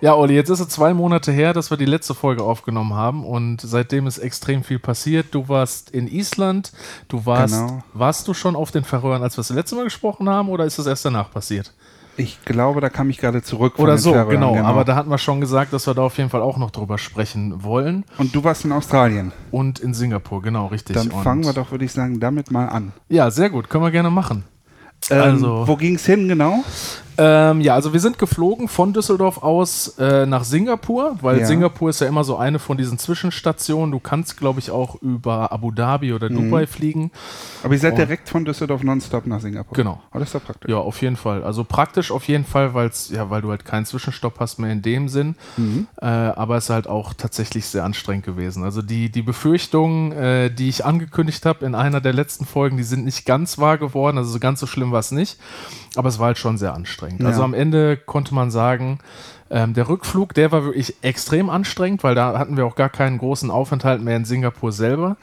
Ja, Olli, jetzt ist es zwei Monate her, dass wir die letzte Folge aufgenommen haben und seitdem ist extrem viel passiert. Du warst in Island, du warst, Genau. warst du schon auf den Färöern, als wir das letzte Mal gesprochen haben oder ist das erst danach passiert? Ich glaube, da kam ich gerade zurück. Oder so, Färöern, genau. Aber da hatten wir schon gesagt, dass wir da auf jeden Fall auch noch drüber sprechen wollen. Und du warst in Australien. Und in Singapur, genau, richtig. Dann und fangen wir doch, würde ich sagen, damit mal an. Ja, sehr gut, können wir gerne machen. Ähm, Also- wo ging es hin genau? Ähm, ja, also wir sind geflogen von Düsseldorf aus äh, nach Singapur, weil Ja. Singapur ist ja immer so eine von diesen Zwischenstationen. Du kannst, glaube ich, auch über Abu Dhabi oder Mhm. Dubai fliegen. Aber ihr seid Oh. direkt von Düsseldorf nonstop nach Singapur. Genau. Oh, das ist doch praktisch. Ja, auf jeden Fall. Also praktisch auf jeden Fall, weil's, ja, weil du halt keinen Zwischenstopp hast mehr in dem Sinn. Mhm. Äh, aber es ist halt auch tatsächlich sehr anstrengend gewesen. Also die, die Befürchtungen, äh, die ich angekündigt habe in einer der letzten Folgen, die sind nicht ganz wahr geworden. Also so ganz so schlimm war es nicht. Aber es war halt schon sehr anstrengend. Ja. Also am Ende konnte man sagen, ähm, der Rückflug, der war wirklich extrem anstrengend, weil da hatten wir auch gar keinen großen Aufenthalt mehr in Singapur selber.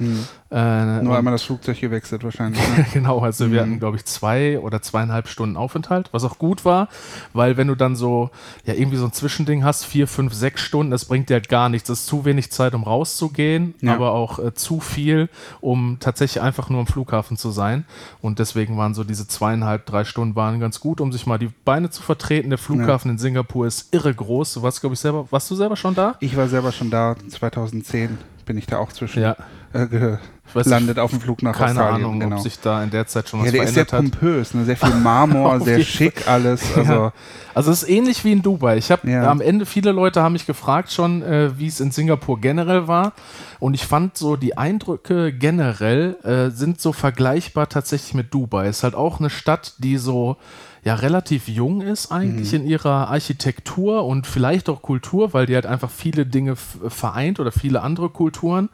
Äh, Nur einmal das Flugzeug gewechselt wahrscheinlich. Ne? genau, also wir Mhm. hatten, glaube ich, zwei oder zweieinhalb Stunden Aufenthalt, was auch gut war, weil wenn du dann so, ja, irgendwie so ein Zwischending hast, vier, fünf, sechs Stunden, das bringt dir halt gar nichts. Das ist zu wenig Zeit, um rauszugehen, Ja. aber auch äh, zu viel, um tatsächlich einfach nur am Flughafen zu sein. Und deswegen waren so diese zweieinhalb, drei Stunden waren ganz gut, um sich mal die Beine zu vertreten. Der Flughafen in Singapur ist irre groß. Du warst, glaube ich, selber, warst du selber schon da? Ich war selber schon da, 2010 bin ich da auch zwischen Ja. äh, Ich weiß gelandet auf dem Flug nach Keine Australien. Ahnung, genau. ob sich da in der Zeit schon was ja, der ist sehr verändert pompös, ne? sehr viel Marmor, sehr schick alles. Also, Ja. Also es ist ähnlich wie in Dubai. Ich habe Ja. am Ende viele Leute haben mich gefragt schon, äh, wie es in Singapur generell war. Und ich fand so die Eindrücke generell äh, sind so vergleichbar tatsächlich mit Dubai. Es ist halt auch eine Stadt, die so ja relativ jung ist eigentlich in ihrer Architektur und vielleicht auch Kultur, weil die halt einfach viele Dinge vereint oder viele andere Kulturen.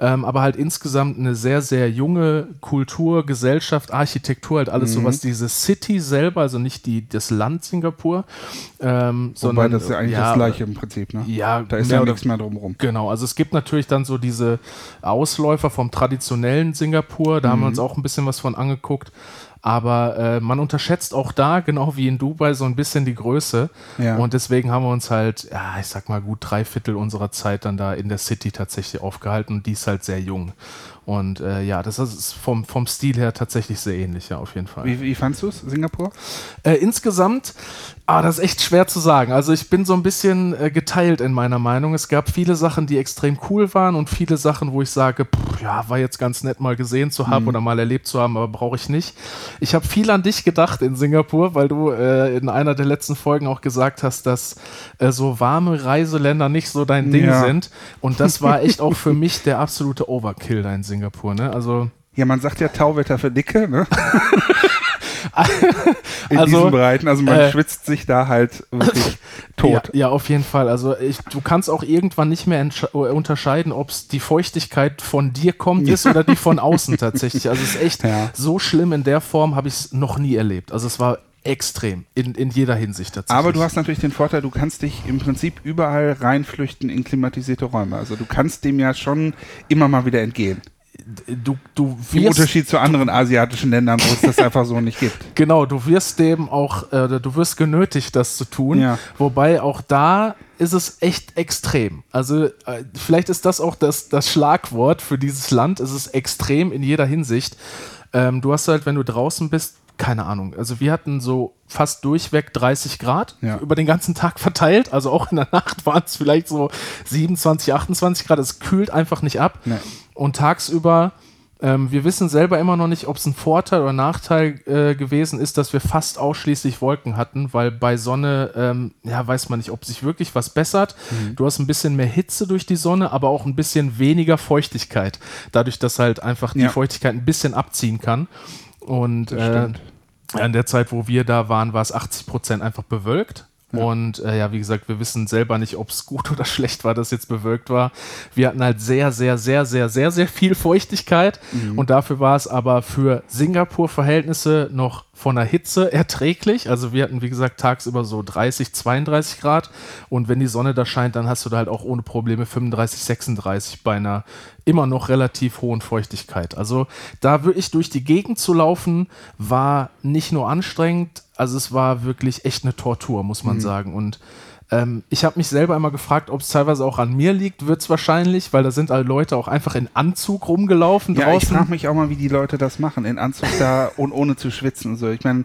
Ähm, aber halt insgesamt eine sehr, sehr junge Kultur, Gesellschaft, Architektur, halt alles so, was diese City selber, also nicht die, das Land Singapur, ähm, wobei sondern das ist ja eigentlich das gleiche im Prinzip. Ne? Ja, Da ist ja nichts mehr drumherum. Genau, also es gibt natürlich dann so diese Ausläufer vom traditionellen Singapur, da haben wir Mhm. uns auch ein bisschen was von angeguckt. Aber äh, man unterschätzt auch da, genau wie in Dubai, so ein bisschen die Größe. Ja. Und deswegen haben wir uns halt, ja, ich sag mal, gut drei Viertel unserer Zeit dann da in der City tatsächlich aufgehalten und die ist halt sehr jung. Und äh, ja, das ist vom, vom Stil her tatsächlich sehr ähnlich, ja, auf jeden Fall. Wie, wie fandst du es, Singapur? Äh, insgesamt, ah, das ist echt schwer zu sagen. Also ich bin so ein bisschen äh, geteilt in meiner Meinung. Es gab viele Sachen, die extrem cool waren und viele Sachen, wo ich sage, pff, ja, war jetzt ganz nett mal gesehen zu haben oder mal erlebt zu haben, aber brauche ich nicht. Ich habe viel an dich gedacht in Singapur, weil du äh, in einer der letzten Folgen auch gesagt hast, dass äh, so warme Reiseländer nicht so dein Ding Ja. sind. Und das war echt auch für mich der absolute Overkill da in Singapur. Ne? Also Ja, man sagt ja Tauwetter für Dicke, ne? In Also, diesen Breiten. Also man äh, schwitzt sich da halt wirklich tot. Ja, ja, auf jeden Fall. Also ich, du kannst auch irgendwann nicht mehr äh, unterscheiden, ob es die Feuchtigkeit von dir kommt ist oder die von außen tatsächlich. Also es ist echt Ja. so schlimm in der Form habe ich es noch nie erlebt. Also es war extrem in, in jeder Hinsicht tatsächlich. Aber du hast natürlich den Vorteil, du kannst dich im Prinzip überall reinflüchten in klimatisierte Räume. Also du kannst dem ja schon immer mal wieder entgehen. Du, du Im wirst, Unterschied zu anderen asiatischen Ländern, wo es das einfach so nicht gibt. Genau, du wirst dem auch, äh, du wirst genötigt, das zu tun. Ja. Wobei auch da ist es echt extrem. Also äh, vielleicht ist das auch das, das Schlagwort für dieses Land. Es ist extrem in jeder Hinsicht. Ähm, du hast halt, wenn du draußen bist, keine Ahnung. Also wir hatten so fast durchweg 30 Grad Ja. über den ganzen Tag verteilt. Also auch in der Nacht waren es vielleicht so 27, 28 Grad. Es kühlt einfach nicht ab. Nee. Und tagsüber, ähm, wir wissen selber immer noch nicht, ob es ein Vorteil oder Nachteil äh, gewesen ist, dass wir fast ausschließlich Wolken hatten, weil bei Sonne, ähm, ja, weiß man nicht, ob sich wirklich was bessert. Mhm. Du hast ein bisschen mehr Hitze durch die Sonne, aber auch ein bisschen weniger Feuchtigkeit. Dadurch, dass halt einfach die Ja. Feuchtigkeit ein bisschen abziehen kann. Und äh, in der Zeit, wo wir da waren, war es 80 Prozent einfach bewölkt. Ja. Und äh, ja, wie gesagt, wir wissen selber nicht, ob es gut oder schlecht war, dass jetzt bewölkt war. Wir hatten halt sehr, sehr, sehr, sehr, sehr, sehr viel Feuchtigkeit. Mhm. Und dafür war es aber für Singapur-Verhältnisse noch von der Hitze erträglich. Also wir hatten, wie gesagt, tagsüber so 30, 32 Grad. Und wenn die Sonne da scheint, dann hast du da halt auch ohne Probleme 35, 36 bei einer immer noch relativ hohen Feuchtigkeit. Also da wirklich durch die Gegend zu laufen, war nicht nur anstrengend, also es war wirklich echt eine Tortur, muss man mhm. sagen. Und ähm, ich habe mich selber immer gefragt, ob es teilweise auch an mir liegt, wird es wahrscheinlich, weil da sind alle Leute auch einfach in Anzug rumgelaufen ja, draußen. Ich frage mich auch mal, wie die Leute das machen, in Anzug da und ohne zu schwitzen und so. Ich meine,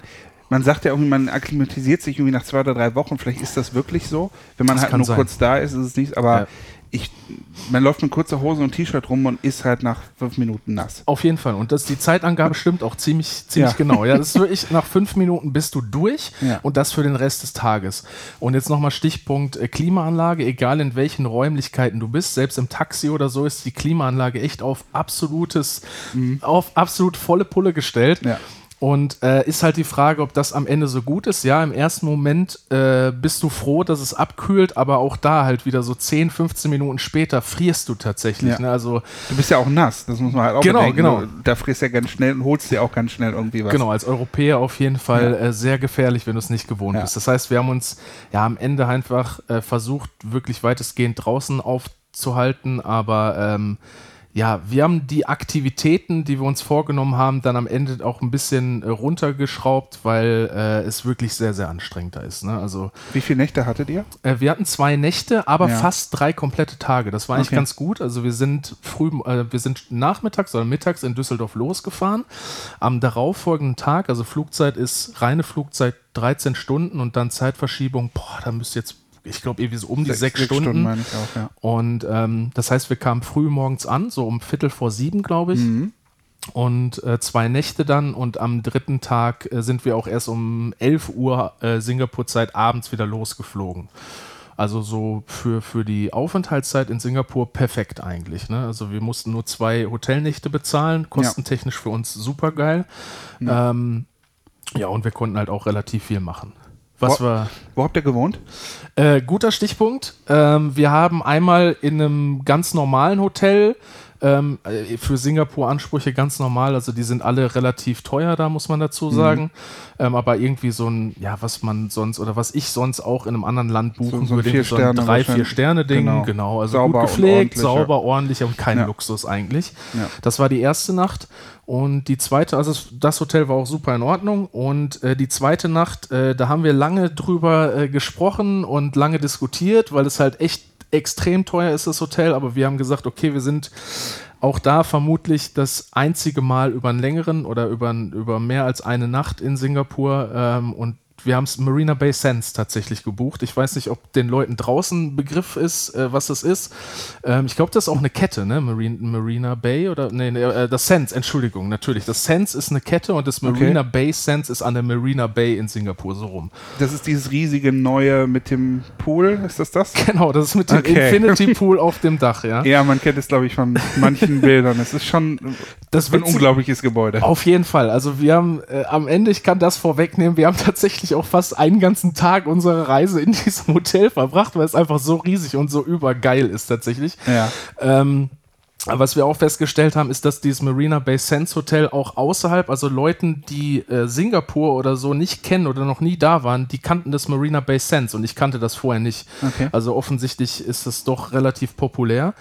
man sagt ja irgendwie, man akklimatisiert sich irgendwie nach zwei oder drei Wochen. Vielleicht ist das wirklich so. Wenn man das halt nur sein. kurz da ist, ist es nicht. Aber ja ich, man läuft mit kurzer Hose und T-Shirt rum und ist halt nach fünf Minuten nass. Auf jeden Fall. Und das, die Zeitangabe stimmt auch ziemlich, ziemlich ja. genau. Ja, das ist wirklich, nach fünf Minuten bist du durch ja. und das für den Rest des Tages. Und jetzt nochmal Stichpunkt äh, Klimaanlage, egal in welchen Räumlichkeiten du bist, selbst im Taxi oder so ist die Klimaanlage echt auf absolutes, mhm. auf absolut volle Pulle gestellt. Ja. Und äh, ist halt die Frage, ob das am Ende so gut ist. Ja, im ersten Moment äh, bist du froh, dass es abkühlt, aber auch da halt wieder so 10, 15 Minuten später frierst du tatsächlich. Ja. Ne? Also, du bist ja auch nass, das muss man halt auch genau, bedenken. Genau. Da frierst du ja ganz schnell und holst dir auch ganz schnell irgendwie was. Genau, als Europäer auf jeden Fall ja. äh, sehr gefährlich, wenn du es nicht gewohnt ja. bist. Das heißt, wir haben uns ja am Ende einfach äh, versucht, wirklich weitestgehend draußen aufzuhalten, aber ähm, ja, wir haben die Aktivitäten, die wir uns vorgenommen haben, dann am Ende auch ein bisschen äh, runtergeschraubt, weil äh, es wirklich sehr, sehr anstrengend da ist. Ne? Also, Wie viele Nächte hattet ihr? Äh, wir hatten zwei Nächte, aber ja. fast drei komplette Tage. Das war eigentlich okay. ganz gut. Also wir sind früh, äh, wir sind nachmittags oder mittags in Düsseldorf losgefahren. Am darauffolgenden Tag, also Flugzeit ist reine Flugzeit 13 Stunden und dann Zeitverschiebung, boah, da müsste jetzt ich glaube, irgendwie so um die sechs, sechs Stunden. Stunden auch, ja. Und ähm, das heißt, wir kamen früh morgens an, so um Viertel vor sieben, glaube ich. Mhm. Und äh, zwei Nächte dann und am dritten Tag äh, sind wir auch erst um 11 Uhr äh, Singapur-Zeit abends wieder losgeflogen. Also so für, für die Aufenthaltszeit in Singapur perfekt eigentlich. Ne? Also wir mussten nur zwei Hotelnächte bezahlen, kostentechnisch für uns super geil. Ja. Ähm, ja, und wir konnten halt auch relativ viel machen. Was wo, war, wo habt ihr gewohnt? Äh, guter Stichpunkt. Ähm, wir haben einmal in einem ganz normalen Hotel ähm, äh, für Singapur Ansprüche ganz normal, also die sind alle relativ teuer, da muss man dazu mhm. sagen. Mhm. Ähm, aber irgendwie so ein, ja, was man sonst oder was ich sonst auch in einem anderen Land buchen so, so würde, so ein drei, vier Sterne Ding, genau. genau. Also sauber gut gepflegt, ordentlich, sauber, ordentlich und kein ja. Luxus eigentlich. Ja. Das war die erste Nacht. Und die zweite, also das Hotel war auch super in Ordnung. Und äh, die zweite Nacht, äh, da haben wir lange drüber äh, gesprochen und lange diskutiert, weil es halt echt extrem teuer ist, das Hotel. Aber wir haben gesagt, okay, wir sind auch da vermutlich das einzige Mal über einen längeren oder über, über mehr als eine Nacht in Singapur ähm, und wir haben es Marina Bay Sands tatsächlich gebucht. Ich weiß nicht, ob den Leuten draußen Begriff ist, äh, was das ist. Ähm, ich glaube, das ist auch eine Kette, ne? Marina, Marina Bay oder nee, nee äh, das Sands, Entschuldigung, natürlich. Das Sands ist eine Kette und das Marina okay. Bay Sands ist an der Marina Bay in Singapur so rum. Das ist dieses riesige neue mit dem Pool, ist das das? Genau, das ist mit dem okay. Infinity Pool auf dem Dach, ja. Ja, man kennt es, glaube ich, von manchen Bildern. Es ist schon das ein unglaubliches Gebäude. Auf jeden Fall. Also wir haben äh, am Ende, ich kann das vorwegnehmen, wir haben tatsächlich auch fast einen ganzen Tag unserer Reise in diesem Hotel verbracht, weil es einfach so riesig und so übergeil ist tatsächlich. Ja. Ähm, was wir auch festgestellt haben, ist, dass dieses Marina Bay Sands Hotel auch außerhalb, also Leuten, die äh, Singapur oder so nicht kennen oder noch nie da waren, die kannten das Marina Bay Sands und ich kannte das vorher nicht. Okay. Also offensichtlich ist es doch relativ populär.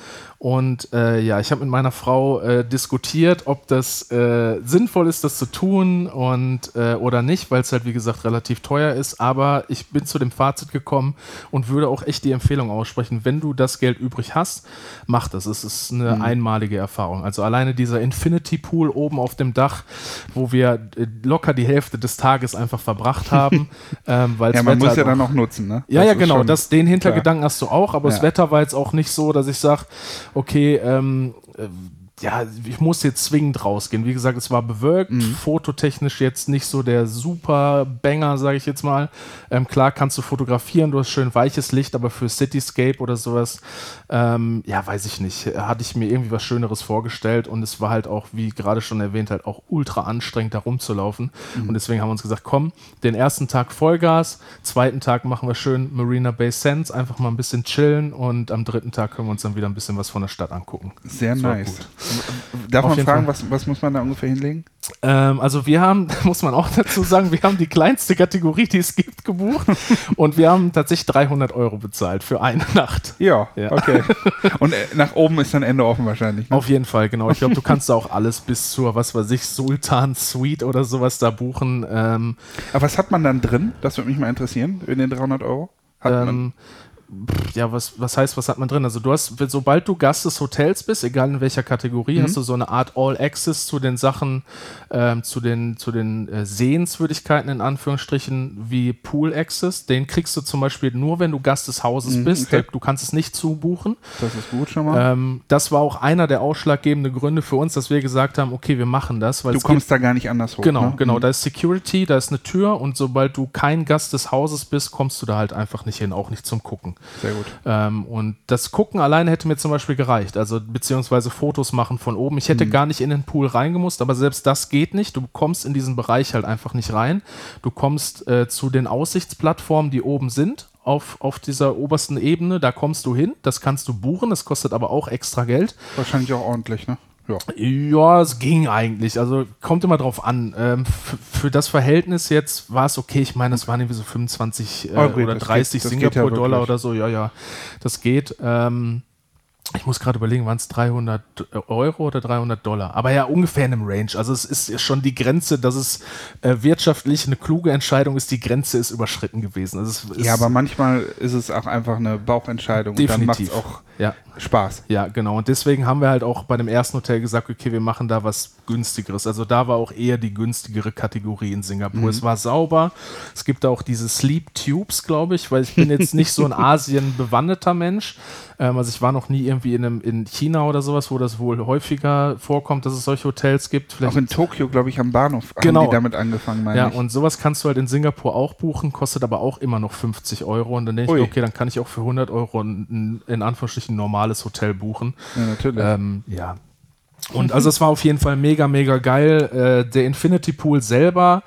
Und äh, ja, ich habe mit meiner Frau äh, diskutiert, ob das äh, sinnvoll ist, das zu tun und äh, oder nicht, weil es halt wie gesagt relativ teuer ist. Aber ich bin zu dem Fazit gekommen und würde auch echt die Empfehlung aussprechen, wenn du das Geld übrig hast, mach das. Es ist eine mhm. einmalige Erfahrung. Also alleine dieser Infinity Pool oben auf dem Dach, wo wir äh, locker die Hälfte des Tages einfach verbracht haben. ähm, ja, man Wetter muss ja dann auch nutzen, ne? Ja, das ja, genau. Das, den Hintergedanken klar. hast du auch, aber ja. das Wetter war jetzt auch nicht so, dass ich sage, okay, ähm, ja, ich muss jetzt zwingend rausgehen. Wie gesagt, es war bewölkt, mhm. fototechnisch jetzt nicht so der super Banger, sage ich jetzt mal. Ähm, klar kannst du fotografieren, du hast schön weiches Licht, aber für Cityscape oder sowas, ähm, ja, weiß ich nicht, hatte ich mir irgendwie was Schöneres vorgestellt und es war halt auch, wie gerade schon erwähnt, halt auch ultra anstrengend, da rumzulaufen. Mhm. Und deswegen haben wir uns gesagt, komm, den ersten Tag Vollgas, zweiten Tag machen wir schön Marina Bay Sands, einfach mal ein bisschen chillen und am dritten Tag können wir uns dann wieder ein bisschen was von der Stadt angucken. Sehr nice. Darf Auf man fragen, was, was muss man da ungefähr hinlegen? Ähm, also wir haben, muss man auch dazu sagen, wir haben die kleinste Kategorie, die es gibt, gebucht und wir haben tatsächlich 300 Euro bezahlt für eine Nacht. Ja, ja. okay. Und äh, nach oben ist dann Ende offen wahrscheinlich. Ne? Auf jeden Fall, genau. Ich glaube, du kannst da auch alles bis zur, was weiß ich, Sultan Suite oder sowas da buchen. Ähm, Aber was hat man dann drin? Das würde mich mal interessieren, in den 300 Euro. Hat ähm, ja, was, was heißt, was hat man drin? Also du hast, sobald du Gast des Hotels bist, egal in welcher Kategorie, mhm. hast du so eine Art All-Access zu den Sachen, ähm, zu den, zu den äh, Sehenswürdigkeiten in Anführungsstrichen wie Pool-Access. Den kriegst du zum Beispiel nur, wenn du Gast des Hauses mhm, bist. Okay. Du kannst es nicht zubuchen. Das ist gut schon mal. Ähm, das war auch einer der ausschlaggebenden Gründe für uns, dass wir gesagt haben, okay, wir machen das. du kommst da gar nicht anders hoch. Genau, ne? genau. Mhm. Da ist Security, da ist eine Tür und sobald du kein Gast des Hauses bist, kommst du da halt einfach nicht hin, auch nicht zum Gucken. Sehr gut. Ähm, und das Gucken alleine hätte mir zum Beispiel gereicht. Also beziehungsweise Fotos machen von oben. Ich hätte mhm. gar nicht in den Pool reingemusst, aber selbst das geht nicht. Du kommst in diesen Bereich halt einfach nicht rein. Du kommst äh, zu den Aussichtsplattformen, die oben sind. Auf, auf dieser obersten Ebene, da kommst du hin, das kannst du buchen, das kostet aber auch extra Geld. Wahrscheinlich auch ordentlich, ne? Ja. ja, es ging eigentlich. Also kommt immer drauf an. Ähm, für das Verhältnis jetzt war es okay. Ich meine, es waren irgendwie so 25 äh, oh, oder 30 Singapur-Dollar ja oder so. Ja, ja, das geht. Ähm, ich muss gerade überlegen, waren es 300 Euro oder 300 Dollar? Aber ja, ungefähr in einem Range. Also es ist schon die Grenze, dass es äh, wirtschaftlich eine kluge Entscheidung ist. Die Grenze ist überschritten gewesen. Also ja, aber manchmal ist es auch einfach eine Bauchentscheidung. Definitiv. Und dann macht es auch ja. Spaß. Ja, genau. Und deswegen haben wir halt auch bei dem ersten Hotel gesagt, okay, wir machen da was günstigeres. Also da war auch eher die günstigere Kategorie in Singapur. Mhm. Es war sauber. Es gibt auch diese Sleep Tubes, glaube ich, weil ich bin jetzt nicht so ein Asien bewandeter Mensch. Ähm, also ich war noch nie irgendwie in, einem, in China oder sowas, wo das wohl häufiger vorkommt, dass es solche Hotels gibt. Vielleicht auch in Tokio, glaube ich, am Bahnhof genau. haben die damit angefangen, meine ja, ich. und sowas kannst du halt in Singapur auch buchen, kostet aber auch immer noch 50 Euro. Und dann denke ich, okay, dann kann ich auch für 100 Euro ein, in Anführungsstrichen normales Hotel buchen. Ja, natürlich. Ähm, ja. Und also es war auf jeden Fall mega, mega geil. Äh, der Infinity Pool selber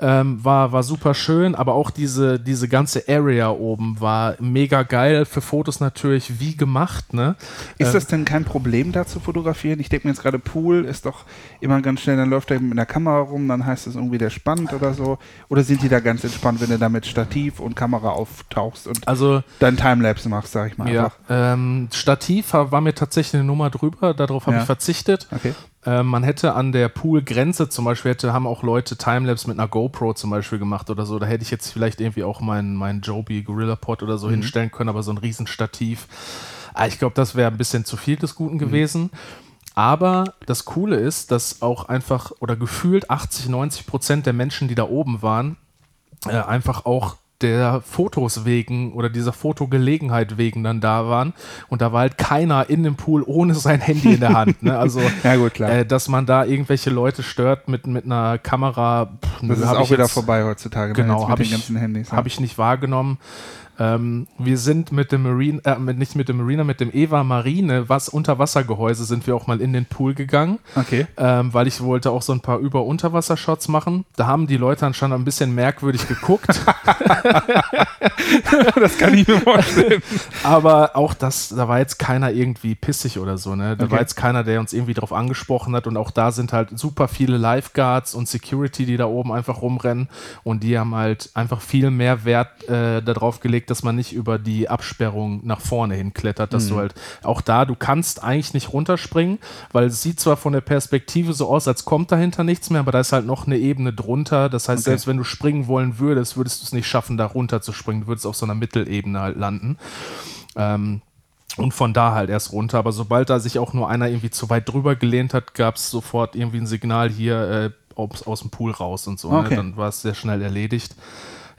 ähm, war, war super schön, aber auch diese, diese ganze Area oben war mega geil. Für Fotos natürlich wie gemacht. Ne? Ist äh, das denn kein Problem, da zu fotografieren? Ich denke mir jetzt gerade, Pool ist doch immer ganz schnell, dann läuft er mit einer Kamera rum, dann heißt es irgendwie, der spannt oder so. Oder sind die da ganz entspannt, wenn du da mit Stativ und Kamera auftauchst und also, dann Timelapse machst, sag ich mal. Ja, ähm, Stativ war mir tatsächlich eine Nummer drüber, darauf habe ja. ich verzichtet. Okay. Äh, man hätte an der Poolgrenze zum Beispiel, hätte, haben auch Leute Timelapse mit einer GoPro zum Beispiel gemacht oder so. Da hätte ich jetzt vielleicht irgendwie auch meinen mein Joby Gorilla Pod oder so mhm. hinstellen können, aber so ein Riesenstativ. Ah, ich glaube, das wäre ein bisschen zu viel des Guten mhm. gewesen. Aber das Coole ist, dass auch einfach oder gefühlt 80, 90 Prozent der Menschen, die da oben waren, äh, einfach auch der Fotos wegen oder dieser Fotogelegenheit wegen dann da waren. Und da war halt keiner in dem Pool ohne sein Handy in der Hand. Ne? Also, ja, gut, äh, dass man da irgendwelche Leute stört mit, mit einer Kamera. Pff, das ist auch wieder jetzt, vorbei heutzutage. Genau, habe ich, hab ich nicht wahrgenommen. Ähm, wir sind mit dem Marine, äh, mit, nicht mit dem Marina, mit dem Eva Marine, was Unterwassergehäuse, sind wir auch mal in den Pool gegangen. Okay. Ähm, weil ich wollte auch so ein paar Über-Unterwasser-Shots machen. Da haben die Leute anscheinend ein bisschen merkwürdig geguckt. das kann ich mir vorstellen. Aber auch das, da war jetzt keiner irgendwie pissig oder so, ne? Da okay. war jetzt keiner, der uns irgendwie drauf angesprochen hat. Und auch da sind halt super viele Lifeguards und Security, die da oben einfach rumrennen. Und die haben halt einfach viel mehr Wert äh, darauf gelegt, dass man nicht über die Absperrung nach vorne hin klettert, dass mhm. du halt auch da, du kannst eigentlich nicht runterspringen, weil es sieht zwar von der Perspektive so aus, als kommt dahinter nichts mehr, aber da ist halt noch eine Ebene drunter. Das heißt, okay. selbst wenn du springen wollen würdest, würdest du es nicht schaffen, da runter zu springen. Du würdest auf so einer Mittelebene halt landen. Ähm, und von da halt erst runter. Aber sobald da sich auch nur einer irgendwie zu weit drüber gelehnt hat, gab es sofort irgendwie ein Signal hier äh, aus, aus dem Pool raus und so. Ne? Okay. Ne? Dann war es sehr schnell erledigt.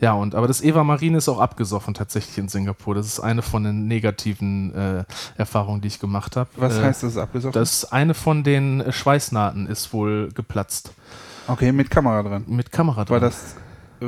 Ja, und aber das Eva Marine ist auch abgesoffen tatsächlich in Singapur. Das ist eine von den negativen äh, Erfahrungen, die ich gemacht habe. Was äh, heißt das abgesoffen? Das eine von den Schweißnahten ist wohl geplatzt. Okay, mit Kamera drin. Mit Kamera drin. War das äh,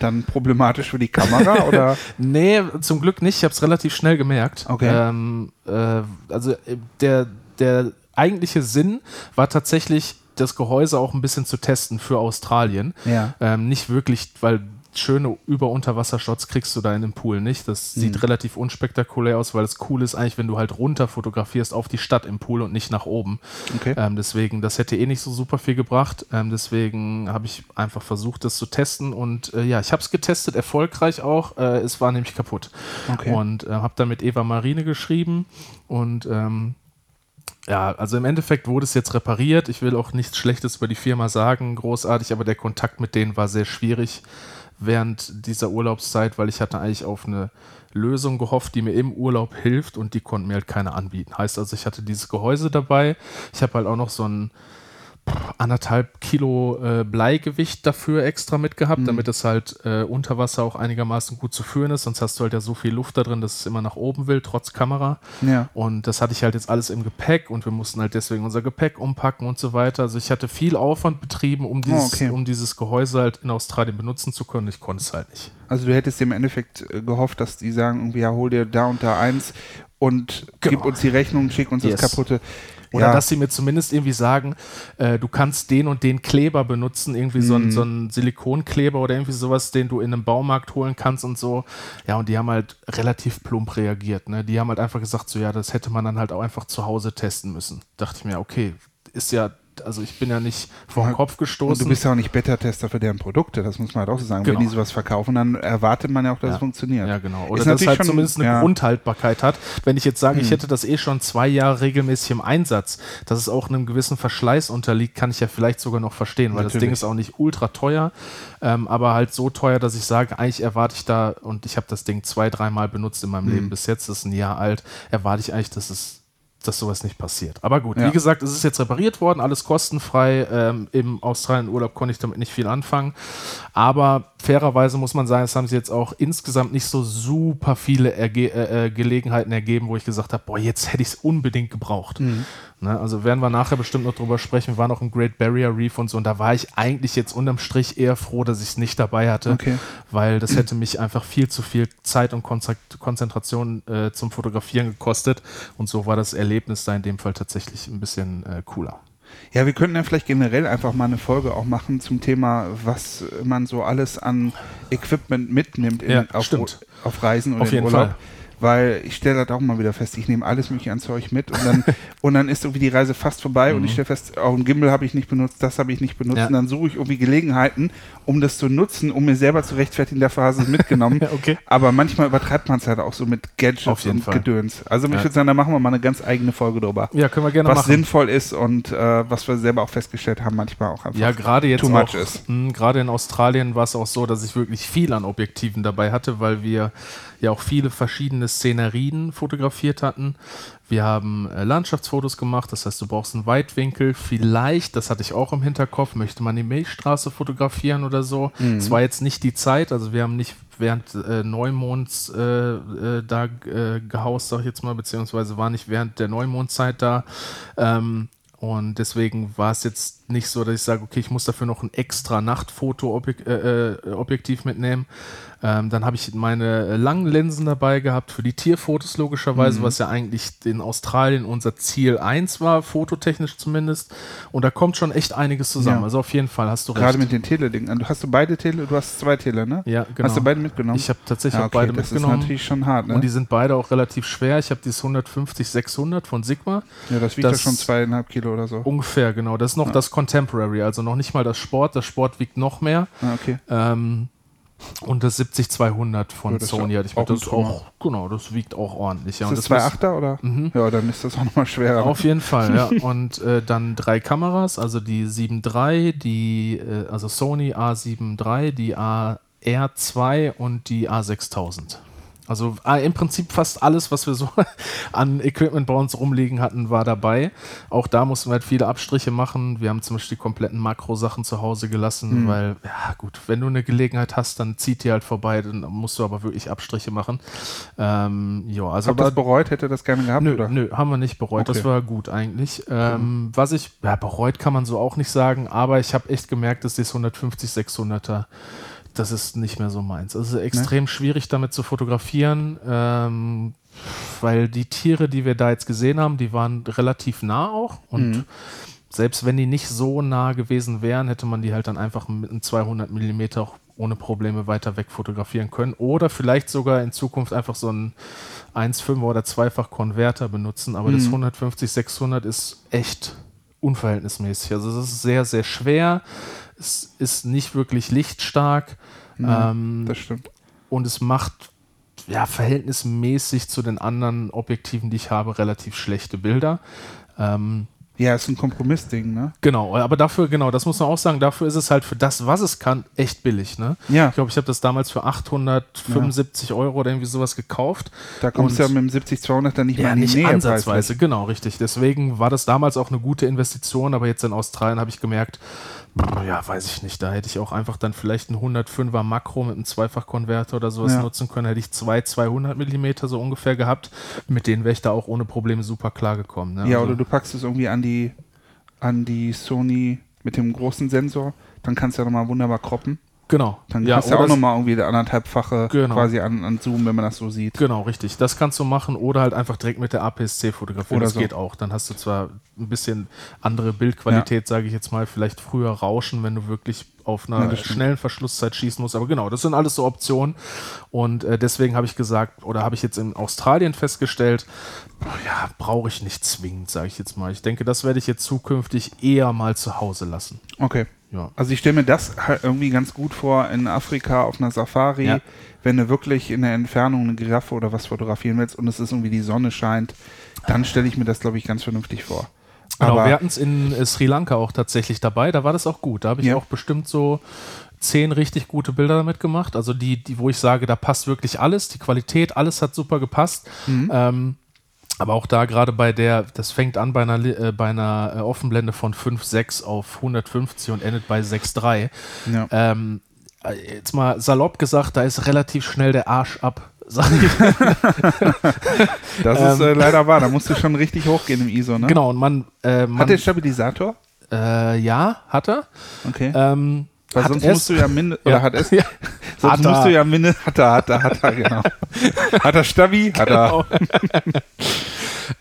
dann problematisch für die Kamera oder? nee, zum Glück nicht. Ich habe es relativ schnell gemerkt. Okay. Ähm, äh, also äh, der, der eigentliche Sinn war tatsächlich, das Gehäuse auch ein bisschen zu testen für Australien. Ja. Ähm, nicht wirklich, weil schöne Über-Unterwassershots kriegst du da in dem Pool nicht. Das sieht mhm. relativ unspektakulär aus, weil es cool ist eigentlich, wenn du halt runter fotografierst auf die Stadt im Pool und nicht nach oben. Okay. Ähm, deswegen, das hätte eh nicht so super viel gebracht. Ähm, deswegen habe ich einfach versucht, das zu testen und äh, ja, ich habe es getestet, erfolgreich auch. Äh, es war nämlich kaputt. Okay. Und äh, habe dann mit Eva Marine geschrieben und ähm, ja, also im Endeffekt wurde es jetzt repariert. Ich will auch nichts Schlechtes über die Firma sagen, großartig, aber der Kontakt mit denen war sehr schwierig während dieser Urlaubszeit, weil ich hatte eigentlich auf eine Lösung gehofft, die mir im Urlaub hilft und die konnten mir halt keine anbieten. Heißt also, ich hatte dieses Gehäuse dabei. Ich habe halt auch noch so ein anderthalb Kilo äh, Bleigewicht dafür extra mitgehabt, mhm. damit es halt äh, unter Wasser auch einigermaßen gut zu führen ist. Sonst hast du halt ja so viel Luft da drin, dass es immer nach oben will, trotz Kamera. Ja. Und das hatte ich halt jetzt alles im Gepäck und wir mussten halt deswegen unser Gepäck umpacken und so weiter. Also ich hatte viel Aufwand betrieben, um dieses, oh, okay. um dieses Gehäuse halt in Australien benutzen zu können. Ich konnte es halt nicht. Also du hättest im Endeffekt äh, gehofft, dass die sagen, irgendwie, ja, hol dir da und da eins und genau. gib uns die Rechnung, schick uns yes. das kaputte. Oder ja. dass sie mir zumindest irgendwie sagen, äh, du kannst den und den Kleber benutzen, irgendwie mhm. so, ein, so ein Silikonkleber oder irgendwie sowas, den du in einem Baumarkt holen kannst und so. Ja, und die haben halt relativ plump reagiert. Ne? Die haben halt einfach gesagt, so ja, das hätte man dann halt auch einfach zu Hause testen müssen. Dachte ich mir, okay, ist ja also ich bin ja nicht vor den Kopf gestoßen. Und du bist ja auch nicht Beta-Tester für deren Produkte, das muss man halt auch so sagen. Genau. Wenn die sowas verkaufen, dann erwartet man ja auch, dass ja. es funktioniert. Ja, genau. Oder dass es halt zumindest eine ja. Grundhaltbarkeit hat. Wenn ich jetzt sage, hm. ich hätte das eh schon zwei Jahre regelmäßig im Einsatz, dass es auch einem gewissen Verschleiß unterliegt, kann ich ja vielleicht sogar noch verstehen, weil Natürlich. das Ding ist auch nicht ultra teuer, ähm, aber halt so teuer, dass ich sage, eigentlich erwarte ich da, und ich habe das Ding zwei, dreimal benutzt in meinem hm. Leben bis jetzt, das ist ein Jahr alt, erwarte ich eigentlich, dass es dass sowas nicht passiert. Aber gut, ja. wie gesagt, es ist jetzt repariert worden, alles kostenfrei. Ähm, Im Australien-Urlaub konnte ich damit nicht viel anfangen. Aber fairerweise muss man sagen, es haben sich jetzt auch insgesamt nicht so super viele Erge äh, äh Gelegenheiten ergeben, wo ich gesagt habe, boah, jetzt hätte ich es unbedingt gebraucht. Mhm. Ne, also werden wir nachher bestimmt noch drüber sprechen. Wir waren noch im Great Barrier Reef und so. Und da war ich eigentlich jetzt unterm Strich eher froh, dass ich es nicht dabei hatte, okay. weil das hätte mich einfach viel zu viel Zeit und Konzentration äh, zum Fotografieren gekostet. Und so war das Erlebnis da in dem Fall tatsächlich ein bisschen äh, cooler. Ja, wir könnten ja vielleicht generell einfach mal eine Folge auch machen zum Thema, was man so alles an Equipment mitnimmt in, ja, auf, auf, Reisen oder auf jeden Urlaub. Fall weil ich stelle das auch mal wieder fest, ich nehme alles mögliche an Zeug mit und dann, und dann ist irgendwie die Reise fast vorbei mhm. und ich mhm. stelle fest, auch ein Gimbal habe ich nicht benutzt, das habe ich nicht benutzt ja. und dann suche ich irgendwie Gelegenheiten, um das zu nutzen, um mir selber zu rechtfertigen, dafür hast du es mitgenommen. okay. Aber manchmal übertreibt man es halt auch so mit Gadgets und Fall. Gedöns. Also ja. ich würde sagen, da machen wir mal eine ganz eigene Folge drüber. Ja, können wir gerne was machen. Was sinnvoll ist und äh, was wir selber auch festgestellt haben, manchmal auch einfach ja, gerade jetzt too much ist. Gerade in Australien war es auch so, dass ich wirklich viel an Objektiven dabei hatte, weil wir ja auch viele verschiedene Szenerien fotografiert hatten. Wir haben äh, Landschaftsfotos gemacht, das heißt, du brauchst einen Weitwinkel. Vielleicht, das hatte ich auch im Hinterkopf, möchte man die Milchstraße fotografieren oder so. Mhm. Es mhm. war jetzt nicht die Zeit, also wir haben nicht während äh, Neumonds äh, äh, da äh, gehaust, sag ich jetzt mal, beziehungsweise war nicht während der Neumondzeit da. Ähm, und deswegen war es jetzt nicht so, dass ich sage, okay, ich muss dafür noch ein extra Nachtfoto-Objektiv äh, mitnehmen. Ähm, dann habe ich meine langen Linsen dabei gehabt für die Tierfotos logischerweise, mhm. was ja eigentlich in Australien unser Ziel 1 war, fototechnisch zumindest. Und da kommt schon echt einiges zusammen. Ja. Also auf jeden Fall hast du Gerade recht. Gerade mit den Tele-Dingen. Hast du beide Tele? Du hast zwei Tele, ne? Ja, genau. Hast du beide mitgenommen? Ich habe tatsächlich ja, okay, beide das mitgenommen. Das ist natürlich schon hart, ne? Und die sind beide auch relativ schwer. Ich habe dieses 150-600 von Sigma. Ja, das wiegt das ja schon zweieinhalb Kilo oder so. Ungefähr, genau. Das ist noch ja. das Contemporary, also noch nicht mal das Sport. Das Sport wiegt noch mehr. Ah, okay. Ähm, und das 70-200 von ja, Sony hatte ich mit. Das auch, genau, das wiegt auch ordentlich. Ja. Ist das 2,8er oder? Mhm. Ja, dann ist das auch nochmal schwerer. Auf jeden Fall, ja. Und äh, dann drei Kameras, also die 7.3, die, äh, also Sony A7 III, die AR2 und die A6000. Also äh, im Prinzip fast alles, was wir so an Equipment bei uns rumliegen hatten, war dabei. Auch da mussten wir halt viele Abstriche machen. Wir haben zum Beispiel die kompletten Makro-Sachen zu Hause gelassen, mhm. weil, ja gut, wenn du eine Gelegenheit hast, dann zieht die halt vorbei, dann musst du aber wirklich Abstriche machen. Ähm, ja, also Habt ihr das bereut? Hätte das gerne gehabt? Nö, oder? nö haben wir nicht bereut. Okay. Das war gut eigentlich. Ähm, mhm. Was ich, ja, bereut kann man so auch nicht sagen, aber ich habe echt gemerkt, dass das 150, 600er das ist nicht mehr so meins. Es ist extrem ne? schwierig damit zu fotografieren, ähm, weil die Tiere, die wir da jetzt gesehen haben, die waren relativ nah auch und mhm. selbst wenn die nicht so nah gewesen wären, hätte man die halt dann einfach mit einem 200 mm auch ohne Probleme weiter weg fotografieren können oder vielleicht sogar in Zukunft einfach so einen 1,5 oder 2-fach Konverter benutzen, aber mhm. das 150 600 ist echt unverhältnismäßig. Also es ist sehr sehr schwer es ist nicht wirklich lichtstark. Mhm, ähm, das stimmt. Und es macht ja verhältnismäßig zu den anderen Objektiven, die ich habe, relativ schlechte Bilder. Ähm, ja, ist ein Kompromissding, ne? Genau, aber dafür, genau, das muss man auch sagen, dafür ist es halt für das, was es kann, echt billig, ne? Ja. Ich glaube, ich habe das damals für 875 ja. Euro oder irgendwie sowas gekauft. Da kommst du ja mit dem 70-200 dann nicht ja, mehr in die nicht Nähe ansatzweise, genau, richtig. Deswegen war das damals auch eine gute Investition, aber jetzt in Australien habe ich gemerkt, ja, weiß ich nicht. Da hätte ich auch einfach dann vielleicht ein 105er Makro mit einem Zweifachkonverter oder sowas ja. nutzen können. Hätte ich zwei 200 mm so ungefähr gehabt. Mit denen wäre ich da auch ohne Probleme super klar gekommen. Ne? Ja, also, oder du packst es irgendwie an die, an die Sony mit dem großen Sensor. Dann kannst du ja nochmal wunderbar kroppen. Genau. Dann ja, hast du auch nochmal irgendwie der anderthalbfache genau. quasi an, an Zoom, wenn man das so sieht. Genau, richtig. Das kannst du machen oder halt einfach direkt mit der APS-C fotografieren. Oder das so. geht auch. Dann hast du zwar ein bisschen andere Bildqualität, ja. sage ich jetzt mal, vielleicht früher Rauschen, wenn du wirklich auf einer ja, schnellen Verschlusszeit schießen musst. Aber genau, das sind alles so Optionen. Und äh, deswegen habe ich gesagt, oder habe ich jetzt in Australien festgestellt, ja, brauche ich nicht zwingend, sage ich jetzt mal. Ich denke, das werde ich jetzt zukünftig eher mal zu Hause lassen. Okay. Ja. Also ich stelle mir das halt irgendwie ganz gut vor in Afrika auf einer Safari, ja. wenn du wirklich in der Entfernung eine Giraffe oder was fotografieren willst und es ist irgendwie die Sonne scheint, dann stelle ich mir das, glaube ich, ganz vernünftig vor. Genau, Aber wir hatten es in äh, Sri Lanka auch tatsächlich dabei, da war das auch gut. Da habe ich ja. auch bestimmt so zehn richtig gute Bilder damit gemacht. Also die, die, wo ich sage, da passt wirklich alles, die Qualität, alles hat super gepasst. Mhm. Ähm, aber auch da gerade bei der, das fängt an bei einer, äh, bei einer äh, Offenblende von 5,6 auf 150 und endet bei 6,3. Ja. Ähm, äh, jetzt mal salopp gesagt, da ist relativ schnell der Arsch ab. Sag ich. das ist äh, ähm, leider wahr, da musst du schon richtig hochgehen im ISO, ne? Genau, und man. Äh, man hat der Stabilisator? Äh, ja, hat er. Okay. Ähm, Weil sonst musst du ja mindestens. Oder hat es? Ja. Sonst hat musst du ja mindestens. Hat er, hat er, hat er, genau. hat er Stabi? Hat er. Genau.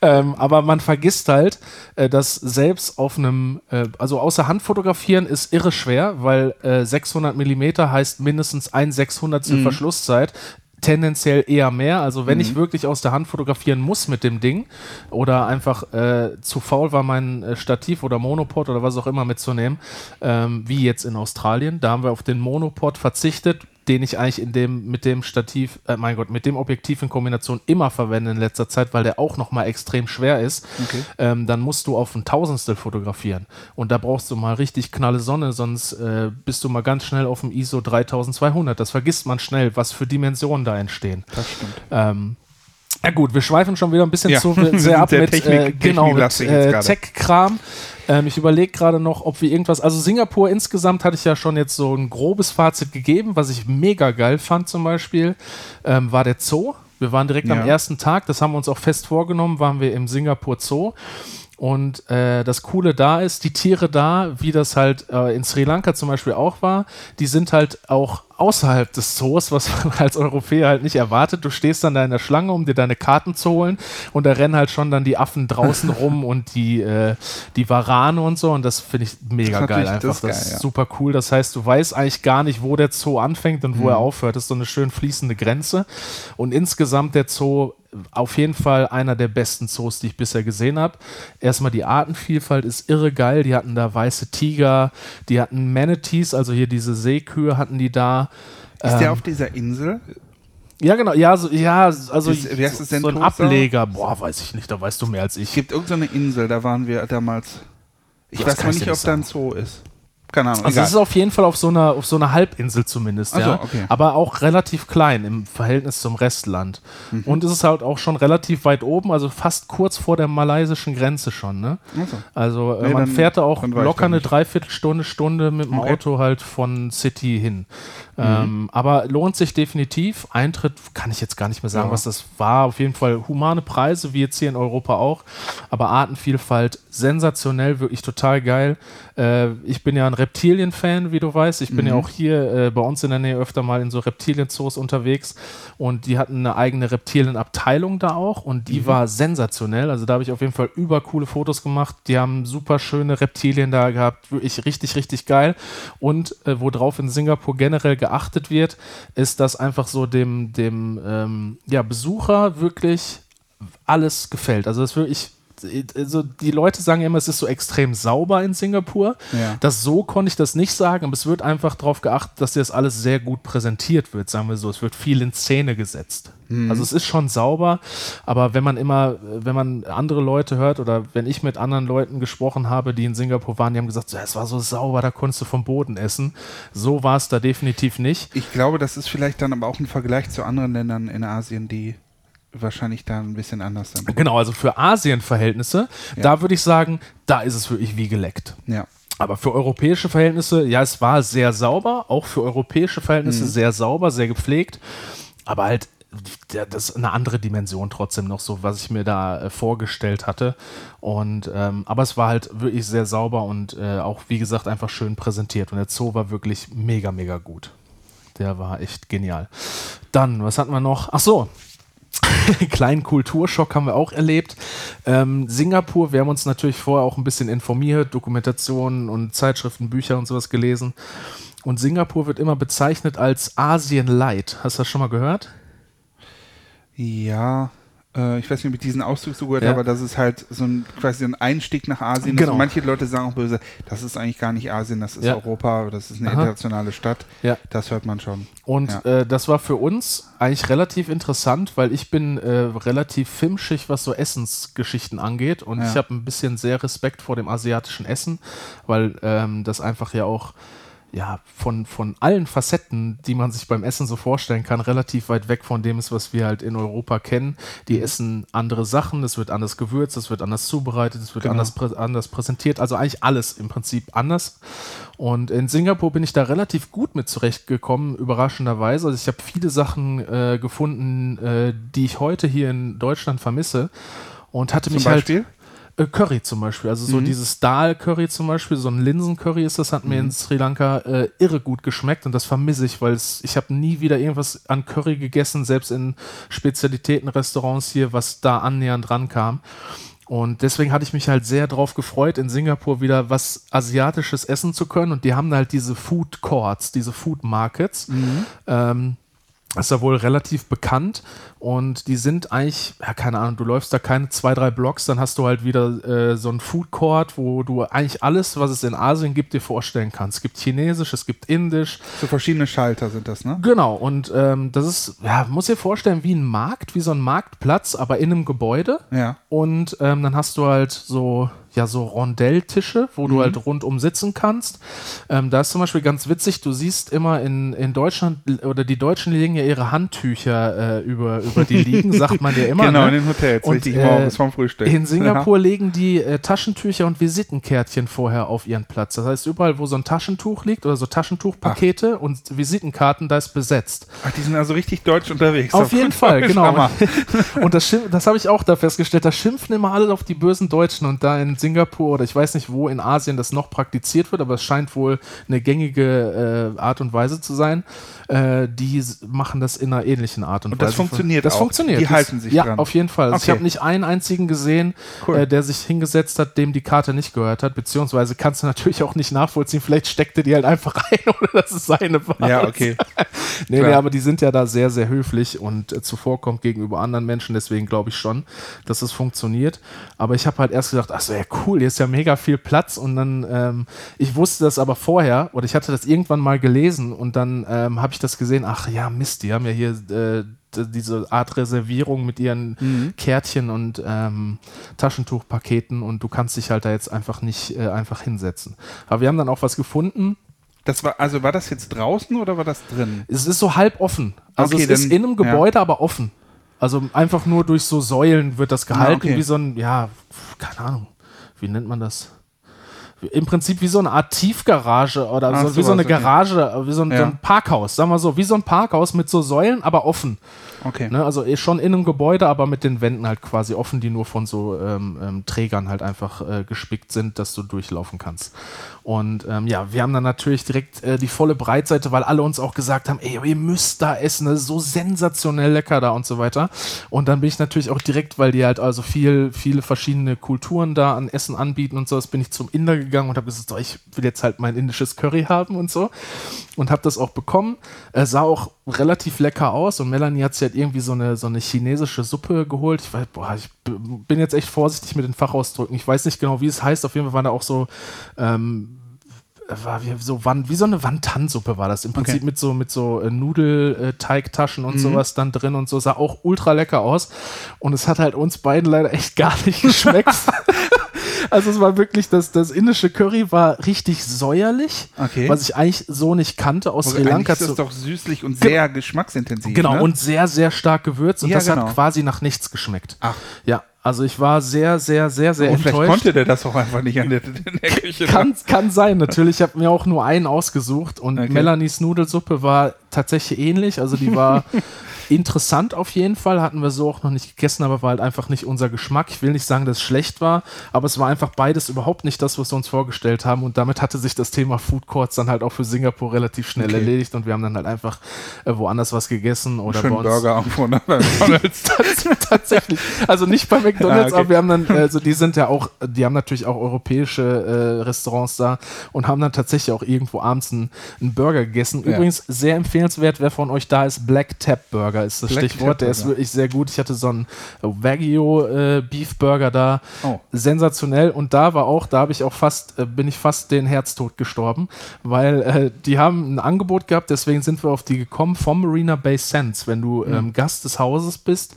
ähm, aber man vergisst halt, äh, dass selbst auf einem, äh, also außer Hand fotografieren ist irre schwer, weil äh, 600 mm heißt mindestens ein 600 mhm. Verschlusszeit tendenziell eher mehr. Also wenn mhm. ich wirklich aus der Hand fotografieren muss mit dem Ding oder einfach äh, zu faul war, mein äh, Stativ oder Monopod oder was auch immer mitzunehmen, ähm, wie jetzt in Australien, da haben wir auf den Monopod verzichtet, den ich eigentlich in dem, mit dem Stativ, äh, mein Gott, mit dem Objektiv in Kombination immer verwende in letzter Zeit, weil der auch nochmal extrem schwer ist, okay. ähm, dann musst du auf ein Tausendstel fotografieren. Und da brauchst du mal richtig knalle Sonne, sonst äh, bist du mal ganz schnell auf dem ISO 3200. Das vergisst man schnell, was für Dimensionen da entstehen. Das stimmt. Ähm, ja gut, wir schweifen schon wieder ein bisschen ja. zu sehr ab mit, Technik, äh, genau, mit äh, Tech-Kram. Ähm, ich überlege gerade noch, ob wir irgendwas. Also Singapur insgesamt hatte ich ja schon jetzt so ein grobes Fazit gegeben. Was ich mega geil fand zum Beispiel, ähm, war der Zoo. Wir waren direkt ja. am ersten Tag, das haben wir uns auch fest vorgenommen, waren wir im Singapur Zoo. Und äh, das Coole da ist, die Tiere da, wie das halt äh, in Sri Lanka zum Beispiel auch war, die sind halt auch außerhalb des Zoos, was man als Europäer halt nicht erwartet. Du stehst dann da in der Schlange, um dir deine Karten zu holen und da rennen halt schon dann die Affen draußen rum und die, äh, die Warane und so und das finde ich mega geil einfach. Das, das ist ja. super cool. Das heißt, du weißt eigentlich gar nicht, wo der Zoo anfängt und wo mhm. er aufhört. Das ist so eine schön fließende Grenze und insgesamt der Zoo auf jeden Fall einer der besten Zoos, die ich bisher gesehen habe. Erstmal die Artenvielfalt ist irre geil. Die hatten da weiße Tiger, die hatten Manatees, also hier diese Seekühe hatten die da. Ist ähm, der auf dieser Insel? Ja, genau, ja, so, ja, also ist, wie heißt das denn so ein Ableger, boah, weiß ich nicht, da weißt du mehr als ich. Es gibt irgendeine Insel, da waren wir damals. Ich weiß mal nicht, ob da ein Zoo ist. Keine Ahnung. Also es ist auf jeden Fall auf so einer, auf so einer Halbinsel zumindest, Ach so, ja. okay. Aber auch relativ klein im Verhältnis zum Restland. Und es ist halt auch schon relativ weit oben, also fast kurz vor der malaysischen Grenze schon, ne? Also äh, Nee, man dann- fährt da auch locker eine. Dreiviertelstunde, Stunde mit dem Okay. Mhm. Auto halt von City hin. Ähm, aber lohnt sich definitiv. Eintritt kann ich jetzt gar nicht mehr sagen, Ja. was das war. Auf jeden Fall humane Preise, wie jetzt hier in Europa auch. Aber Artenvielfalt sensationell, wirklich total geil. Äh, ich bin ja ein Reptilien-Fan, wie du weißt. Ich bin Mhm. ja auch hier äh, bei uns in der Nähe öfter mal in so Reptilienzoos unterwegs. Und die hatten eine eigene Reptilienabteilung da auch. Und Mhm. die war sensationell. Also da habe ich auf jeden Fall übercoole Fotos gemacht. Die haben super schöne Reptilien da gehabt. Wirklich richtig, richtig geil. Und äh, worauf in Singapur generell geachtet wird, ist, dass einfach so dem, dem ähm, ja, Besucher wirklich alles gefällt. Also das wirklich, also die Leute sagen immer, es ist so extrem sauber in Singapur. Ja. Das so konnte ich das nicht sagen, aber es wird einfach darauf geachtet, dass dir das alles sehr gut präsentiert wird, sagen wir so. Es wird viel in Szene gesetzt. Also es ist schon sauber, aber wenn man immer, wenn man andere Leute hört oder wenn ich mit anderen Leuten gesprochen habe, die in Singapur waren, die haben gesagt, es war so sauber, da konntest du vom Boden essen. So war es da definitiv nicht. Ich glaube, das ist vielleicht dann aber auch ein Vergleich zu anderen Ländern in Asien, die wahrscheinlich da ein bisschen anders sind. Genau, also für Asien-Verhältnisse, Ja. da würde ich sagen, da ist es wirklich wie geleckt. Ja. Aber für europäische Verhältnisse, ja, es war sehr sauber, auch für europäische Verhältnisse sehr sauber, sehr gepflegt, aber halt das ist eine andere Dimension trotzdem noch so, was ich mir da äh, vorgestellt hatte. Und ähm, aber es war halt wirklich sehr sauber und äh, auch wie gesagt einfach schön präsentiert. Und der Zoo war wirklich mega, mega gut. Der war echt genial. Dann, was hatten wir noch? Ach so, kleinen Kulturschock haben wir auch erlebt. Ähm, Singapur, wir haben uns natürlich vorher auch ein bisschen informiert, Dokumentationen und Zeitschriften, Bücher und sowas gelesen. Und Singapur wird immer bezeichnet als Asien Light. Hast du das schon mal gehört? Ja, äh, ich weiß nicht, ob ich diesen Ausdruck so gehört Ja. habe, aber das ist halt so ein quasi ein Einstieg nach Asien. Genau. Manche Leute sagen auch böse, das ist eigentlich gar nicht Asien, das ist Ja. Europa, das ist eine Aha. internationale Stadt. Ja. Das hört man schon. Und äh, das war für uns eigentlich relativ interessant, weil ich bin äh, relativ filmschig, was so Essensgeschichten angeht. Und ich habe ein bisschen sehr Respekt vor dem asiatischen Essen, weil ähm, das einfach ja auch ja, von, von allen Facetten, die man sich beim Essen so vorstellen kann, relativ weit weg von dem ist, was wir halt in Europa kennen. Die Mhm. essen andere Sachen, es wird anders gewürzt, es wird anders zubereitet, es wird Genau. anders, prä anders präsentiert. Also eigentlich alles im Prinzip anders. Und in Singapur bin ich da relativ gut mit zurechtgekommen, überraschenderweise. Also ich habe viele Sachen äh, gefunden, äh, die ich heute hier in Deutschland vermisse. Und hatte Zum mich Beispiel? halt. Äh, Curry zum Beispiel, also so dieses Dal-Curry zum Beispiel, so ein Linsen-Curry ist das, hat mir in Sri Lanka äh, irre gut geschmeckt und das vermisse ich, weil ich habe nie wieder irgendwas an Curry gegessen, selbst in Spezialitätenrestaurants hier, was da annähernd rankam. Und deswegen hatte ich mich halt sehr drauf gefreut, in Singapur wieder was Asiatisches essen zu können. Und die haben halt diese Food Courts, diese Food Markets. Ähm, ist ja wohl relativ bekannt und die sind eigentlich, ja, keine Ahnung, du läufst da keine zwei, drei Blocks, dann hast du halt wieder äh, so einen Food Court, wo du eigentlich alles, was es in Asien gibt, dir vorstellen kannst. Es gibt Chinesisch, es gibt Indisch, So verschiedene Schalter sind das, ne? Genau, und ähm, das ist, ja, muss dir vorstellen, wie ein Markt, wie so ein Marktplatz, aber in einem Gebäude. Ja. Und ähm, dann hast du halt so, ja, so Rondelltische, wo du halt rundum sitzen kannst. Ähm, da ist zum Beispiel ganz witzig, du siehst immer in, in Deutschland, oder die Deutschen legen ja ihre Handtücher äh, über, über die liegen, sagt man ja immer. genau, in ne? den Hotels, Und, richtig äh, morgens vom Frühstück. In Singapur legen die äh, Taschentücher und Visitenkärtchen vorher auf ihren Platz. Das heißt, überall, wo so ein Taschentuch liegt oder so Taschentuchpakete und Visitenkarten, da ist besetzt. Ja. Ach, die sind also richtig deutsch unterwegs. Auf jeden Fall, genau. Und das, das habe ich auch da festgestellt. Da schimpfen immer alle auf die bösen Deutschen. Und da in Singapur oder ich weiß nicht, wo in Asien das noch praktiziert wird, aber es scheint wohl eine gängige äh, Art und Weise zu sein. Äh, die machen das in einer ähnlichen Art und, Und das Weise. funktioniert Das auch. funktioniert. Die Das- halten sich ja, dran. auf jeden Fall. Also Ich Okay. habe nicht einen einzigen gesehen, Cool. äh, der sich hingesetzt hat, dem die Karte nicht gehört hat. Beziehungsweise kannst du natürlich auch nicht nachvollziehen. Vielleicht steckte die halt einfach rein oder das ist seine war. Ja, okay. Nee, Klar. nee, aber die sind ja da sehr, sehr höflich und äh, zuvorkommt gegenüber anderen Menschen. Deswegen glaube ich schon, dass es funktioniert. Aber ich habe halt erst gedacht, ach so, ja cool, hier ist ja mega viel Platz. Und dann, ähm, ich wusste das aber vorher oder ich hatte das irgendwann mal gelesen und dann ähm, habe ich das gesehen, ach ja, Mist, die haben ja hier äh, diese Art Reservierung mit ihren mhm. Kärtchen und ähm, Taschentuchpaketen und du kannst dich halt da jetzt einfach nicht äh, einfach hinsetzen. Aber wir haben dann auch was gefunden. Das war, also war das jetzt draußen oder war das drin? Es ist so halb offen. Also okay, es ist in einem Gebäude, ja. aber offen. Also einfach nur durch so Säulen wird das gehalten, ja, okay. wie so ein, ja, keine Ahnung, wie nennt man das? im Prinzip wie so eine Art Tiefgarage oder so, wie so eine Garage, wie so ein, ja. so ein, Parkhaus, sagen wir so, wie so ein Parkhaus mit so Säulen, aber offen. Okay. Ne, also eh schon in einem Gebäude, aber mit den Wänden halt quasi offen, die nur von so ähm, ähm, Trägern halt einfach äh, gespickt sind, dass du durchlaufen kannst. Und ähm, ja, wir haben dann natürlich direkt äh, die volle Breitseite, weil alle uns auch gesagt haben, ey, ihr müsst da essen, das ist so sensationell lecker da und so weiter. Und dann bin ich natürlich auch direkt, weil die halt also viel, viele verschiedene Kulturen da an Essen anbieten und so, das bin ich zum Inder gegangen und habe gesagt, so, ich will jetzt halt mein indisches Curry haben und so. Und habe das auch bekommen. Äh, sah auch relativ lecker aus und Melanie hat sich halt irgendwie so eine, so eine chinesische Suppe geholt. Ich weiß, boah, ich bin jetzt echt vorsichtig mit den Fachausdrücken. Ich weiß nicht genau, wie es heißt. Auf jeden Fall waren da auch so ähm, war wie so, Wand, wie so eine Wandtansuppe war das im Prinzip okay. mit so mit so äh, Nudelteigtaschen und mhm. sowas dann drin und so sah auch ultra lecker aus und es hat halt uns beiden leider echt gar nicht geschmeckt. also es war wirklich das das indische Curry war richtig säuerlich, okay. was ich eigentlich so nicht kannte aus Sri Lanka. Das ist doch süßlich und sehr Ge geschmacksintensiv. Genau ne? und sehr sehr stark gewürzt und ja, das genau. hat quasi nach nichts geschmeckt. Ach. Ja, also ich war sehr, sehr, sehr, sehr oh, enttäuscht. Vielleicht konnte der das auch einfach nicht an der, in der Küche. Kann, kann sein, natürlich. Ich habe mir auch nur einen ausgesucht und okay. Melanies Nudelsuppe war tatsächlich ähnlich. Also die war Interessant auf jeden Fall, hatten wir so auch noch nicht gegessen, aber war halt einfach nicht unser Geschmack. Ich will nicht sagen, dass es schlecht war, aber es war einfach beides überhaupt nicht das, was wir uns vorgestellt haben. Und damit hatte sich das Thema Food Courts dann halt auch für Singapur relativ schnell okay. erledigt und wir haben dann halt einfach äh, woanders was gegessen oder Schön bei uns. Burger irgendwo ne? bei McDonalds. Tatsächlich. Also nicht bei McDonalds, ah, okay. aber wir haben dann, also die sind ja auch, die haben natürlich auch europäische äh, Restaurants da und haben dann tatsächlich auch irgendwo abends einen, einen Burger gegessen. Übrigens ja. sehr empfehlenswert, wer von euch da ist, Black Tap Burger Burger ist das Black Stichwort. Der ist wirklich sehr gut. Ich hatte so einen Wagyu äh, Beef Burger da. Oh. Sensationell. Und da war auch, da habe ich auch fast, äh, bin ich fast den Herztod gestorben, weil äh, die haben ein Angebot gehabt, deswegen sind wir auf die gekommen vom Marina Bay Sands. Wenn du mhm. ähm, Gast des Hauses bist,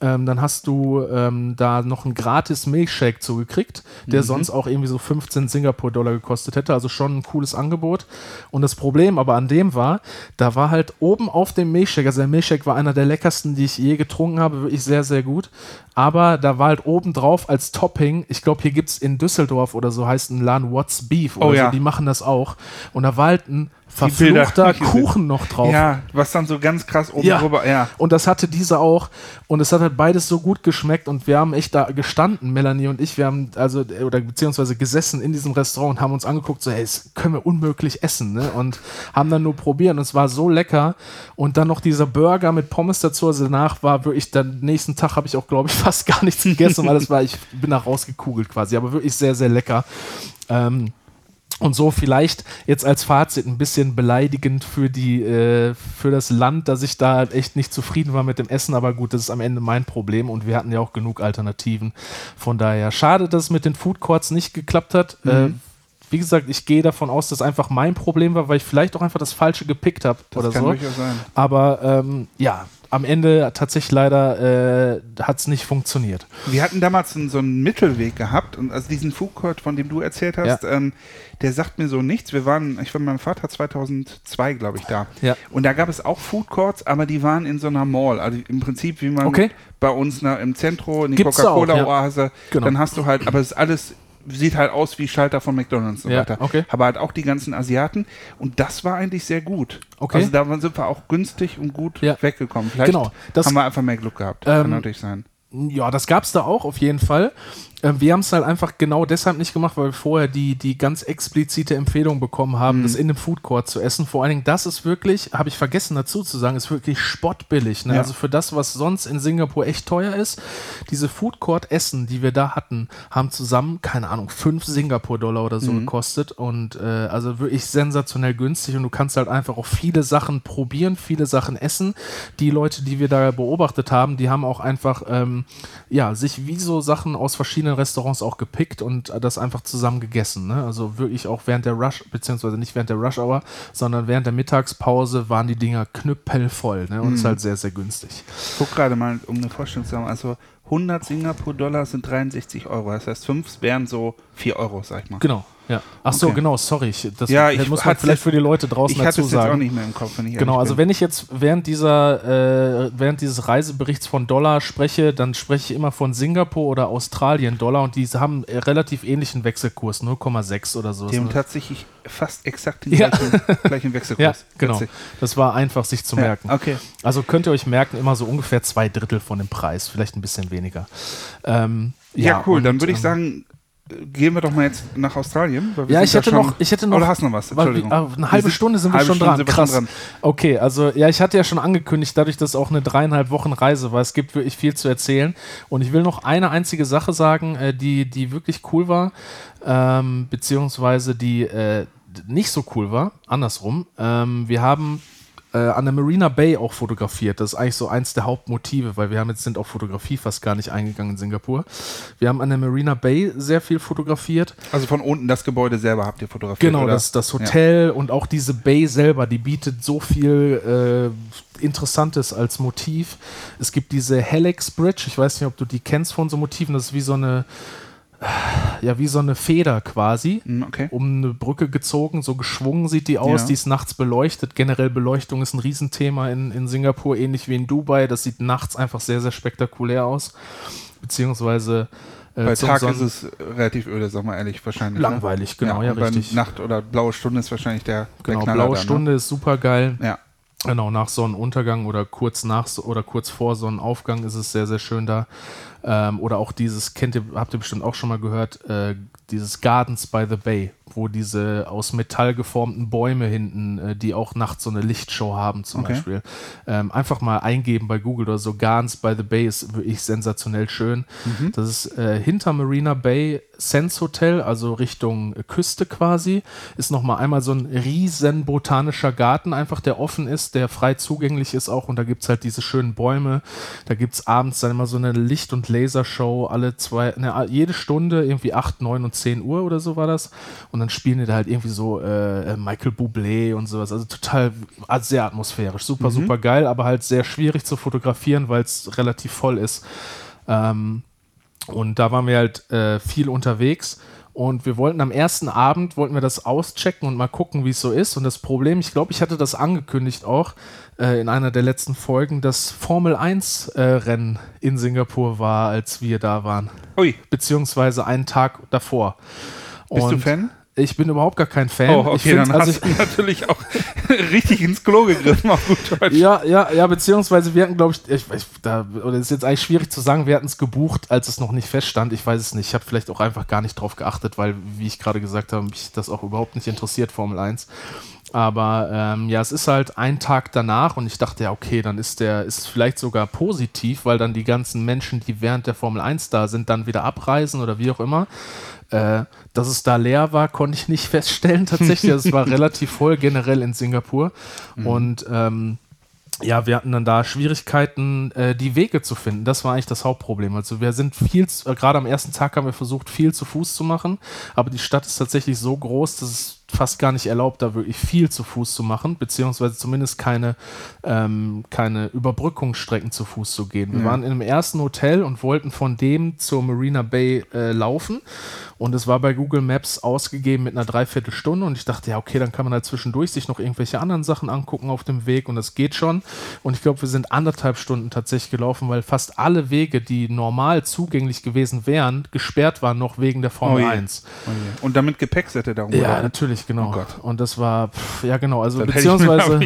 ähm, dann hast du ähm, da noch einen gratis Milchshake zugekriegt, der mhm. sonst auch irgendwie so 15 Singapur-Dollar gekostet hätte. Also schon ein cooles Angebot. Und das Problem aber an dem war, da war halt oben auf dem Milchshake, also der Milchshake war einer der leckersten, die ich je getrunken habe, wirklich sehr, sehr gut. Aber da war halt oben drauf als Topping, ich glaube, hier gibt es in Düsseldorf oder so heißt ein Lan What's Beef oder oh, ja. so, die machen das auch. Und da war halt ein verfluchter Kuchen noch drauf. Ja, was dann so ganz krass oben ja. drüber, ja. Und das hatte diese auch. Und es hat halt beides so gut geschmeckt und wir haben echt da gestanden, Melanie und ich, wir haben also, oder beziehungsweise gesessen in diesem Restaurant und haben uns angeguckt, so, hey, das können wir unmöglich essen, ne? Und haben dann nur probiert und es war so lecker. Und dann noch dieser Burger mit Pommes dazu, also danach war wirklich, den nächsten Tag habe ich auch, glaube ich, fast gar nichts gegessen, weil das war, ich bin da rausgekugelt quasi, aber wirklich sehr, sehr lecker. Ähm, und so vielleicht jetzt als Fazit ein bisschen beleidigend für die äh, für das Land, dass ich da echt nicht zufrieden war mit dem Essen, aber gut, das ist am Ende mein Problem und wir hatten ja auch genug Alternativen. Von daher schade, dass es mit den Food Courts nicht geklappt hat. Mhm. Äh, wie gesagt, ich gehe davon aus, dass einfach mein Problem war, weil ich vielleicht auch einfach das Falsche gepickt habe oder kann so. Sein. Aber ähm, ja, am Ende tatsächlich leider äh, hat es nicht funktioniert. Wir hatten damals so einen Mittelweg gehabt und also diesen Food Court, von dem du erzählt hast, ja. ähm, der sagt mir so nichts. Wir waren, ich war mit meinem Vater 2002, glaube ich, da. Ja. Und da gab es auch Food Courts, aber die waren in so einer Mall. Also im Prinzip, wie man okay. bei uns na, im Zentrum, in die Coca-Cola-Oase, ja. genau. dann hast du halt, aber es ist alles sieht halt aus wie Schalter von McDonalds und so ja, weiter. Okay. Aber halt auch die ganzen Asiaten. Und das war eigentlich sehr gut. Okay. Also da sind wir auch günstig und gut ja. weggekommen. Vielleicht genau, das, haben wir einfach mehr Glück gehabt. Ähm, Kann natürlich sein. Ja, das gab es da auch auf jeden Fall. Äh, wir haben es halt einfach genau deshalb nicht gemacht, weil wir vorher die, die ganz explizite Empfehlung bekommen haben, mhm. das in einem Food Court zu essen. Vor allen Dingen, das ist wirklich, habe ich vergessen dazu zu sagen, ist wirklich spottbillig. Ne? Ja. Also für das, was sonst in Singapur echt teuer ist, diese Food Court Essen, die wir da hatten, haben zusammen, keine Ahnung, 5 Singapur-Dollar oder so mhm. gekostet. Und äh, also wirklich sensationell günstig und du kannst halt einfach auch viele Sachen probieren, viele Sachen essen. Die Leute, die wir da beobachtet haben, die haben auch einfach ähm, ja, sich wie so Sachen aus verschiedenen verschiedenen Restaurants auch gepickt und das einfach zusammen gegessen. Ne? Also wirklich auch während der Rush, beziehungsweise nicht während der Rush Hour, sondern während der Mittagspause waren die Dinger knüppelvoll ne? und mhm. ist halt sehr, sehr günstig. Ich guck gerade mal, um eine Vorstellung zu haben, also 100 Singapur-Dollar sind 63 Euro. Das heißt, 5 wären so 4 Euro, sag ich mal. Genau. Ja. Ach so, okay. genau, sorry. Ich, das ja, ich muss man vielleicht für die Leute draußen ich dazu sagen. Ich auch nicht mehr im Kopf, wenn ich Genau, also wenn ich jetzt während dieser, äh, während dieses Reiseberichts von Dollar spreche, dann spreche ich immer von Singapur oder Australien Dollar und die haben relativ ähnlichen Wechselkurs, 0,6 oder so. Die haben tatsächlich fast exakt den ja. gleichen, gleichen Wechselkurs. Ja, genau. Witzig. Das war einfach sich zu merken. Ja, okay. Also könnt ihr euch merken, immer so ungefähr zwei Drittel von dem Preis, vielleicht ein bisschen weniger. Ähm, ja, ja, cool. Und, dann würde ich ähm, sagen, gehen wir doch mal jetzt nach Australien. ja, ich hätte, noch, ich hätte noch. Oder hast noch was? Entschuldigung. Weil, eine halbe Stunde sind wir schon Stunde dran. Krass. Schon dran. Okay, also ja, ich hatte ja schon angekündigt, dadurch, dass es auch eine dreieinhalb Wochen Reise war, es gibt wirklich viel zu erzählen. Und ich will noch eine einzige Sache sagen, äh, die, die wirklich cool war, ähm, beziehungsweise die äh, nicht so cool war. Andersrum. Ähm, wir haben äh, an der Marina Bay auch fotografiert. Das ist eigentlich so eins der Hauptmotive, weil wir haben jetzt sind auf Fotografie fast gar nicht eingegangen in Singapur. Wir haben an der Marina Bay sehr viel fotografiert. Also von unten das Gebäude selber habt ihr fotografiert? Genau, Das, das Hotel ja. und auch diese Bay selber, die bietet so viel äh, Interessantes als Motiv. Es gibt diese Helix Bridge, ich weiß nicht, ob du die kennst von so Motiven, das ist wie so eine ja, wie so eine Feder quasi, hm, okay. um eine Brücke gezogen. So geschwungen sieht die aus, ja. die ist nachts beleuchtet. Generell Beleuchtung ist ein Riesenthema in, in Singapur, ähnlich wie in Dubai. Das sieht nachts einfach sehr, sehr spektakulär aus. Beziehungsweise äh, bei Tag Son ist es relativ öde, sag mal ehrlich, wahrscheinlich. Ne? Langweilig, ne? genau, ja, ja richtig. Nacht oder blaue Stunde ist wahrscheinlich der, genau, der blaue dann, Stunde ne? ist super geil. Ja. Genau, nach Sonnenuntergang oder kurz nach oder kurz vor Sonnenaufgang ist es sehr, sehr schön da. Ähm, oder auch dieses, kennt ihr, habt ihr bestimmt auch schon mal gehört, äh, dieses Gardens by the Bay, wo diese aus Metall geformten Bäume hinten, äh, die auch nachts so eine Lichtshow haben zum okay. Beispiel. Ähm, einfach mal eingeben bei Google oder so. Gardens by the Bay ist wirklich sensationell schön. Mhm. Das ist äh, hinter Marina Bay Sense Hotel, also Richtung Küste quasi, ist nochmal einmal so ein riesen botanischer Garten einfach, der offen ist, der frei zugänglich ist auch und da gibt es halt diese schönen Bäume. Da gibt es abends dann immer so eine Licht- und Lasershow alle zwei, ne, jede Stunde, irgendwie 8, 9 und 10 Uhr oder so war das. Und dann spielen die da halt irgendwie so äh, Michael Bublé und sowas. Also total sehr atmosphärisch, super, mhm. super geil, aber halt sehr schwierig zu fotografieren, weil es relativ voll ist. Ähm, und da waren wir halt äh, viel unterwegs. Und wir wollten am ersten Abend, wollten wir das auschecken und mal gucken, wie es so ist. Und das Problem, ich glaube, ich hatte das angekündigt auch äh, in einer der letzten Folgen, dass Formel 1 äh, Rennen in Singapur war, als wir da waren. Ui. Beziehungsweise einen Tag davor. Bist und du Fan? Ich bin überhaupt gar kein Fan. Oh, okay, ich find, dann also hast du natürlich auch richtig ins Klo gegriffen, auf gut Deutsch. Ja, ja, ja, beziehungsweise wir hatten, glaube ich, ich, ich da, oder ist jetzt eigentlich schwierig zu sagen, wir hatten es gebucht, als es noch nicht feststand. Ich weiß es nicht. Ich habe vielleicht auch einfach gar nicht drauf geachtet, weil, wie ich gerade gesagt habe, mich das auch überhaupt nicht interessiert, Formel 1. Aber ähm, ja, es ist halt ein Tag danach und ich dachte, ja, okay, dann ist der, ist vielleicht sogar positiv, weil dann die ganzen Menschen, die während der Formel 1 da sind, dann wieder abreisen oder wie auch immer. Äh, dass es da leer war, konnte ich nicht feststellen tatsächlich. Also es war relativ voll generell in Singapur. Mhm. Und ähm, ja, wir hatten dann da Schwierigkeiten, äh, die Wege zu finden. Das war eigentlich das Hauptproblem. Also wir sind viel, äh, gerade am ersten Tag haben wir versucht, viel zu Fuß zu machen, aber die Stadt ist tatsächlich so groß, dass es fast gar nicht erlaubt, da wirklich viel zu Fuß zu machen, beziehungsweise zumindest keine, ähm, keine Überbrückungsstrecken zu Fuß zu gehen. Wir ja. waren in einem ersten Hotel und wollten von dem zur Marina Bay äh, laufen und es war bei Google Maps ausgegeben mit einer Dreiviertelstunde und ich dachte, ja, okay, dann kann man halt zwischendurch sich noch irgendwelche anderen Sachen angucken auf dem Weg und das geht schon. Und ich glaube, wir sind anderthalb Stunden tatsächlich gelaufen, weil fast alle Wege, die normal zugänglich gewesen wären, gesperrt waren noch wegen der Formel oh 1. Oh und damit Gepäcksätze darum. Ja, natürlich richtig, genau. Oh und das war, pff, ja genau, also das beziehungsweise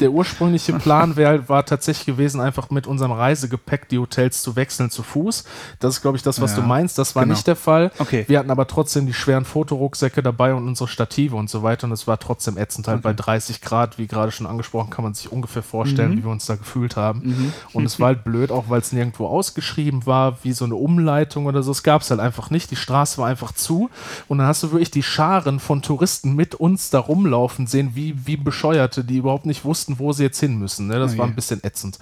der ursprüngliche Plan wär, war tatsächlich gewesen, einfach mit unserem Reisegepäck die Hotels zu wechseln zu Fuß. Das ist, glaube ich, das, was ja. du meinst. Das war genau. nicht der Fall. Okay. Wir hatten aber trotzdem die schweren Fotorucksäcke dabei und unsere Stative und so weiter. Und es war trotzdem ätzend halt okay. bei 30 Grad, wie gerade schon angesprochen, kann man sich ungefähr vorstellen, mhm. wie wir uns da gefühlt haben. Mhm. Und es war halt blöd, auch weil es nirgendwo ausgeschrieben war, wie so eine Umleitung oder so. Es gab es halt einfach nicht. Die Straße war einfach zu. Und dann hast du wirklich die Scharen von Touristen Touristen mit uns da rumlaufen sehen, wie, wie Bescheuerte, die überhaupt nicht wussten, wo sie jetzt hin müssen. Ne? Das okay. war ein bisschen ätzend.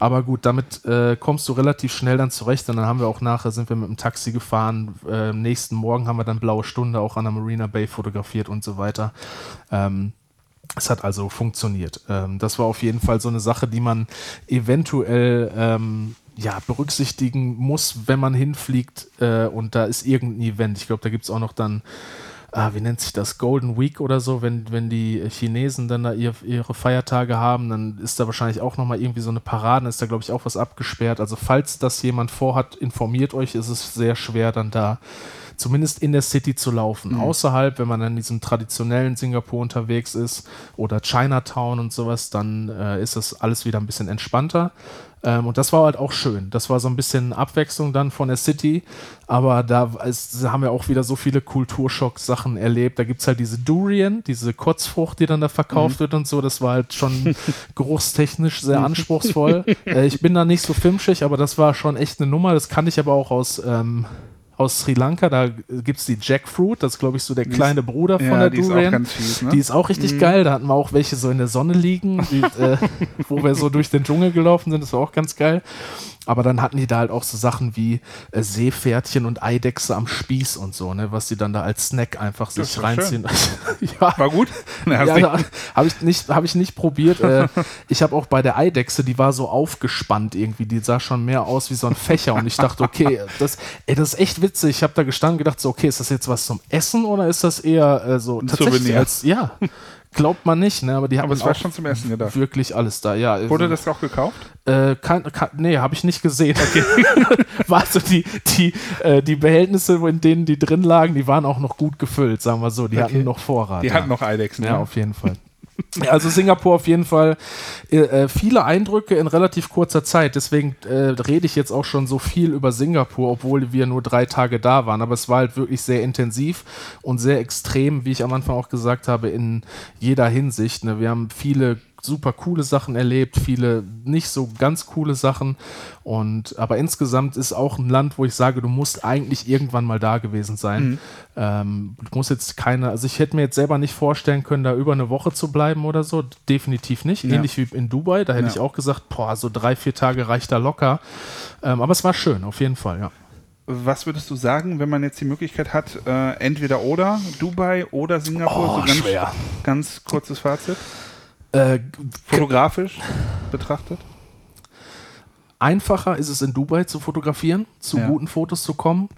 Aber gut, damit äh, kommst du relativ schnell dann zurecht. Und dann haben wir auch nachher, sind wir mit dem Taxi gefahren. Äh, nächsten Morgen haben wir dann Blaue Stunde auch an der Marina Bay fotografiert und so weiter. Ähm, es hat also funktioniert. Ähm, das war auf jeden Fall so eine Sache, die man eventuell ähm, ja, berücksichtigen muss, wenn man hinfliegt äh, und da ist irgendein Event. Ich glaube, da gibt es auch noch dann, ah, wie nennt sich das, Golden Week oder so, wenn, wenn die Chinesen dann da ihr, ihre Feiertage haben, dann ist da wahrscheinlich auch nochmal irgendwie so eine Parade, ist da glaube ich auch was abgesperrt. Also falls das jemand vorhat, informiert euch, ist es sehr schwer dann da zumindest in der City zu laufen. Mhm. Außerhalb, wenn man dann in diesem traditionellen Singapur unterwegs ist oder Chinatown und sowas, dann äh, ist das alles wieder ein bisschen entspannter. Ähm, und das war halt auch schön. Das war so ein bisschen Abwechslung dann von der City. Aber da ist, haben wir auch wieder so viele Kulturschock-Sachen erlebt. Da gibt es halt diese Durian, diese Kurzfrucht, die dann da verkauft mhm. wird und so. Das war halt schon geruchstechnisch sehr anspruchsvoll. äh, ich bin da nicht so filmschig, aber das war schon echt eine Nummer. Das kann ich aber auch aus. Ähm, aus Sri Lanka, da gibt es die Jackfruit, das ist glaube ich so der kleine Bruder von ja, der Durian. Die ist auch, fies, ne? die ist auch richtig mhm. geil, da hatten wir auch welche so in der Sonne liegen, die, äh, wo wir so durch den Dschungel gelaufen sind, das war auch ganz geil. Aber dann hatten die da halt auch so Sachen wie äh, Seepferdchen und Eidechse am Spieß und so, ne, was sie dann da als Snack einfach das sich reinziehen. ja. War gut? ja, habe ich nicht, habe ich nicht probiert. äh, ich habe auch bei der Eidechse, die war so aufgespannt irgendwie, die sah schon mehr aus wie so ein Fächer und ich dachte, okay, das, ey, das ist echt witzig. Ich habe da gestanden und gedacht, so, okay, ist das jetzt was zum Essen oder ist das eher äh, so ein tatsächlich Souvenir. als ja glaubt man nicht, ne? Aber die haben es war schon zum Essen gedacht. Wirklich alles da, ja. Wurde das auch gekauft? Äh, kann, kann, nee, habe ich nicht gesehen. Okay. war so die, die, äh, die Behältnisse, in denen die drin lagen, die waren auch noch gut gefüllt, sagen wir so. Die okay. hatten noch Vorrat. Die ja. hatten noch Eidechsen. Ja, ja, auf jeden Fall. Also Singapur auf jeden Fall äh, äh, viele Eindrücke in relativ kurzer Zeit. Deswegen äh, rede ich jetzt auch schon so viel über Singapur, obwohl wir nur drei Tage da waren. Aber es war halt wirklich sehr intensiv und sehr extrem, wie ich am Anfang auch gesagt habe, in jeder Hinsicht. Ne? Wir haben viele super coole Sachen erlebt, viele nicht so ganz coole Sachen. Und aber insgesamt ist auch ein Land, wo ich sage, du musst eigentlich irgendwann mal da gewesen sein. Mhm. Ähm, du musst jetzt keine, also ich hätte mir jetzt selber nicht vorstellen können, da über eine Woche zu bleiben oder so. Definitiv nicht. Ja. Ähnlich wie in Dubai, da hätte ja. ich auch gesagt, boah, so drei, vier Tage reicht da locker. Ähm, aber es war schön, auf jeden Fall, ja. Was würdest du sagen, wenn man jetzt die Möglichkeit hat, äh, entweder oder Dubai oder Singapur? Oh, so ganz, schwer. ganz kurzes Fazit. Äh, Fotografisch betrachtet? Einfacher ist es in Dubai zu fotografieren, zu ja. guten Fotos zu kommen.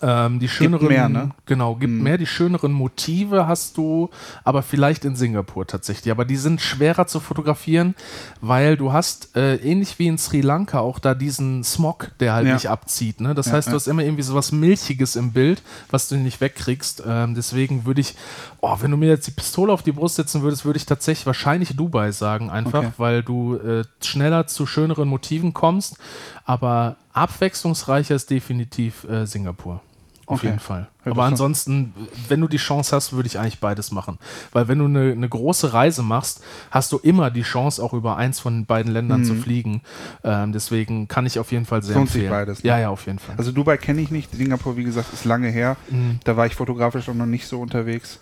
Ähm, die schöneren, gibt mehr, ne? Genau, gibt mhm. mehr. Die schöneren Motive hast du, aber vielleicht in Singapur tatsächlich. Aber die sind schwerer zu fotografieren, weil du hast, äh, ähnlich wie in Sri Lanka, auch da diesen Smog, der halt ja. nicht abzieht. Ne? Das ja, heißt, du hast immer irgendwie so was Milchiges im Bild, was du nicht wegkriegst. Ähm, deswegen würde ich, oh, wenn du mir jetzt die Pistole auf die Brust setzen würdest, würde ich tatsächlich wahrscheinlich Dubai sagen, einfach, okay. weil du äh, schneller zu schöneren Motiven kommst. Aber abwechslungsreicher ist definitiv äh, Singapur. Auf okay. jeden Fall. Ja, Aber ansonsten, wenn du die Chance hast, würde ich eigentlich beides machen. Weil wenn du eine, eine, große Reise machst, hast du immer die Chance, auch über eins von beiden Ländern mhm. zu fliegen. Ähm, deswegen kann ich auf jeden Fall sehr Lohnt empfehlen. Sich beides. Ne? Ja, ja, auf jeden Fall. Also Dubai kenne ich nicht. Singapur, wie gesagt, ist lange her. Mhm. Da war ich fotografisch auch noch nicht so unterwegs.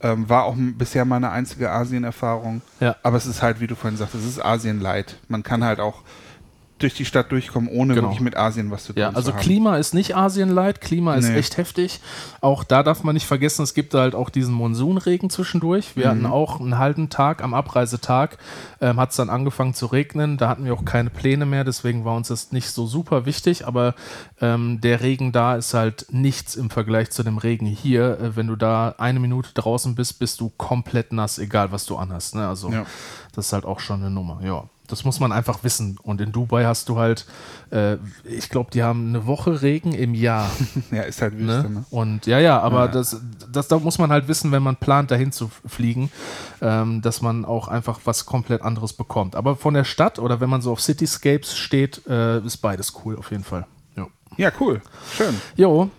Ähm, war auch bisher meine einzige Asien-Erfahrung. Ja. Aber es ist halt, wie du vorhin sagst, es ist Asien-Light. Man kann halt auch durch die Stadt durchkommen, ohne genau. wirklich mit Asien was zu tun ja, also Klima ist nicht Asien-Light, Klima ist nee. echt heftig. Auch da darf man nicht vergessen, es gibt halt auch diesen Monsunregen zwischendurch. Wir mhm. hatten auch einen halben Tag, am Abreisetag ähm, hat es dann angefangen zu regnen. Da hatten wir auch keine Pläne mehr, deswegen war uns das nicht so super wichtig. Aber ähm, der Regen da ist halt nichts im Vergleich zu dem Regen hier. Äh, wenn du da eine Minute draußen bist, bist du komplett nass, egal was du anhast. Ne? Also ja. das ist halt auch schon eine Nummer, ja. Das muss man einfach wissen. Und in Dubai hast du halt, äh, ich glaube, die haben eine Woche Regen im Jahr. ja, ist halt Wüste, ne? ne? Und ja, ja, aber ja. Das, das da muss man halt wissen, wenn man plant, dahin zu fliegen, ähm, dass man auch einfach was komplett anderes bekommt. Aber von der Stadt oder wenn man so auf Cityscapes steht, äh, ist beides cool auf jeden Fall. Jo. Ja, cool. Schön. Jo.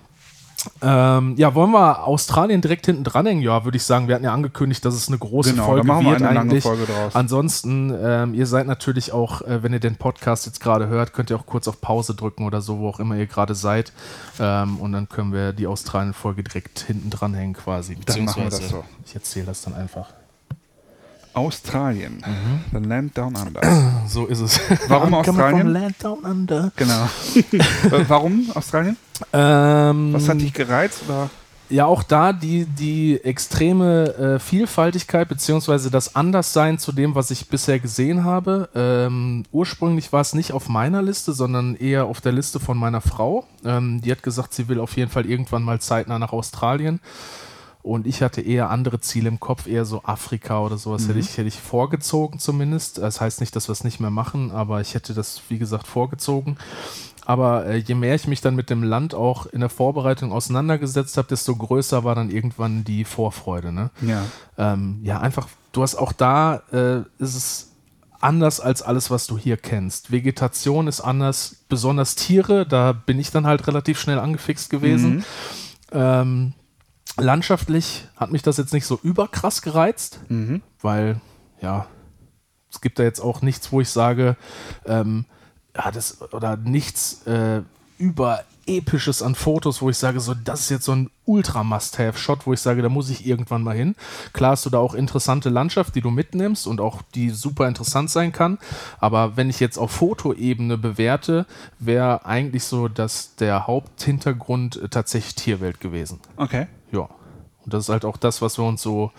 Ähm, ja, wollen wir Australien direkt hinten dranhängen? Ja, würde ich sagen. Wir hatten ja angekündigt, dass es eine große genau, Folge machen wir wird eine eigentlich. Lange Folge draus. Ansonsten, ähm, ihr seid natürlich auch, äh, wenn ihr den Podcast jetzt gerade hört, könnt ihr auch kurz auf Pause drücken oder so, wo auch immer ihr gerade seid. Ähm, und dann können wir die Australien-Folge direkt hinten dranhängen quasi. Dann machen wir das so. Ich erzähle das dann einfach. Australien. Mhm. The Land Down Under. So ist es. Warum Australien? Land Down Under. Genau. Warum Australien? Ähm, Was hat dich gereizt? Oder? Ja, auch da die, die extreme äh, Vielfaltigkeit beziehungsweise das Anderssein zu dem, was ich bisher gesehen habe. Ähm, ursprünglich war es nicht auf meiner Liste, sondern eher auf der Liste von meiner Frau. Ähm, die hat gesagt, sie will auf jeden Fall irgendwann mal zeitnah nach Australien. Und ich hatte eher andere Ziele im Kopf, eher so Afrika oder sowas mhm. hätte, ich, hätte ich vorgezogen zumindest. Das heißt nicht, dass wir es nicht mehr machen, aber ich hätte das, wie gesagt, vorgezogen. Aber äh, je mehr ich mich dann mit dem Land auch in der Vorbereitung auseinandergesetzt habe, desto größer war dann irgendwann die Vorfreude. Ne? Ja. Ähm, ja, einfach, du hast auch da, äh, ist es anders als alles, was du hier kennst. Vegetation ist anders, besonders Tiere, da bin ich dann halt relativ schnell angefixt gewesen. Mhm. Ähm, Landschaftlich hat mich das jetzt nicht so überkrass gereizt, mhm. weil, ja, es gibt da jetzt auch nichts, wo ich sage, ähm, ja, das, oder nichts äh, über episches an Fotos, wo ich sage, so, das ist jetzt so ein Ultra-Must-Have-Shot, wo ich sage, da muss ich irgendwann mal hin. Klar hast du da auch interessante Landschaft, die du mitnimmst und auch die super interessant sein kann. Aber wenn ich jetzt auf Fotoebene bewerte, wäre eigentlich so, dass der Haupthintergrund tatsächlich Tierwelt gewesen. Okay. Ja. Und das ist halt auch das, was wir uns so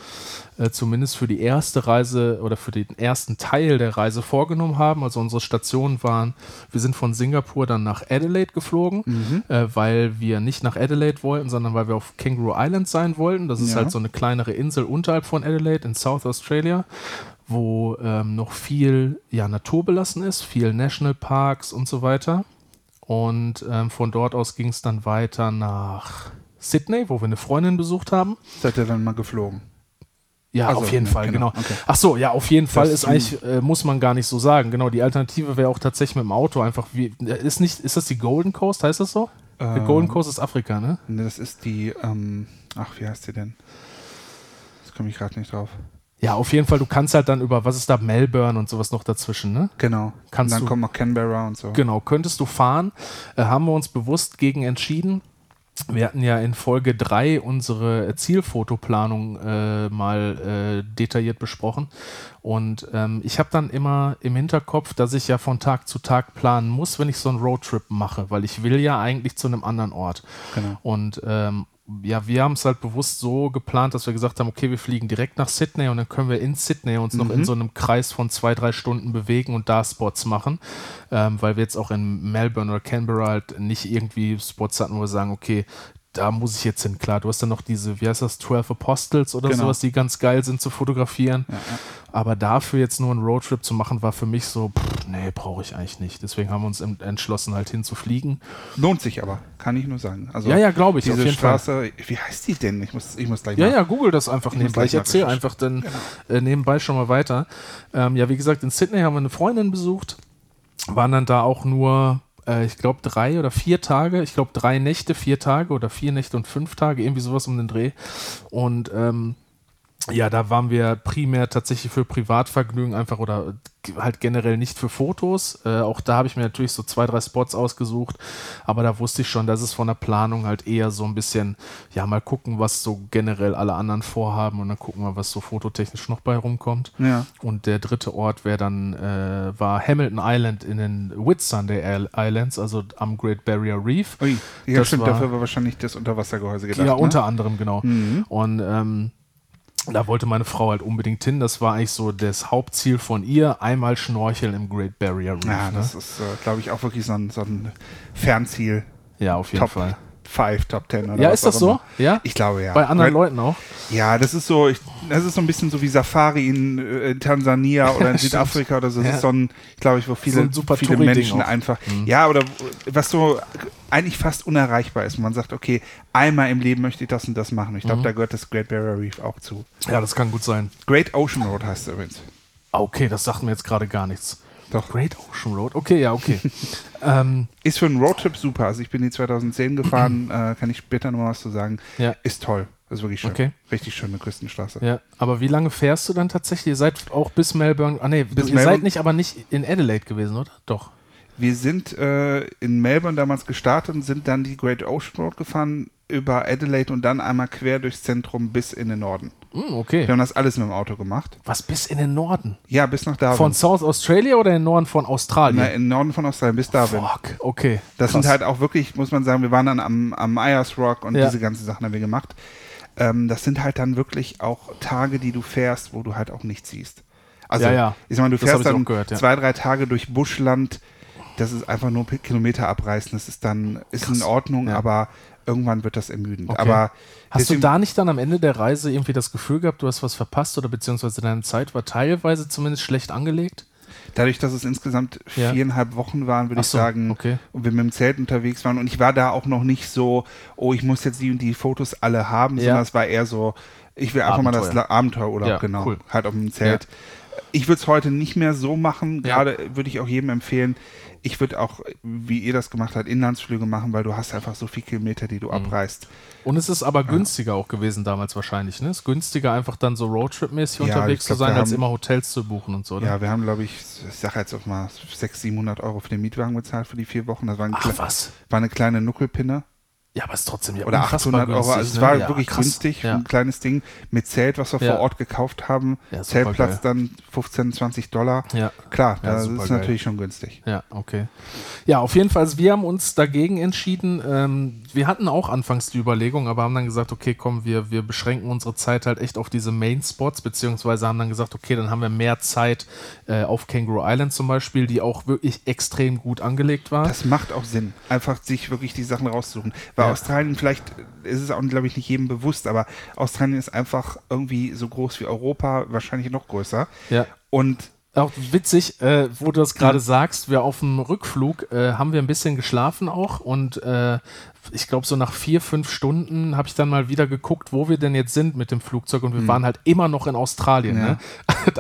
äh, zumindest für die erste Reise oder für den ersten Teil der Reise vorgenommen haben. Also unsere Stationen waren, wir sind von Singapur dann nach Adelaide geflogen, mhm. äh, weil wir nicht nach Adelaide wollten, sondern weil wir auf Kangaroo Island sein wollten. Das ist ja. halt so eine kleinere Insel unterhalb von Adelaide in South Australia wo ähm, noch viel ja, naturbelassen ist, viel Nationalparks und so weiter. Und ähm, von dort aus ging es dann weiter nach Sydney, wo wir eine Freundin besucht haben. Seid ihr dann mal geflogen? Ja, also, auf jeden Fall, genau. genau. Okay. Ach so, ja, auf jeden Fall ist eigentlich, äh, muss man gar nicht so sagen. Genau, die Alternative wäre auch tatsächlich mit dem Auto einfach wie, ist nicht, ist das die Golden Coast, heißt das so? Ähm, die Golden Coast ist Afrika, ne? Ne, das ist die, ähm, ach, wie heißt die denn? Das komme ich gerade nicht drauf. Ja, auf jeden Fall, du kannst halt dann über, was ist da, Melbourne und sowas noch dazwischen, ne? Genau. Kannst und dann du, kommt noch Canberra und so. Genau, könntest du fahren, äh, haben wir uns bewusst gegen entschieden, wir hatten ja in Folge 3 unsere Zielfotoplanung äh, mal äh, detailliert besprochen. Und ähm, ich habe dann immer im Hinterkopf, dass ich ja von Tag zu Tag planen muss, wenn ich so einen Roadtrip mache, weil ich will ja eigentlich zu einem anderen Ort. Genau. Und ähm, ja, wir haben es halt bewusst so geplant, dass wir gesagt haben, okay, wir fliegen direkt nach Sydney und dann können wir in Sydney uns mhm. noch in mhm. so einem Kreis von zwei, drei Stunden bewegen und da Spots machen, ähm, weil wir jetzt auch in Melbourne oder Canberra halt nicht irgendwie Spots hatten, wo wir sagen, okay, da muss ich jetzt hin. Klar, du hast dann noch diese, wie heißt das, 12 Apostles oder genau. sowas, die ganz geil sind zu fotografieren. Ja, ja. Aber dafür jetzt nur einen Roadtrip zu machen, war für mich so, pff, nee, brauche ich eigentlich nicht. Deswegen haben wir uns entschlossen, halt hinzufliegen. Lohnt sich aber, kann ich nur sagen. Also ja, ja, glaube ich. Diese Straße, Fall. wie heißt die denn? Ich muss, ich muss gleich Ja, mal, ja, google das einfach ich nebenbei. Ich erzähle einfach dann genau. äh, nebenbei schon mal weiter. Ähm, ja, wie gesagt, in Sydney haben wir eine Freundin besucht, waren dann da auch nur äh, ich glaube, drei oder vier Tage. Ich glaube, drei Nächte, vier Tage oder vier Nächte und fünf Tage, irgendwie sowas um den Dreh. Und ähm, ja, da waren wir primär tatsächlich für Privatvergnügen einfach oder halt generell nicht für Fotos. Äh, auch da habe ich mir natürlich so zwei, drei Spots ausgesucht, aber da wusste ich schon, dass es von der Planung halt eher so ein bisschen, ja, mal gucken, was so generell alle anderen vorhaben und dann gucken wir, was so fototechnisch noch bei rumkommt. Ja. Und der dritte Ort wäre dann, äh, war Hamilton Island in den Whitsunday Islands, also am Great Barrier Reef. Ui, ja, das stimmt, war, dafür war wahrscheinlich das Unterwassergehäuse gedacht. Ja, ne? unter anderem, genau. Mhm. Und ähm, da wollte meine Frau halt unbedingt hin. Das war eigentlich so das Hauptziel von ihr. Einmal schnorcheln im Great Barrier Reef. Ja, das ne? ist, äh, glaube ich, auch wirklich so ein, so ein Fernziel. Ja, auf jeden Top Fall. 5, Top 10 oder Ja, ist das so? Ja? Ich glaube ja. Bei anderen Great, Leuten auch? Ja, das ist so, ich, das ist so ein bisschen so wie Safari in, äh, in Tansania oder in Südafrika oder so. Das ja. ist so ein, glaube ich, wo viele, so viele Menschen einfach. Mhm. Ja, oder was so eigentlich fast unerreichbar ist. Man sagt, okay, einmal im Leben möchte ich das und das machen. Ich glaube, mhm. da gehört das Great Barrier Reef auch zu. Ja, das kann gut sein. Great Ocean Road heißt es übrigens. Okay, das sagt mir jetzt gerade gar nichts. Doch. Great Ocean Road, okay, ja, okay. ähm, ist für einen Roadtrip super. Also ich bin die 2010 gefahren, äh, kann ich später noch was zu sagen. Ja. Ist toll. Das ist wirklich schön. Okay. Richtig schöne Küstenstraße. Ja, aber wie lange fährst du dann tatsächlich? Ihr seid auch bis Melbourne, ah nee, bis ihr Melbourne? seid nicht, aber nicht in Adelaide gewesen, oder? Doch. Wir sind äh, in Melbourne damals gestartet und sind dann die Great Ocean Road gefahren über Adelaide und dann einmal quer durchs Zentrum bis in den Norden. Mm, okay. Wir haben das alles mit dem Auto gemacht. Was, bis in den Norden? Ja, bis nach Darwin. Von South Australia oder in den Norden von Australien? Na, im Norden von Australien bis Darwin. Fuck, okay. Das Krass. sind halt auch wirklich, muss man sagen, wir waren dann am, am Ayers Rock und Ja. diese ganzen Sachen haben wir gemacht. Ähm, das sind halt dann wirklich auch Tage, die du fährst, wo du halt auch nichts siehst. Also, Ja, ja. ich sag mal, du Das fährst dann gehört, ja. zwei, drei Tage durch Buschland, das ist einfach nur Kilometer abreißen, das ist dann, ist Krass. in Ordnung, aber irgendwann wird das ermüdend. Okay. Aber Hast du da nicht dann am Ende der Reise irgendwie das Gefühl gehabt, du hast was verpasst oder beziehungsweise deine Zeit war teilweise zumindest schlecht angelegt? dadurch, dass es insgesamt Ja. viereinhalb Wochen waren, würde Ach ich so, sagen, okay. und wir mit dem Zelt unterwegs waren und ich war da auch noch nicht so, oh, ich muss jetzt die und die Fotos alle haben, Ja. sondern es war eher so, ich will einfach mal das Abenteuer. La- Abenteuerurlaub, Ja, genau, cool. halt auf dem Zelt. Ich würde es heute nicht mehr so machen, gerade würde ich auch jedem empfehlen, ich würde auch, wie ihr das gemacht habt, Inlandsflüge machen, weil du hast einfach so viele Kilometer, die du Mhm. abreißt. Und es ist aber günstiger auch gewesen damals wahrscheinlich, ne? Es ist günstiger einfach dann so Roadtrip-mäßig Ja, unterwegs ich zu glaub, sein, als haben- immer Hotels zu buchen und so, ne? Ja, wir haben, glaube ich, ich sage jetzt auch mal 600, 700 Euro für den Mietwagen bezahlt für die vier Wochen. Das war, ein Ach was. war eine kleine Nuckelpinne. Ja, aber es ist trotzdem ja oder unfassbar 800 Euro. günstig, Also es ne? war ja, wirklich krass. günstig, Ja. ein kleines Ding mit Zelt, was wir vor Ort gekauft haben. Zeltplatz dann 15, 20 Dollar. Ja. Klar, das ist geil. natürlich schon günstig. Ja, okay. Ja, auf jeden Fall, also wir haben uns dagegen entschieden. Ähm, wir hatten auch anfangs die Überlegung, aber haben dann gesagt, okay, komm, wir, wir beschränken unsere Zeit halt echt auf diese Main-Spots, beziehungsweise haben dann gesagt, okay, dann haben wir mehr Zeit äh, auf Kangaroo Island zum Beispiel, die auch wirklich extrem gut angelegt war. Das macht auch Sinn, einfach sich wirklich die Sachen rauszusuchen. Weil Ja. Australien, vielleicht ist es auch, glaube ich, nicht jedem bewusst, aber Australien ist einfach irgendwie so groß wie Europa, wahrscheinlich noch größer. ja. Und Auch witzig, äh, wo du das gerade sagst, wir auf dem Rückflug äh, haben wir ein bisschen geschlafen auch und äh, ich glaube so nach vier, fünf Stunden habe ich dann mal wieder geguckt, wo wir denn jetzt sind mit dem Flugzeug und wir waren halt immer noch in Australien. Ja. Ne?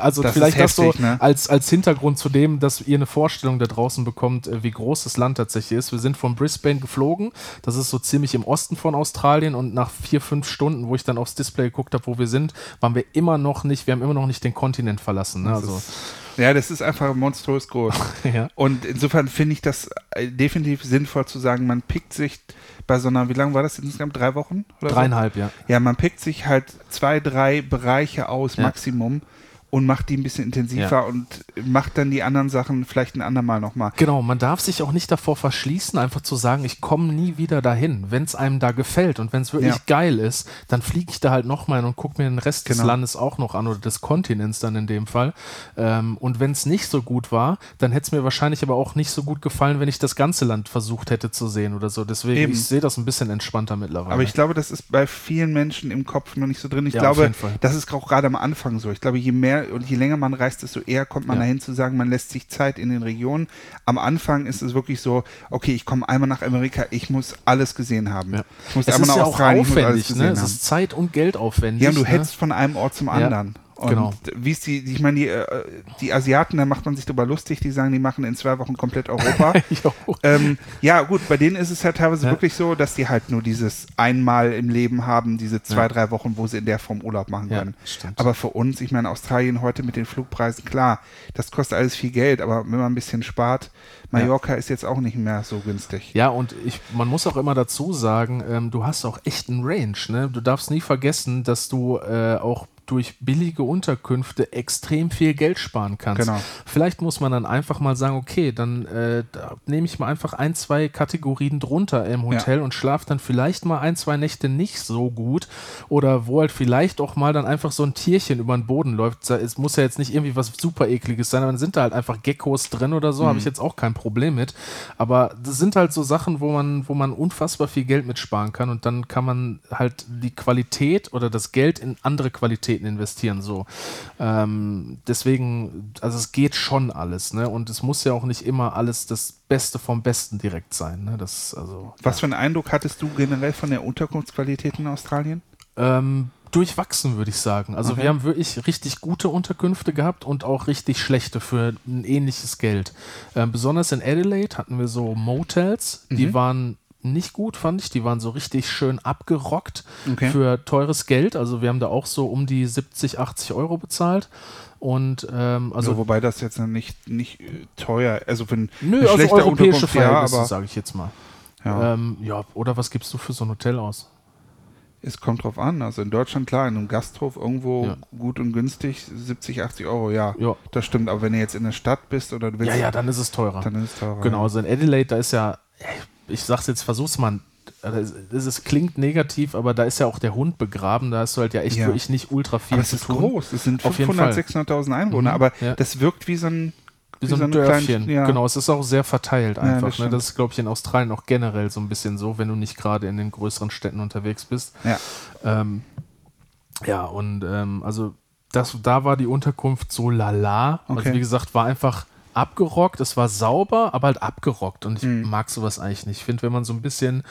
Also Das vielleicht ist das so heftig, ne? als, als Hintergrund zu dem, dass ihr eine Vorstellung da draußen bekommt, äh, wie groß das Land tatsächlich ist. Wir sind von Brisbane geflogen, das ist so ziemlich im Osten von Australien und nach vier, fünf Stunden, wo ich dann aufs Display geguckt habe, wo wir sind, waren wir immer noch nicht, wir haben immer noch nicht den Kontinent verlassen. Ne? Also, ja, das ist einfach monströs groß. ja. Und insofern finde ich das äh, definitiv sinnvoll zu sagen, man pickt sich bei so einer, wie lange war das insgesamt? Drei Wochen? Oder so? Dreieinhalb, ja. Ja, man pickt sich halt zwei, drei Bereiche aus, Ja. Maximum, und macht die ein bisschen intensiver Ja. und macht dann die anderen Sachen vielleicht ein andermal nochmal. Genau, man darf sich auch nicht davor verschließen, einfach zu sagen, ich komme nie wieder dahin. Wenn es einem da gefällt und wenn es wirklich Ja. geil ist, dann fliege ich da halt nochmal hin und gucke mir den Rest des Genau. Landes auch noch an oder des Kontinents dann in dem Fall. Ähm, und wenn es nicht so gut war, dann hätte es mir wahrscheinlich aber auch nicht so gut gefallen, wenn ich das ganze Land versucht hätte zu sehen oder so. Deswegen, Eben. ich sehe das ein bisschen entspannter mittlerweile. Aber ich glaube, das ist bei vielen Menschen im Kopf noch nicht so drin. Ich Ja, glaube, das ist auch gerade am Anfang so. Ich glaube, je mehr und je länger man reist, desto eher kommt man Ja. dahin zu sagen, man lässt sich Zeit in den Regionen. Am Anfang ist es wirklich so, okay, ich komme einmal nach Amerika, ich muss alles gesehen haben. Ja. Ich muss es einmal ist nach ja auch Australien, ich muss alles aufwendig, gesehen ne? Es ist Zeit und Geld aufwendig. Ja, und du ne? hetzt von einem Ort zum anderen. Und genau. wie ist die, ich meine, die, äh, die Asiaten, da macht man sich drüber lustig, die sagen, die machen in zwei Wochen komplett Europa. Ähm, ja, gut, bei denen ist es ja teilweise Ja. wirklich so, dass die halt nur dieses einmal im Leben haben, diese zwei, Ja. drei Wochen, wo sie in der Form Urlaub machen Ja, können. stimmt. Aber für uns, ich meine, Australien heute mit den Flugpreisen, klar, das kostet alles viel Geld, aber wenn man ein bisschen spart, Mallorca ist jetzt auch nicht mehr so günstig. Ja, und ich, man muss auch immer dazu sagen, ähm, du hast auch echt einen Range. Ne? Du darfst nie vergessen, dass du äh, auch durch billige Unterkünfte extrem viel Geld sparen kannst. Genau. Vielleicht muss man dann einfach mal sagen, okay, dann äh, da nehme ich mal einfach ein, zwei Kategorien drunter im Hotel und schlafe dann vielleicht mal ein, zwei Nächte nicht so gut oder wo halt vielleicht auch mal dann einfach so ein Tierchen über den Boden läuft. Es muss ja jetzt nicht irgendwie was super ekliges sein, aber dann sind da halt einfach Geckos drin oder so, habe ich jetzt auch kein Problem mit. Aber das sind halt so Sachen, wo man, wo man unfassbar viel Geld mitsparen kann und dann kann man halt die Qualität oder das Geld in andere Qualitäten investieren. So. Ähm, deswegen, also es geht schon alles, ne? Und es muss ja auch nicht immer alles das Beste vom Besten direkt sein. Ne? Das, also, Was für einen Eindruck hattest du generell von der Unterkunftsqualität in Australien? ähm, durchwachsen, würde ich sagen. Also okay. wir haben wirklich richtig gute Unterkünfte gehabt und auch richtig schlechte für ein ähnliches Geld. Ähm, besonders in Adelaide hatten wir so Motels, die mhm. waren nicht gut, fand ich. Die waren so richtig schön abgerockt okay. für teures Geld. Also wir haben da auch so um die 70, 80 Euro bezahlt. Und ähm, also ja, wobei das jetzt nicht, nicht äh, teuer, also für ein Nö, also europäische Verhältnisse, ja, sage ich jetzt mal. Ja. Ähm, ja, oder was gibst du für so ein Hotel aus? Es kommt drauf an. Also in Deutschland, klar, in einem Gasthof irgendwo ja. gut und günstig, 70, 80 Euro, ja, ja. Das stimmt. Aber wenn du jetzt in der Stadt bist oder du willst. Ja, ja, dann ist es teurer. Dann ist es teurer. Genau, also in Adelaide, da ist ja, ich sag's jetzt, versuch's mal. Es klingt negativ, aber da ist ja auch der Hund begraben. Da hast du halt ja echt ja. wirklich nicht ultra viel aber zu tun. Es ist groß. Es sind 500, 600.000 Einwohner, mhm, aber das wirkt wie so ein wie so ein Dörfchen. Kleinen, ja. Genau, es ist auch sehr verteilt einfach. Ja, das, ne? das, ist, glaube ich, in Australien auch generell so ein bisschen so, wenn du nicht gerade in den größeren Städten unterwegs bist. Ja, ähm, ja und ähm, also das, da war die Unterkunft so lala. Also, okay. Also wie gesagt, war einfach abgerockt, es war sauber, aber halt abgerockt und ich mhm. mag sowas eigentlich nicht. Ich finde, wenn man so ein bisschen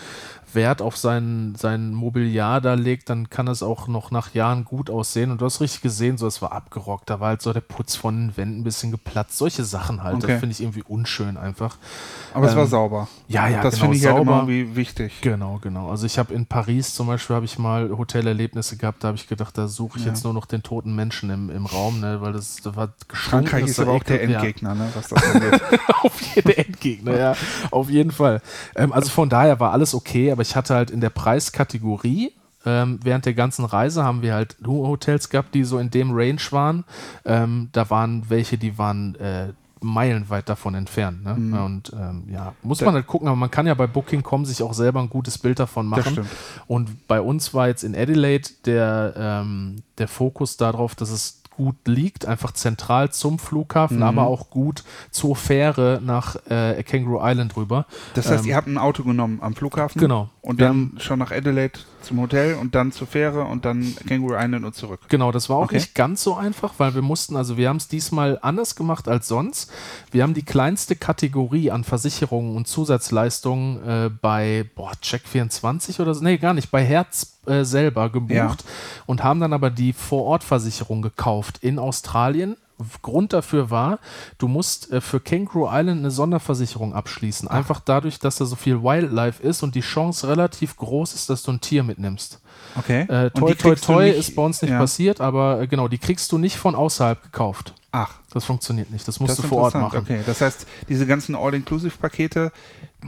Wert auf sein, sein Mobiliar da legt, dann kann es auch noch nach Jahren gut aussehen. Und du hast richtig gesehen, so es war abgerockt. Da war halt so der Putz von den Wänden ein bisschen geplatzt. Solche Sachen halt. Okay. Das finde ich irgendwie unschön einfach. Aber ähm, es war ähm, sauber. Ja, ja, das genau, finde ich sauber. halt immer wichtig. Genau, genau. Also ich habe in Paris zum Beispiel habe ich mal Hotelerlebnisse gehabt, da habe ich gedacht, da suche ich ja. jetzt nur noch den toten Menschen im, im Raum, ne, weil das, das war Frankreich ist aber auch der Endgegner, ja. ne, was das angeht. auf jeden Endgegner, ja. Auf jeden Fall. Ähm, also von daher war alles okay, aber ich hatte halt in der Preiskategorie ähm, während der ganzen Reise haben wir halt nur Hotels gehabt, die so in dem Range waren. Ähm, da waren welche, die waren äh, meilenweit davon entfernt. Ne? Mhm. Und ähm, ja, muss man halt gucken, aber man kann ja bei Booking.com sich auch selber ein gutes Bild davon machen. Und bei uns war jetzt in Adelaide der, ähm, der Fokus darauf, dass es gut liegt, einfach zentral zum Flughafen, mhm. aber auch gut zur Fähre nach äh, Kangaroo Island rüber. Das heißt, ähm, ihr habt ein Auto genommen am Flughafen? Genau. Und dann schon nach Adelaide zum Hotel und dann zur Fähre und dann Kangaroo Island und zurück. Genau, das war auch okay. nicht ganz so einfach, weil wir mussten, also wir haben es diesmal anders gemacht als sonst. Wir haben die kleinste Kategorie an Versicherungen und Zusatzleistungen äh, bei boah, Check24 oder so, nee, gar nicht, bei Herz äh, selber gebucht ja. und haben dann aber die Vorortversicherung gekauft in Australien Grund dafür war, du musst äh, für Kangaroo Island eine Sonderversicherung abschließen. Ach. Einfach dadurch, dass da so viel Wildlife ist und die Chance relativ groß ist, dass du ein Tier mitnimmst. Okay. Äh, toi, toi, toi ist bei uns nicht ja. passiert, aber äh, genau, die kriegst du nicht von außerhalb gekauft. Ach. Das funktioniert nicht. Das musst das du vor Ort machen. Okay, das heißt, diese ganzen All-Inclusive-Pakete,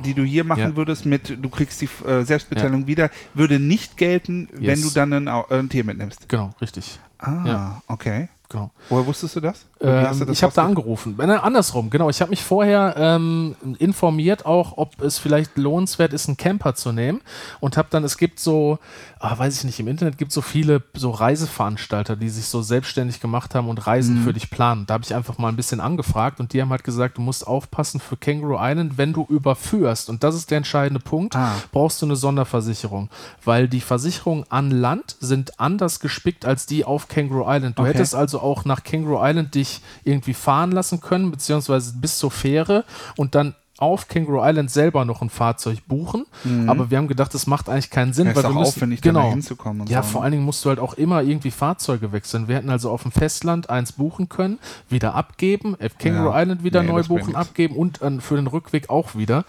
die du hier machen ja. würdest, mit du kriegst die äh, Selbstbeteiligung ja. wieder, würde nicht gelten, yes. wenn du dann ein, ein Tier mitnimmst. Genau, richtig. Ah, ja. okay. Genau. Woher wusstest du das? Ähm, ich habe da angerufen. Äh, andersrum, genau. Ich habe mich vorher ähm, informiert auch, ob es vielleicht lohnenswert ist, einen Camper zu nehmen und habe dann, es gibt so, ah, weiß ich nicht, im Internet gibt es so viele so Reiseveranstalter, die sich so selbstständig gemacht haben und Reisen mhm. für dich planen. Da habe ich einfach mal ein bisschen angefragt und die haben halt gesagt, du musst aufpassen für Kangaroo Island, wenn du überführst, und das ist der entscheidende Punkt, ah. brauchst du eine Sonderversicherung, weil die Versicherungen an Land sind anders gespickt als die auf Kangaroo Island. Du okay. hättest also auch nach Kangaroo Island dich irgendwie fahren lassen können, beziehungsweise bis zur Fähre und dann auf Kangaroo Island selber noch ein Fahrzeug buchen. Mhm. Aber wir haben gedacht, das macht eigentlich keinen Sinn, ja, weil wir müssen, aufwendig, genau, hinzukommen. ja, so, vor ne? allen Dingen musst du halt auch immer irgendwie Fahrzeuge wechseln. Wir hätten also auf dem Festland eins buchen können, wieder abgeben, auf Kangaroo ja. Island wieder nee, neu buchen, abgeben und äh, für den Rückweg auch wieder.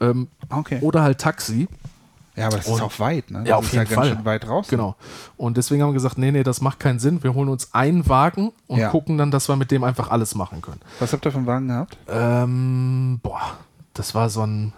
Ähm, okay. Oder halt Taxi. Ja, aber das und, ist auch weit, ne? Das ja, auf jeden ja Fall. Ganz schön weit raus. Genau. Und deswegen haben wir gesagt, nee, nee, das macht keinen Sinn. Wir holen uns einen Wagen und ja. gucken dann, dass wir mit dem einfach alles machen können. Was habt ihr für einen Wagen gehabt? Ähm, boah, das war so ein,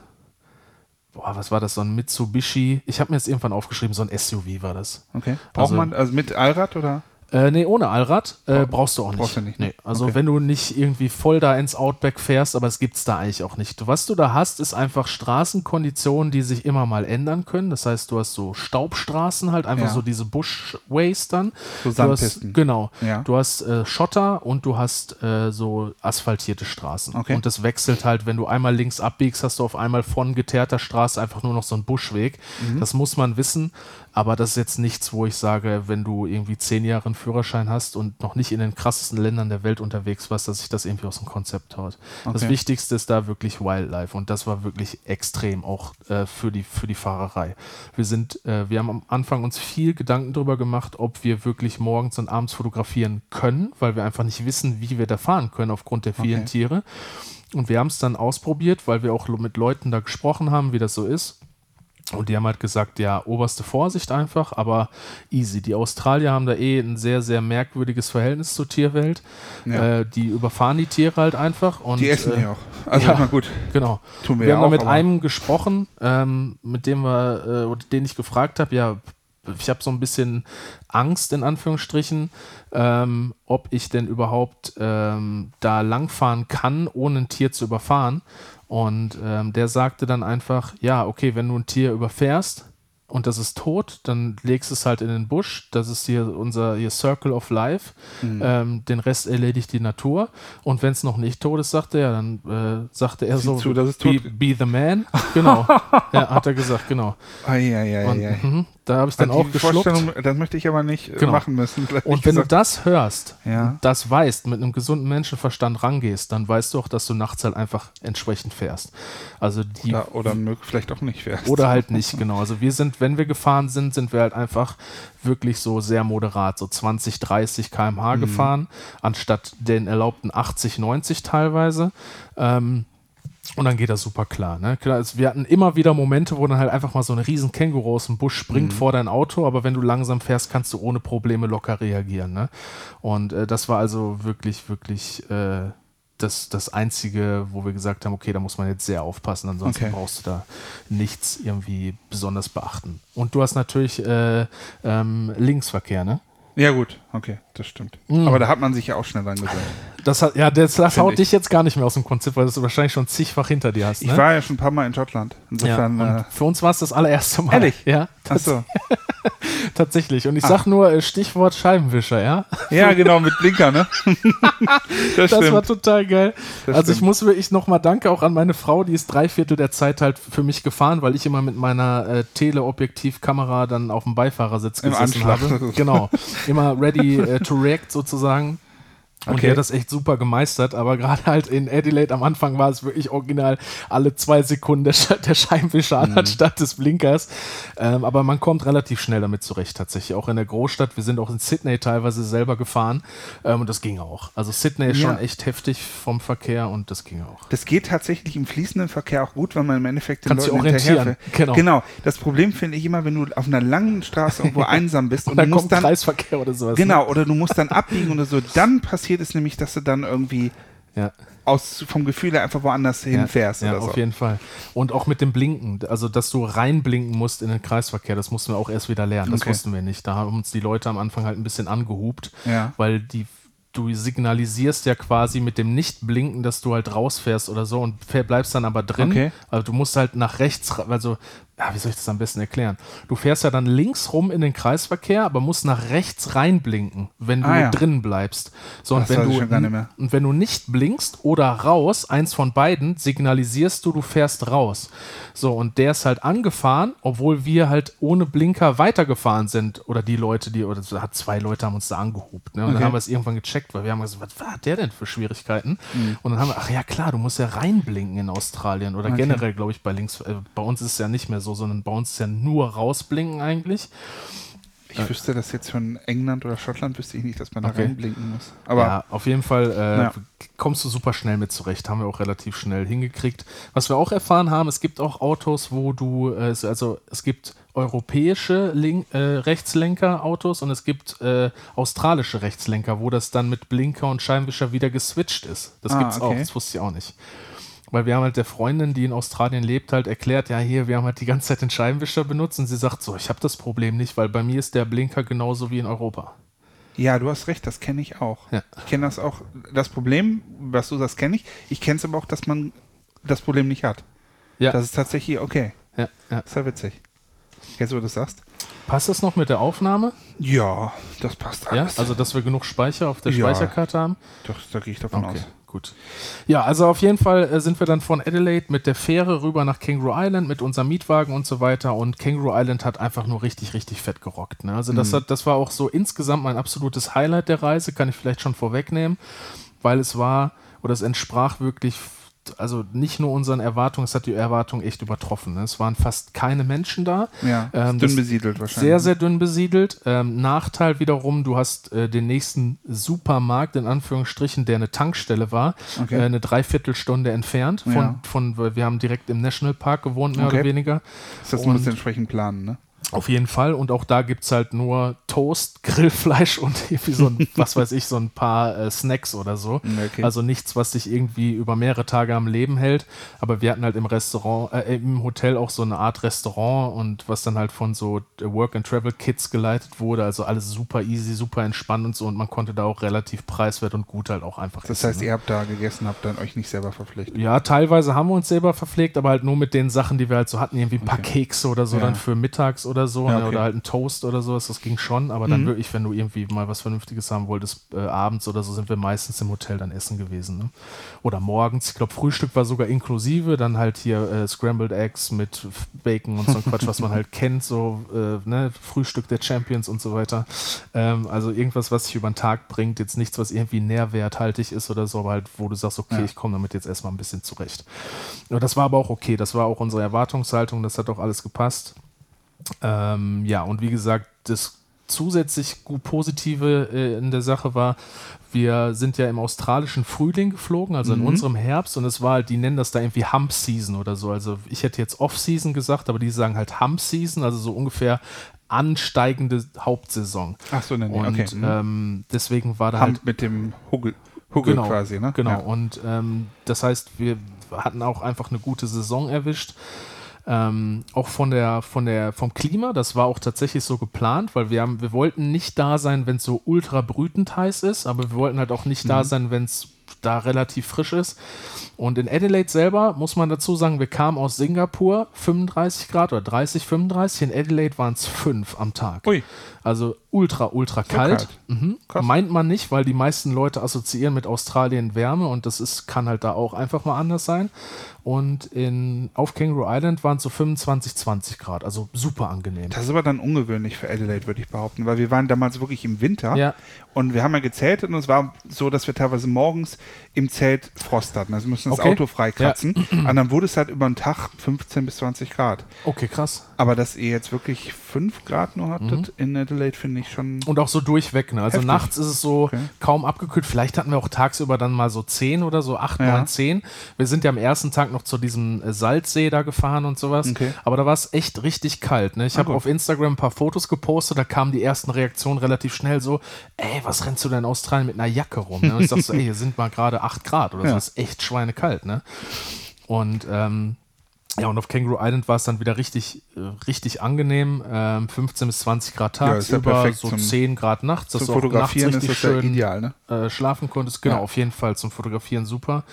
boah, was war das, so ein Mitsubishi. Ich habe mir jetzt irgendwann aufgeschrieben, so ein SUV war das. Okay. Braucht also, man, also mit Allrad oder? Äh, nee, ohne Allrad äh, brauchst du auch nicht. Brauchst du nicht. Ne? Nee. Also okay. wenn du nicht irgendwie voll da ins Outback fährst, aber es gibt es da eigentlich auch nicht. Was du da hast, ist einfach Straßenkonditionen, die sich immer mal ändern können. Das heißt, du hast so Staubstraßen halt, einfach ja. so diese Bushways dann. So Sandpisten. Hast, genau. Ja. Du hast äh, Schotter und du hast äh, so asphaltierte Straßen. Okay. Und das wechselt halt, wenn du einmal links abbiegst, hast du auf einmal von geteerter Straße einfach nur noch so einen Buschweg. Mhm. Das muss man wissen. Aber das ist jetzt nichts, wo ich sage, wenn du irgendwie zehn Jahre Führerschein hast und noch nicht in den krassesten Ländern der Welt unterwegs warst, dass sich das irgendwie aus dem Konzept haut. Okay. Das Wichtigste ist da wirklich Wildlife und das war wirklich extrem auch äh, für, die, für die Fahrerei. Wir sind, äh, wir haben am Anfang uns viel Gedanken darüber gemacht, ob wir wirklich morgens und abends fotografieren können, weil wir einfach nicht wissen, wie wir da fahren können aufgrund der vielen okay. Tiere. Und wir haben es dann ausprobiert, weil wir auch mit Leuten da gesprochen haben, wie das so ist. Und die haben halt gesagt, ja, oberste Vorsicht einfach, aber easy. Die Australier haben da eh ein sehr, sehr merkwürdiges Verhältnis zur Tierwelt. Ja. Äh, die überfahren die Tiere halt einfach. Und, die essen äh, ja auch. Also ja, gut. Genau. Tun wir wir ja haben auch, mit einem gesprochen, ähm, mit dem wir, äh, den ich gefragt habe, ja, ich habe so ein bisschen Angst in Anführungsstrichen, ähm, ob ich denn überhaupt ähm, da langfahren kann, ohne ein Tier zu überfahren. Und ähm, der sagte dann einfach, ja, okay, wenn du ein Tier überfährst, und das ist tot, dann legst du es halt in den Busch. Das ist hier unser hier Circle of Life. Mhm. Ähm, den Rest erledigt die Natur. Und wenn es noch nicht tot ist, sagte er, dann äh, sagte er Sieh so, zu, be, be, the man. Genau. ja, hat er gesagt, genau. Ai, ai, ai, und, mh, da habe ich dann auch geschluckt. Das möchte ich aber nicht äh, genau. machen müssen. Und wenn gesagt. du das hörst, ja. das weißt, mit einem gesunden Menschenverstand rangehst, dann weißt du auch, dass du nachts halt einfach entsprechend fährst. Also die oder, oder vielleicht auch nicht fährst. Oder halt nicht, genau. Also wir sind, wenn wir gefahren sind, sind wir halt einfach wirklich so sehr moderat, so 20, 30 km/h mhm. gefahren, anstatt den erlaubten 80, 90 teilweise. Ähm, und dann geht das super klar. Ne? klar also wir hatten immer wieder Momente, wo dann halt einfach mal so ein riesen Känguru aus dem Busch springt mhm. vor dein Auto, aber wenn du langsam fährst, kannst du ohne Probleme locker reagieren. Ne? Und äh, das war also wirklich, wirklich äh, das, das Einzige, wo wir gesagt haben, okay, da muss man jetzt sehr aufpassen, ansonsten okay. brauchst du da nichts irgendwie besonders beachten. Und du hast natürlich äh, ähm, Linksverkehr, ne? Ja, gut, okay, das stimmt. Mhm. Aber da hat man sich ja auch schnell dran gewöhnt. Das hat, ja, das, das haut ich. dich jetzt gar nicht mehr aus dem Konzept, weil du wahrscheinlich schon zigfach hinter dir hast. Ne? Ich war ja schon ein paar Mal in Schottland. Insofern. Ja, äh, für uns war es das allererste Mal. Ehrlich? Ja. Achso. Tatsächlich. Und ich Ach. sag nur äh, Stichwort Scheibenwischer, ja? Ja, genau, mit Blinker, ne? das, das war total geil. Das also ich muss wirklich nochmal Danke auch an meine Frau, die ist drei Viertel der Zeit halt für mich gefahren, weil ich immer mit meiner äh, Teleobjektivkamera dann auf dem Beifahrersitz gesessen habe. Genau. Immer ready äh, to react sozusagen. Und okay. der hat das echt super gemeistert, aber gerade halt in Adelaide am Anfang war es wirklich original alle zwei Sekunden der, Sch der Scheinwischer mhm. anstatt des Blinkers. Ähm, aber man kommt relativ schnell damit zurecht, tatsächlich. Auch in der Großstadt. Wir sind auch in Sydney teilweise selber gefahren ähm, und das ging auch. Also Sydney ist ja. schon echt heftig vom Verkehr und das ging auch. Das geht tatsächlich im fließenden Verkehr auch gut, weil man im Endeffekt den Kannst Leuten orientieren. Genau. genau. Das Problem finde ich immer, wenn du auf einer langen Straße irgendwo einsam bist und, und dann du musst dann Kreisverkehr oder sowas. Genau, ne? oder du musst dann abbiegen oder so, dann passiert passiert, ist nämlich, dass du dann irgendwie ja. aus, vom Gefühl her einfach woanders hinfährst. Ja, ja auf so. jeden Fall. Und auch mit dem Blinken, also dass du reinblinken musst in den Kreisverkehr, das mussten wir auch erst wieder lernen. Das okay. wussten wir nicht. Da haben uns die Leute am Anfang halt ein bisschen angehupt, ja. weil die du signalisierst ja quasi mit dem Nicht-Blinken, dass du halt rausfährst oder so und bleibst dann aber drin. Okay. Also du musst halt nach rechts, also ja, wie soll ich das am besten erklären? Du fährst ja dann links rum in den Kreisverkehr, aber musst nach rechts reinblinken, wenn du ah, ja. drin bleibst. So, und wenn du, und wenn du nicht blinkst oder raus, eins von beiden, signalisierst du, du fährst raus. So, und der ist halt angefahren, obwohl wir halt ohne Blinker weitergefahren sind. Oder die Leute, die, oder hat zwei Leute haben uns da angehubt. Ne? Und okay. dann haben wir es irgendwann gecheckt, weil wir haben gesagt, was hat der denn für Schwierigkeiten? Mhm. Und dann haben wir, ach ja klar, du musst ja reinblinken in Australien. Oder okay. generell, glaube ich, bei links, äh, bei uns ist es ja nicht mehr so so, sondern bei uns ja nur rausblinken eigentlich. Ich äh, wüsste das jetzt von England oder Schottland, wüsste ich nicht, dass man da reinblinken muss. Aber ja, auf jeden Fall äh, ja. kommst du super schnell mit zurecht. Haben wir auch relativ schnell hingekriegt. Was wir auch erfahren haben, es gibt auch Autos, wo du, äh, also es gibt europäische Link, äh, Rechtslenker-Autos und es gibt äh, australische Rechtslenker, wo das dann mit Blinker und Scheinwischer wieder geswitcht ist. Das ah, gibt es okay. auch, das wusste ich auch nicht. Weil wir haben halt der Freundin, die in Australien lebt, halt erklärt, ja hier, wir haben halt die ganze Zeit den Scheibenwischer benutzt und sie sagt so, ich habe das Problem nicht, weil bei mir ist der Blinker genauso wie in Europa. Ja, du hast recht, das kenne ich auch. Ja. Ich kenne das auch. Das Problem, was du sagst, kenne ich. Ich kenne es aber auch, dass man das Problem nicht hat. Ja. Das ist tatsächlich okay. Ja, ja. Das ist ja witzig. Jetzt, wo du das sagst. Passt das noch mit der Aufnahme? Ja, das passt alles. Ja, also dass wir genug Speicher auf der ja, Speicherkarte haben? Doch, da gehe ich davon okay. aus. Gut. Ja, also auf jeden Fall äh, sind wir dann von Adelaide mit der Fähre rüber nach Kangaroo Island mit unserem Mietwagen und so weiter. Und Kangaroo Island hat einfach nur richtig, richtig fett gerockt. Ne? Also das, mhm. hat, das war auch so insgesamt mein absolutes Highlight der Reise, kann ich vielleicht schon vorwegnehmen, weil es war oder es entsprach wirklich also nicht nur unseren Erwartungen, es hat die Erwartungen echt übertroffen. Ne? Es waren fast keine Menschen da. Ja, ähm, dünn besiedelt wahrscheinlich. Sehr, sehr dünn besiedelt. Ähm, Nachteil wiederum, du hast äh, den nächsten Supermarkt, in Anführungsstrichen, der eine Tankstelle war, okay. äh, eine Dreiviertelstunde entfernt. Von, ja. von, wir haben direkt im Nationalpark gewohnt, mehr okay. oder weniger. Das heißt, du musst entsprechend planen, ne? Auf jeden Fall. Und auch da gibt es halt nur Toast, Grillfleisch und irgendwie so ein, was weiß ich, so ein paar äh, Snacks oder so. Okay. Also nichts, was dich irgendwie über mehrere Tage am Leben hält. Aber wir hatten halt im Restaurant, äh, im Hotel auch so eine Art Restaurant und was dann halt von so Work and Travel Kids geleitet wurde. Also alles super easy, super entspannt und so. Und man konnte da auch relativ preiswert und gut halt auch einfach Das essen, heißt, ne? ihr habt da gegessen, habt dann euch nicht selber verpflegt? Ja, teilweise haben wir uns selber verpflegt, aber halt nur mit den Sachen, die wir halt so hatten. Irgendwie ein paar okay. Kekse oder so ja. dann für mittags oder so. Ja, ne, okay. Oder halt ein Toast oder sowas, das ging schon. Aber dann mhm. wirklich, wenn du irgendwie mal was Vernünftiges haben wolltest, äh, abends oder so, sind wir meistens im Hotel dann essen gewesen. Ne? Oder morgens. Ich glaube, Frühstück war sogar inklusive. Dann halt hier äh, Scrambled Eggs mit Bacon und so ein Quatsch, was man halt kennt. So, äh, ne? Frühstück der Champions und so weiter. Ähm, also irgendwas, was sich über den Tag bringt. Jetzt nichts, was irgendwie nährwerthaltig ist oder so, aber halt, wo du sagst, okay, ja. ich komme damit jetzt erstmal ein bisschen zurecht. Ja, das war aber auch okay. Das war auch unsere Erwartungshaltung. Das hat auch alles gepasst. Ähm, ja, und wie gesagt, das zusätzlich gut Positive äh, in der Sache war, wir sind ja im australischen Frühling geflogen, also in mhm. unserem Herbst, und es war halt, die nennen das da irgendwie Hump Season oder so. Also ich hätte jetzt Off Season gesagt, aber die sagen halt Hump Season, also so ungefähr ansteigende Hauptsaison. Ach so, ne, nee, und, okay. Mhm. Ähm, deswegen war da Hump halt mit dem Huggel, Huggel genau, quasi, ne? Genau. Ja. Und ähm, das heißt, wir hatten auch einfach eine gute Saison erwischt. Ähm, auch von der, von der, vom Klima, das war auch tatsächlich so geplant, weil wir haben, wir wollten nicht da sein, wenn es so ultra brütend heiß ist, aber wir wollten halt auch nicht mhm. da sein, wenn es da relativ frisch ist. Und in Adelaide selber muss man dazu sagen, wir kamen aus Singapur 35 Grad oder 30, 35. In Adelaide waren es 5 am Tag. Ui. Also ultra, ultra kalt. kalt. Mhm. Meint man nicht, weil die meisten Leute assoziieren mit Australien Wärme und das ist, kann halt da auch einfach mal anders sein. Und in, auf Kangaroo Island waren es so 25, 20 Grad, also super angenehm. Das ist aber dann ungewöhnlich für Adelaide, würde ich behaupten, weil wir waren damals wirklich im Winter ja. und wir haben ja gezeltet und es war so, dass wir teilweise morgens im Zelt Frost hatten. Also wir mussten das okay. Auto freikratzen ja. und dann wurde es halt über den Tag 15 bis 20 Grad. Okay, krass. Aber dass ihr jetzt wirklich 5 Grad nur hattet mhm. in Adelaide, finde ich schon. Und auch so durchweg, ne? Also heftig. nachts ist es so okay. kaum abgekühlt. Vielleicht hatten wir auch tagsüber dann mal so 10 oder so, 8, ja. 9, 10. Wir sind ja am ersten Tag noch zu diesem äh, Salzsee da gefahren und sowas. Okay. Aber da war es echt richtig kalt. Ne? Ich ah, habe auf Instagram ein paar Fotos gepostet, da kamen die ersten Reaktionen relativ schnell so: Ey, was rennst du denn in Australien mit einer Jacke rum? Ne? Und ich dachte so: Ey, hier sind mal gerade 8 Grad oder ja. so. Das ist echt schweinekalt. Ne? Und ähm, ja, und auf Kangaroo Island war es dann wieder richtig, äh, richtig angenehm. Ähm, 15 bis 20 Grad tagsüber, ja, so 10 Grad nachts. Dass zum Fotografieren nachts richtig ist das schön ja ideal, ne? äh, schlafen konntest. Genau, ja. auf jeden Fall zum Fotografieren super.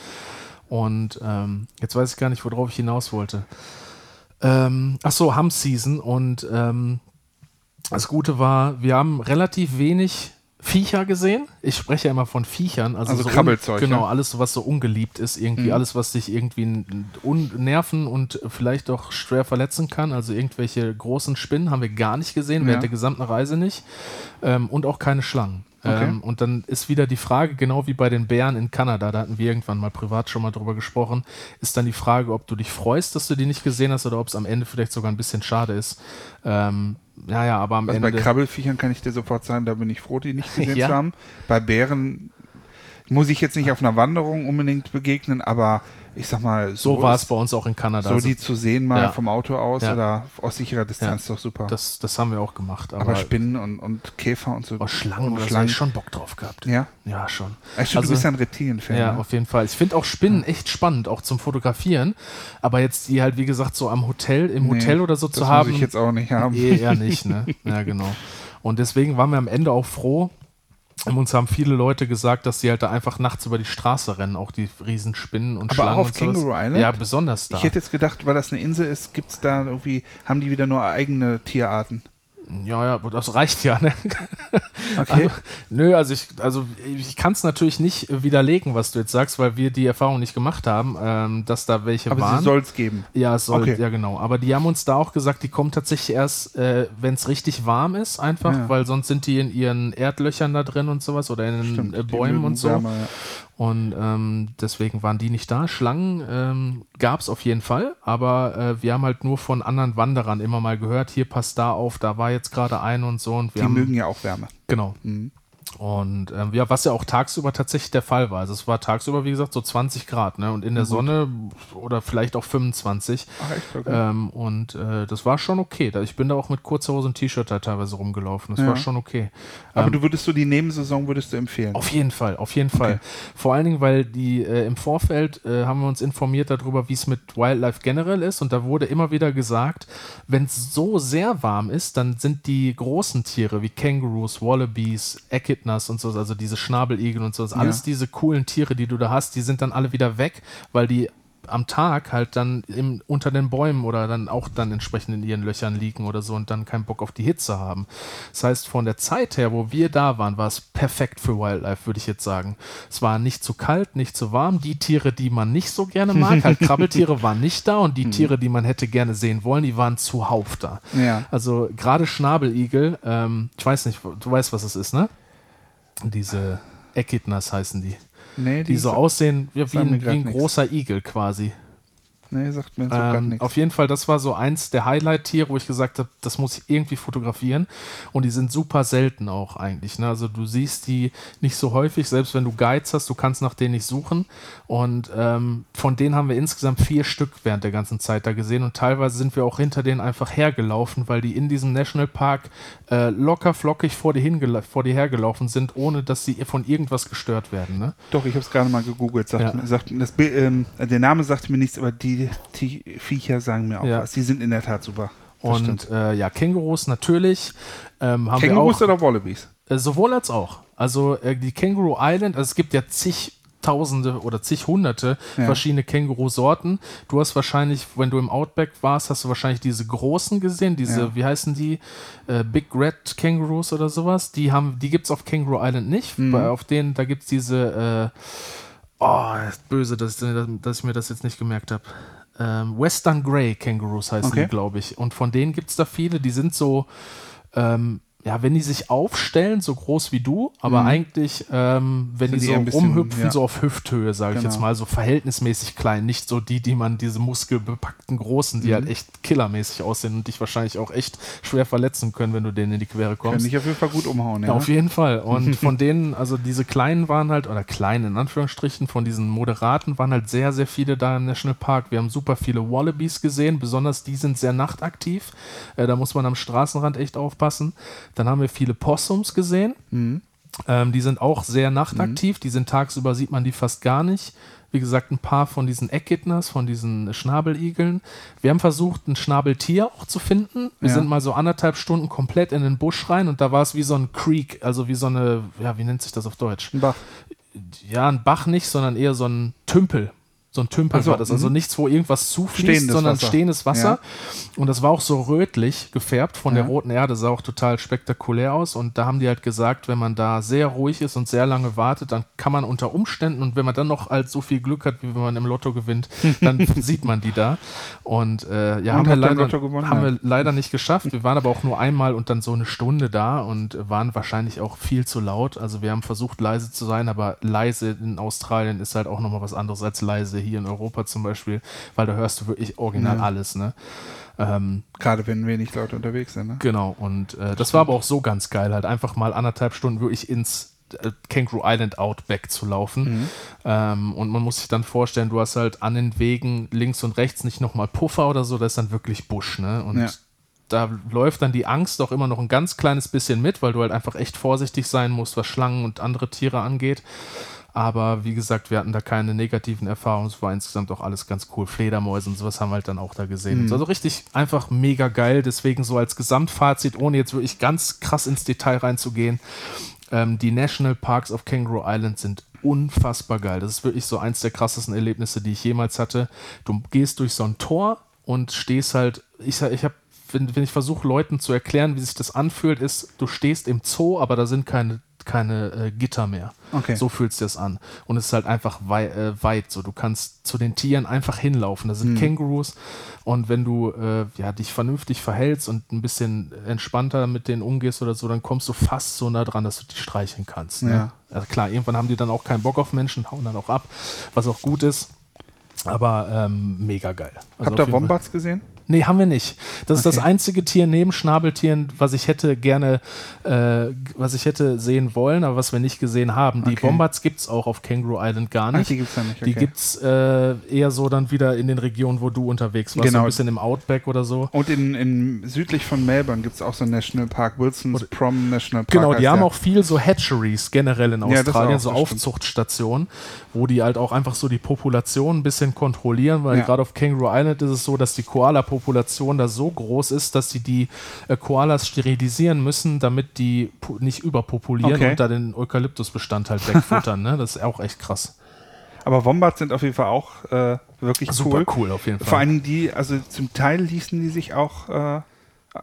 Und ähm, jetzt weiß ich gar nicht, worauf ich hinaus wollte. Ähm, ach so, Hum Season. Und ähm, das Gute war, wir haben relativ wenig Viecher gesehen. Ich spreche ja immer von Viechern. Also, also so Krabbelzeug. Genau, ja. alles, was so ungeliebt ist, irgendwie. Mhm. Alles, was dich irgendwie nerven und vielleicht auch schwer verletzen kann. Also irgendwelche großen Spinnen haben wir gar nicht gesehen, ja. während der gesamten Reise nicht. Ähm, und auch keine Schlangen. Okay. Ähm, und dann ist wieder die Frage, genau wie bei den Bären in Kanada, da hatten wir irgendwann mal privat schon mal drüber gesprochen, ist dann die Frage, ob du dich freust, dass du die nicht gesehen hast oder ob es am Ende vielleicht sogar ein bisschen schade ist. Ähm, ja, ja, aber am also Ende. Bei Krabbelfiechern kann ich dir sofort sagen, da bin ich froh, die nicht gesehen ja. zu haben. Bei Bären muss ich jetzt nicht auf einer Wanderung unbedingt begegnen, aber ich sag mal, so, so war es bei uns auch in Kanada. So also, die zu sehen mal ja. vom Auto aus ja. oder aus sicherer Distanz ja. doch super. Das, das haben wir auch gemacht. Aber, aber Spinnen und, und Käfer und so. Oh, Schlangen und Schlangen. schon Bock drauf gehabt. Ja? Ja, schon. Also, du bist ja ein Reptilien-Fan. Ja, ne? auf jeden Fall. Ich finde auch Spinnen echt spannend, auch zum Fotografieren. Aber jetzt die halt, wie gesagt, so am Hotel, im nee, Hotel oder so zu haben. Das muss ich jetzt auch nicht haben. Eh, eher nicht, ne? ja, genau. Und deswegen waren wir am Ende auch froh, uns haben viele Leute gesagt, dass sie halt da einfach nachts über die Straße rennen, auch die Riesenspinnen und Aber Schlangen. auch auf Kangaroo Island? Ja, besonders da. Ich hätte jetzt gedacht, weil das eine Insel ist, gibt es da irgendwie, haben die wieder nur eigene Tierarten? Ja, ja, das reicht ja. Ne? Okay. Also, nö, also ich, also ich kann es natürlich nicht widerlegen, was du jetzt sagst, weil wir die Erfahrung nicht gemacht haben, ähm, dass da welche Aber waren. Aber soll es geben. Ja, es soll, okay. ja genau. Aber die haben uns da auch gesagt, die kommen tatsächlich erst, äh, wenn es richtig warm ist, einfach, ja. weil sonst sind die in ihren Erdlöchern da drin und sowas oder in Stimmt, äh, Bäumen und so. Wärmer, ja. Und ähm, deswegen waren die nicht da. Schlangen ähm, gab es auf jeden Fall, aber äh, wir haben halt nur von anderen Wanderern immer mal gehört, hier passt da auf, da war jetzt gerade ein und so. Und wir die haben, mögen ja auch Wärme. Genau. Mhm. Und ähm, ja, was ja auch tagsüber tatsächlich der Fall war. Also es war tagsüber, wie gesagt, so 20 Grad, ne? Und in der Sonne oder vielleicht auch 25. Ach, echt? Okay. Ähm, und äh, das war schon okay. Ich bin da auch mit kurzer Hose und T-Shirt da teilweise rumgelaufen. Das ja. war schon okay. Aber ähm, du würdest so die Nebensaison würdest du empfehlen? Auf jeden Fall, auf jeden okay. Fall. Vor allen Dingen, weil die äh, im Vorfeld äh, haben wir uns informiert darüber, wie es mit Wildlife generell ist. Und da wurde immer wieder gesagt, wenn es so sehr warm ist, dann sind die großen Tiere wie Kängurus, Wallabies, Echidnas, Echidnas und so, also diese Schnabeligel und so, also alles diese coolen Tiere, die du da hast, die sind dann alle wieder weg, weil die am Tag halt dann im, unter den Bäumen oder dann auch dann entsprechend in ihren Löchern liegen oder so und dann keinen Bock auf die Hitze haben. Das heißt, von der Zeit her, wo wir da waren, war es perfekt für Wildlife, würde ich jetzt sagen. Es war nicht zu kalt, nicht zu warm. Die Tiere, die man nicht so gerne mag, halt Krabbeltiere, waren nicht da und die hm. Tiere, die man hätte gerne sehen wollen, die waren zuhauf da. Ja. Also gerade Schnabeligel, ähm, ich weiß nicht, du weißt, was es ist, ne? Diese Echidnas heißen die. Nee, die, die so aussehen wie, wie ein, wie ein großer Igel quasi. Nee, sagt mir so ähm, gar nichts. Auf jeden Fall, das war so eins der Highlight-Tiere, wo ich gesagt habe, das muss ich irgendwie fotografieren. Und die sind super selten auch eigentlich. Ne? Also du siehst die nicht so häufig, selbst wenn du Guides hast, du kannst nach denen nicht suchen. Und ähm, von denen haben wir insgesamt vier Stück während der ganzen Zeit da gesehen. Und teilweise sind wir auch hinter denen einfach hergelaufen, weil die in diesem Nationalpark äh, locker flockig vor dir, vor dir hergelaufen sind, ohne dass sie von irgendwas gestört werden. Ne? Doch, ich habe es gerade mal gegoogelt. Sagt, ja. sagt, das, ähm, der Name sagt mir nichts, aber die die, Viecher sagen mir auch ja. was. Die sind in der Tat super. Das und äh, ja, Kängurus natürlich. Ähm, haben Kängurus wir auch, oder Wallabies? Äh, sowohl als auch. Also äh, die Kangaroo Island, also es gibt ja zig Tausende oder zig Hunderte ja. verschiedene Känguru-Sorten. Du hast wahrscheinlich, wenn du im Outback warst, hast du wahrscheinlich diese großen gesehen, diese, ja. wie heißen die? Äh, Big Red Kangaroos oder sowas. Die, die gibt es auf Kangaroo Island nicht. Mhm. Bei, auf denen, da gibt es diese, äh, oh, böse, dass, dass ich mir das jetzt nicht gemerkt habe ähm, Western Grey Kangaroos heißen okay. die, glaube ich. Und von denen gibt es da viele, die sind so, ähm, ja, wenn die sich aufstellen, so groß wie du, aber mhm. eigentlich, ähm, wenn Sind die so rumhüpfen, ja. so auf Hüfthöhe, sage genau. ich jetzt genau. mal, so verhältnismäßig klein, nicht so die, die man, diese muskelbepackten Großen, die mhm. halt echt killermäßig aussehen und dich wahrscheinlich auch echt schwer verletzen können, wenn du denen in die Quere kommst. Können dich auf jeden Fall gut umhauen, ja. ja auf jeden Fall. Und von denen, also diese kleinen waren halt, oder kleinen in Anführungsstrichen, von diesen Moderaten waren halt sehr, sehr viele da im Nationalpark. Wir haben super viele Wallabies gesehen, besonders die sind sehr nachtaktiv. Äh, da muss man am Straßenrand echt aufpassen. Dann haben wir viele Possums gesehen. Mhm. Ähm, die sind auch sehr nachtaktiv. Mhm. Die sind tagsüber, sieht man die fast gar nicht. Wie gesagt, ein paar von diesen Echidnas, von diesen Schnabeligeln. Wir haben versucht, ein Schnabeltier auch zu finden. Wir ja. sind mal so anderthalb Stunden komplett in den Busch rein und da war es wie so ein Creek, also wie so eine, ja, wie nennt sich das auf Deutsch? Ein Bach. Ja, ein Bach nicht, sondern eher so ein Tümpel. So ein Tümpel so, war das. Also mhm. nichts, wo irgendwas zufließt, stehendes sondern Wasser. stehendes Wasser. Ja. Und das war auch so rötlich gefärbt von ja. der roten Erde, sah auch total spektakulär aus. Und da haben die halt gesagt, wenn man da sehr ruhig ist und sehr lange wartet, dann kann man unter Umständen und wenn man dann noch halt so viel Glück hat, wie wenn man im Lotto gewinnt, dann sieht man die da. Und äh, ja, und haben, wir leider, gewonnen, haben wir leider nicht geschafft. Wir waren aber auch nur einmal und dann so eine Stunde da und waren wahrscheinlich auch viel zu laut. Also wir haben versucht, leise zu sein, aber leise in Australien ist halt auch nochmal was anderes als leise hier in Europa zum Beispiel, weil da hörst du wirklich original ja. alles, ne? Ähm, Gerade wenn nicht laut unterwegs sind, ne? Genau, und äh, das war aber auch so ganz geil, halt einfach mal anderthalb Stunden wirklich ins äh, Kangaroo Island Outback zu laufen. Mhm. Ähm, und man muss sich dann vorstellen, du hast halt an den Wegen links und rechts nicht nochmal Puffer oder so, das ist dann wirklich Busch, ne? Und ja. da läuft dann die Angst auch immer noch ein ganz kleines bisschen mit, weil du halt einfach echt vorsichtig sein musst, was Schlangen und andere Tiere angeht. Aber wie gesagt, wir hatten da keine negativen Erfahrungen. Es war insgesamt auch alles ganz cool. Fledermäuse und sowas haben wir halt dann auch da gesehen. Mhm. Also richtig einfach mega geil. Deswegen so als Gesamtfazit, ohne jetzt wirklich ganz krass ins Detail reinzugehen. Ähm, die National Parks of Kangaroo Island sind unfassbar geil. Das ist wirklich so eins der krassesten Erlebnisse, die ich jemals hatte. Du gehst durch so ein Tor und stehst halt, ich, ich habe wenn, wenn ich versuche, Leuten zu erklären, wie sich das anfühlt, ist, du stehst im Zoo, aber da sind keine keine äh, Gitter mehr. Okay. So fühlt sich das an. Und es ist halt einfach wei äh, weit. So, du kannst zu den Tieren einfach hinlaufen. Da sind mhm. Kängurus. Und wenn du äh, ja, dich vernünftig verhältst und ein bisschen entspannter mit denen umgehst oder so, dann kommst du fast so nah dran, dass du die streicheln kannst. Ne? Ja. Also klar, irgendwann haben die dann auch keinen Bock auf Menschen, hauen dann auch ab, was auch gut ist. Aber ähm, mega geil. Also Habt ihr Wombats gesehen? Nee, haben wir nicht. Das okay. ist das einzige Tier neben Schnabeltieren, was ich hätte gerne, äh, was ich hätte sehen wollen, aber was wir nicht gesehen haben. Die okay. Wombats gibt es auch auf Kangaroo Island gar nicht. Ach, die gibt es ja nicht. Okay. Die gibt es äh, eher so dann wieder in den Regionen, wo du unterwegs warst. Genau. So ein bisschen im Outback oder so. Und in, in südlich von Melbourne gibt es auch so einen Nationalpark, Wilson's oder, Prom National Park. Genau, die haben der. auch viel so Hatcheries generell in Australien, ja, auch, so Aufzuchtstationen, wo die halt auch einfach so die Population ein bisschen kontrollieren, weil ja. gerade auf Kangaroo Island ist es so, dass die Koala-Population Population da so groß ist, dass sie die äh, Koalas sterilisieren müssen, damit die nicht überpopulieren okay. und da den Eukalyptusbestand halt wegfuttern. ne? Das ist auch echt krass. Aber Wombats sind auf jeden Fall auch äh, wirklich Super cool. cool auf jeden Fall. Vor allen Dingen die, also zum Teil ließen die sich auch äh,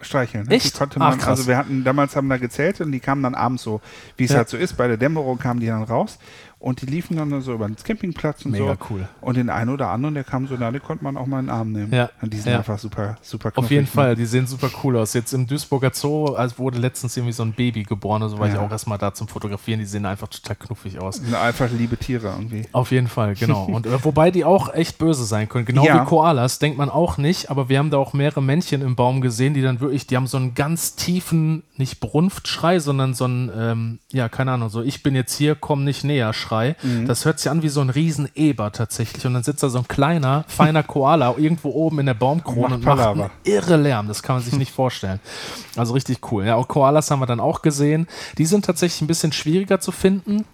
streicheln. Ne? Echt? Konnte man, Ach, also wir hatten damals haben da gezählt und die kamen dann abends so, wie es ja. halt so ist. Bei der Dämmerung kamen die dann raus und die liefen dann so über den Campingplatz und Mega so. cool. Und den einen oder anderen, der kam so nah, den konnte man auch mal in den Arm nehmen. Ja. Und die sind ja. einfach super, super knuffig. Auf jeden ne? Fall, die sehen super cool aus. Jetzt im Duisburger Zoo also wurde letztens irgendwie so ein Baby geboren, also war ja. ich auch erstmal da zum Fotografieren. Die sehen einfach total knuffig aus. Sind einfach liebe Tiere irgendwie. Auf jeden Fall, genau. und äh, wobei die auch echt böse sein können. Genau ja. wie Koalas, denkt man auch nicht, aber wir haben da auch mehrere Männchen im Baum gesehen, die dann wirklich, die haben so einen ganz tiefen, nicht Brunftschrei, sondern so einen, ähm, ja, keine Ahnung, so ich bin jetzt hier, komm nicht näher Schrei. Mhm. Das hört sich an wie so ein Riesen-Eber tatsächlich. Und dann sitzt da so ein kleiner, feiner Koala irgendwo oben in der Baumkrone und macht einen irre Lärm. Das kann man sich nicht vorstellen. Also richtig cool. Ja, auch Koalas haben wir dann auch gesehen. Die sind tatsächlich ein bisschen schwieriger zu finden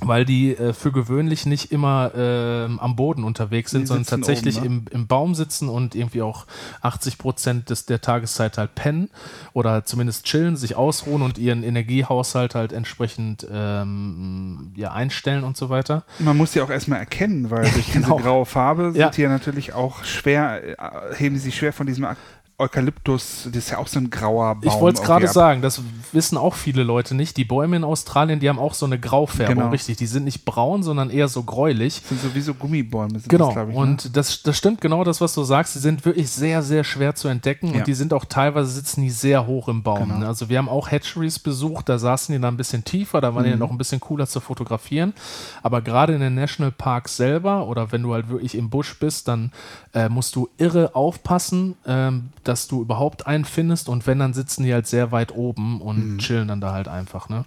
weil die äh, für gewöhnlich nicht immer äh, am Boden unterwegs sind, sondern tatsächlich oben, ne? im, im Baum sitzen und irgendwie auch 80 Prozent des, der Tageszeit halt pennen oder zumindest chillen, sich ausruhen und ihren Energiehaushalt halt entsprechend ähm, ja, einstellen und so weiter. Man muss sie auch erstmal erkennen, weil durch genau. diese graue Farbe sind ja. die ja natürlich auch schwer, äh, heben sie sich schwer von diesem Eukalyptus, das ist ja auch so ein grauer Baum. Ich wollte es gerade sagen, das wissen auch viele Leute nicht. Die Bäume in Australien, die haben auch so eine Graufärbung, genau. richtig. Die sind nicht braun, sondern eher so gräulich. Das sind sowieso Gummibäume. Sind genau, das, ich, ne? und das, das stimmt genau das, was du sagst. Die sind wirklich sehr, sehr schwer zu entdecken ja. und die sind auch teilweise sitzen die sehr hoch im Baum. Genau. Also wir haben auch Hatcheries besucht, da saßen die dann ein bisschen tiefer, da waren mhm. die noch ein bisschen cooler zu fotografieren. Aber gerade in den Nationalparks selber oder wenn du halt wirklich im Busch bist, dann äh, musst du irre aufpassen, ähm, dass du überhaupt einen findest und wenn, dann sitzen die halt sehr weit oben und mhm. chillen dann da halt einfach, ne?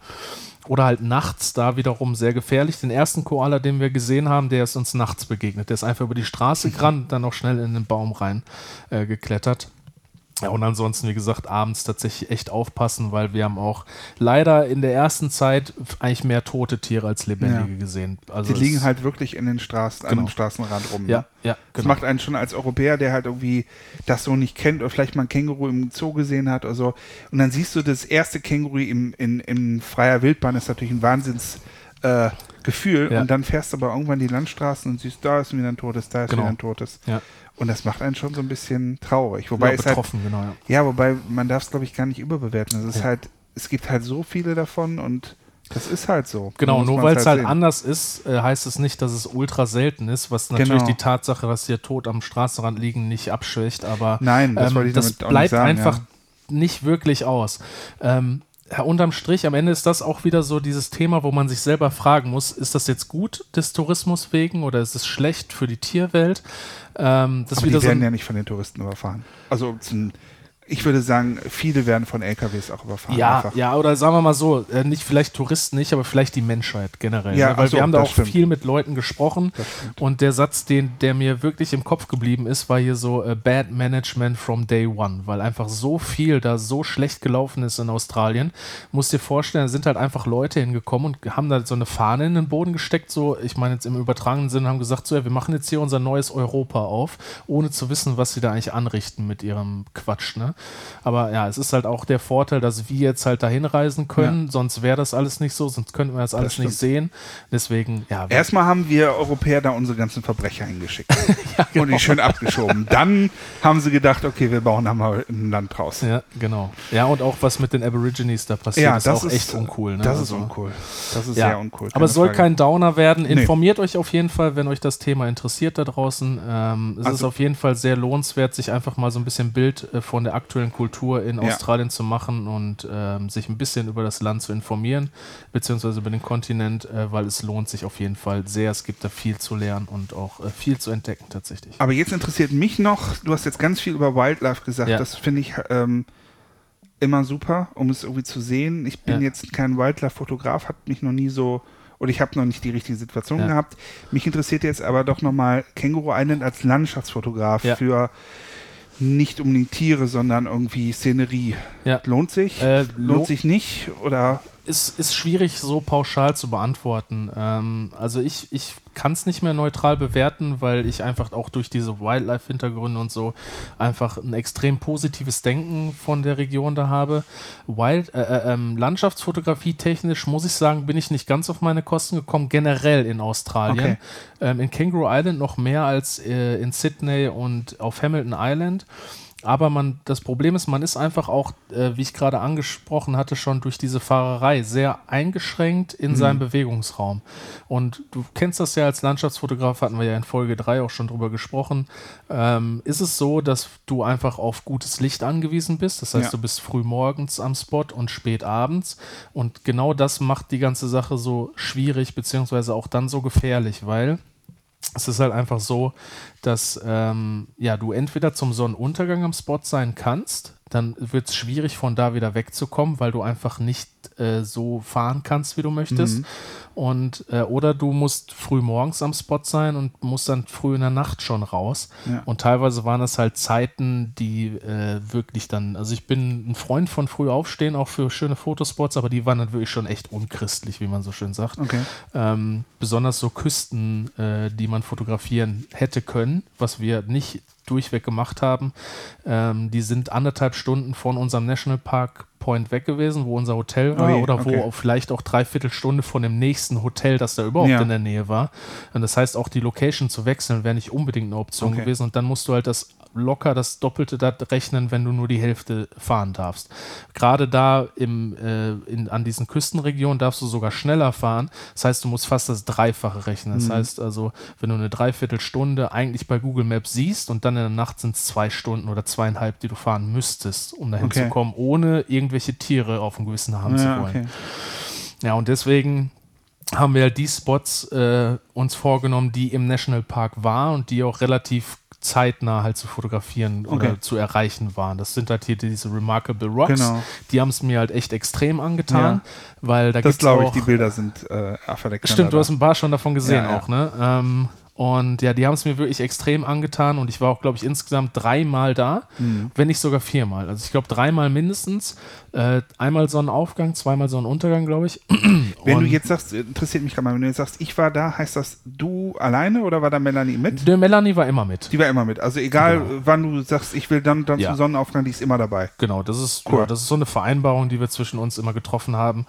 Oder halt nachts da wiederum sehr gefährlich. Den ersten Koala, den wir gesehen haben, der ist uns nachts begegnet. Der ist einfach über die Straße gerannt, dann auch schnell in den Baum rein äh, geklettert. Ja, und ansonsten, wie gesagt, abends tatsächlich echt aufpassen, weil wir haben auch leider in der ersten Zeit eigentlich mehr tote Tiere als lebendige ja. gesehen. Also die liegen halt wirklich in den Straßen, genau. an dem Straßenrand rum. Ja, ne? ja. Genau. Das macht einen schon als Europäer, der halt irgendwie das so nicht kennt oder vielleicht mal ein Känguru im Zoo gesehen hat oder so. Und dann siehst du das erste Känguru im, in, in freier Wildbahn, das ist natürlich ein Wahnsinns. Äh, Gefühl ja. und dann fährst du aber irgendwann die Landstraßen und siehst, da ist wieder ein totes, da ist genau. wieder ein totes. Ja. Und das macht einen schon so ein bisschen traurig. Wobei ja, halt betroffen, halt, genau. Ja. ja, wobei man darf es, glaube ich, gar nicht überbewerten. Es ist ja. halt, es gibt halt so viele davon und das ist halt so. Genau, nur weil es halt, halt anders ist, äh, heißt es nicht, dass es ultra selten ist, was natürlich genau. die Tatsache, dass hier tot am Straßenrand liegen, nicht abschwächt, aber Nein, das, ähm, das bleibt sagen, einfach ja. nicht wirklich aus. Ähm, unterm Strich, am Ende ist das auch wieder so dieses Thema, wo man sich selber fragen muss, ist das jetzt gut des Tourismus wegen oder ist es schlecht für die Tierwelt? Ähm, das Aber die werden so ja nicht von den Touristen überfahren. Also ich würde sagen, viele werden von LKWs auch überfahren. Ja, einfach. ja, oder sagen wir mal so, äh, nicht vielleicht Touristen nicht, aber vielleicht die Menschheit generell. Ja, ne? Weil so, wir haben da auch stimmt. viel mit Leuten gesprochen und der Satz, den, der mir wirklich im Kopf geblieben ist, war hier so uh, Bad Management from Day One, weil einfach so viel da so schlecht gelaufen ist in Australien. Musst dir vorstellen, da sind halt einfach Leute hingekommen und haben da so eine Fahne in den Boden gesteckt, so, ich meine jetzt im übertragenen Sinne, haben gesagt, so, ja, wir machen jetzt hier unser neues Europa auf, ohne zu wissen, was sie da eigentlich anrichten mit ihrem Quatsch, ne? Ne? Aber ja, es ist halt auch der Vorteil, dass wir jetzt halt dahin reisen können, ja. sonst wäre das alles nicht so, sonst könnten wir das alles das nicht sehen. Deswegen, ja. Erstmal haben wir Europäer da unsere ganzen Verbrecher hingeschickt ja, genau. und die schön abgeschoben. Dann haben sie gedacht, okay, wir bauen da mal ein Land draus. Ja, genau. Ja, und auch was mit den Aborigines da passiert, ja, ist auch ist, echt uncool. Ne? Das ist also, uncool. Das ist sehr uncool. Aber es soll Frage. kein Downer werden. Informiert nee. euch auf jeden Fall, wenn euch das Thema interessiert da draußen. Ähm, es also, ist auf jeden Fall sehr lohnenswert, sich einfach mal so ein bisschen Bild äh, von der aktuellen Kultur in ja. Australien zu machen und ähm, sich ein bisschen über das Land zu informieren, beziehungsweise über den Kontinent, äh, weil es lohnt sich auf jeden Fall sehr. Es gibt da viel zu lernen und auch äh, viel zu entdecken tatsächlich. Aber jetzt interessiert mich noch, du hast jetzt ganz viel über Wildlife gesagt, ja. das finde ich ähm, immer super, um es irgendwie zu sehen. Ich bin ja. jetzt kein Wildlife-Fotograf, hat mich noch nie so oder ich habe noch nicht die richtige Situation ja. gehabt. Mich interessiert jetzt aber doch nochmal Känguru Island als Landschaftsfotograf ja. für nicht um die Tiere, sondern irgendwie Szenerie. Ja. Lohnt sich? Äh, Lohnt sich nicht? Oder? Ist, ist schwierig so pauschal zu beantworten. Ähm, also ich, ich kann es nicht mehr neutral bewerten, weil ich einfach auch durch diese Wildlife-Hintergründe und so einfach ein extrem positives Denken von der Region da habe. Wild, äh, äh, ähm, Landschaftsfotografie technisch muss ich sagen, bin ich nicht ganz auf meine Kosten gekommen, generell in Australien. Okay. Ähm, in Kangaroo Island noch mehr als äh, in Sydney und auf Hamilton Island. Aber man, das Problem ist, man ist einfach auch, äh, wie ich gerade angesprochen hatte, schon durch diese Fahrerei sehr eingeschränkt in mhm. seinem Bewegungsraum. Und du kennst das ja als Landschaftsfotograf, hatten wir ja in Folge 3 auch schon drüber gesprochen. Ähm, ist es so, dass du einfach auf gutes Licht angewiesen bist? Das heißt, ja. du bist früh morgens am Spot und spät abends. Und genau das macht die ganze Sache so schwierig, beziehungsweise auch dann so gefährlich, weil es ist halt einfach so, dass ähm, ja, du entweder zum Sonnenuntergang am Spot sein kannst, dann wird es schwierig, von da wieder wegzukommen, weil du einfach nicht äh, so fahren kannst, wie du möchtest. Mhm. Und, äh, oder du musst früh morgens am Spot sein und musst dann früh in der Nacht schon raus. Ja. Und teilweise waren das halt Zeiten, die äh, wirklich dann, also ich bin ein Freund von früh aufstehen, auch für schöne Fotospots, aber die waren dann wirklich schon echt unchristlich, wie man so schön sagt. Okay. Ähm, besonders so Küsten, äh, die man fotografieren hätte können, was wir nicht durchweg gemacht haben. Ähm, die sind anderthalb Stunden von unserem Nationalpark Point weg gewesen, wo unser Hotel war, oh oder okay. wo vielleicht auch dreiviertel Stunde von dem nächsten Hotel, das da überhaupt ja. in der Nähe war. Und das heißt, auch die Location zu wechseln wäre nicht unbedingt eine Option okay. gewesen. Und dann musst du halt das locker das Doppelte da rechnen, wenn du nur die Hälfte fahren darfst. Gerade da im, äh, in, an diesen Küstenregionen darfst du sogar schneller fahren. Das heißt, du musst fast das Dreifache rechnen. Das mhm. heißt also, wenn du eine Dreiviertelstunde eigentlich bei Google Maps siehst und dann in der Nacht sind es zwei Stunden oder zweieinhalb, die du fahren müsstest, um dahin okay. zu kommen, ohne irgendwelche Tiere auf einem gewissen haben ja, zu wollen. Okay. Ja, und deswegen haben wir halt die Spots äh, uns vorgenommen, die im Nationalpark waren und die auch relativ zeitnah halt zu fotografieren okay. oder zu erreichen waren. Das sind halt hier diese Remarkable Rocks. Genau. Die haben es mir halt echt extrem angetan, ja. weil da Das glaube ich, die Bilder sind äh, Stimmt, du hast ein paar schon davon gesehen ja, auch, ne? Ähm, und ja, die haben es mir wirklich extrem angetan und ich war auch, glaube ich, insgesamt dreimal da, mhm. wenn nicht sogar viermal. Also ich glaube dreimal mindestens. Äh, einmal Sonnenaufgang, zweimal Sonnenuntergang, glaube ich. wenn du jetzt sagst, interessiert mich gerade mal, wenn du jetzt sagst, ich war da, heißt das du alleine oder war da Melanie mit? Die Melanie war immer mit. Die war immer mit. Also egal, genau. wann du sagst, ich will dann, dann ja. zum Sonnenaufgang, die ist immer dabei. Genau, das ist cool. Ja, das ist so eine Vereinbarung, die wir zwischen uns immer getroffen haben.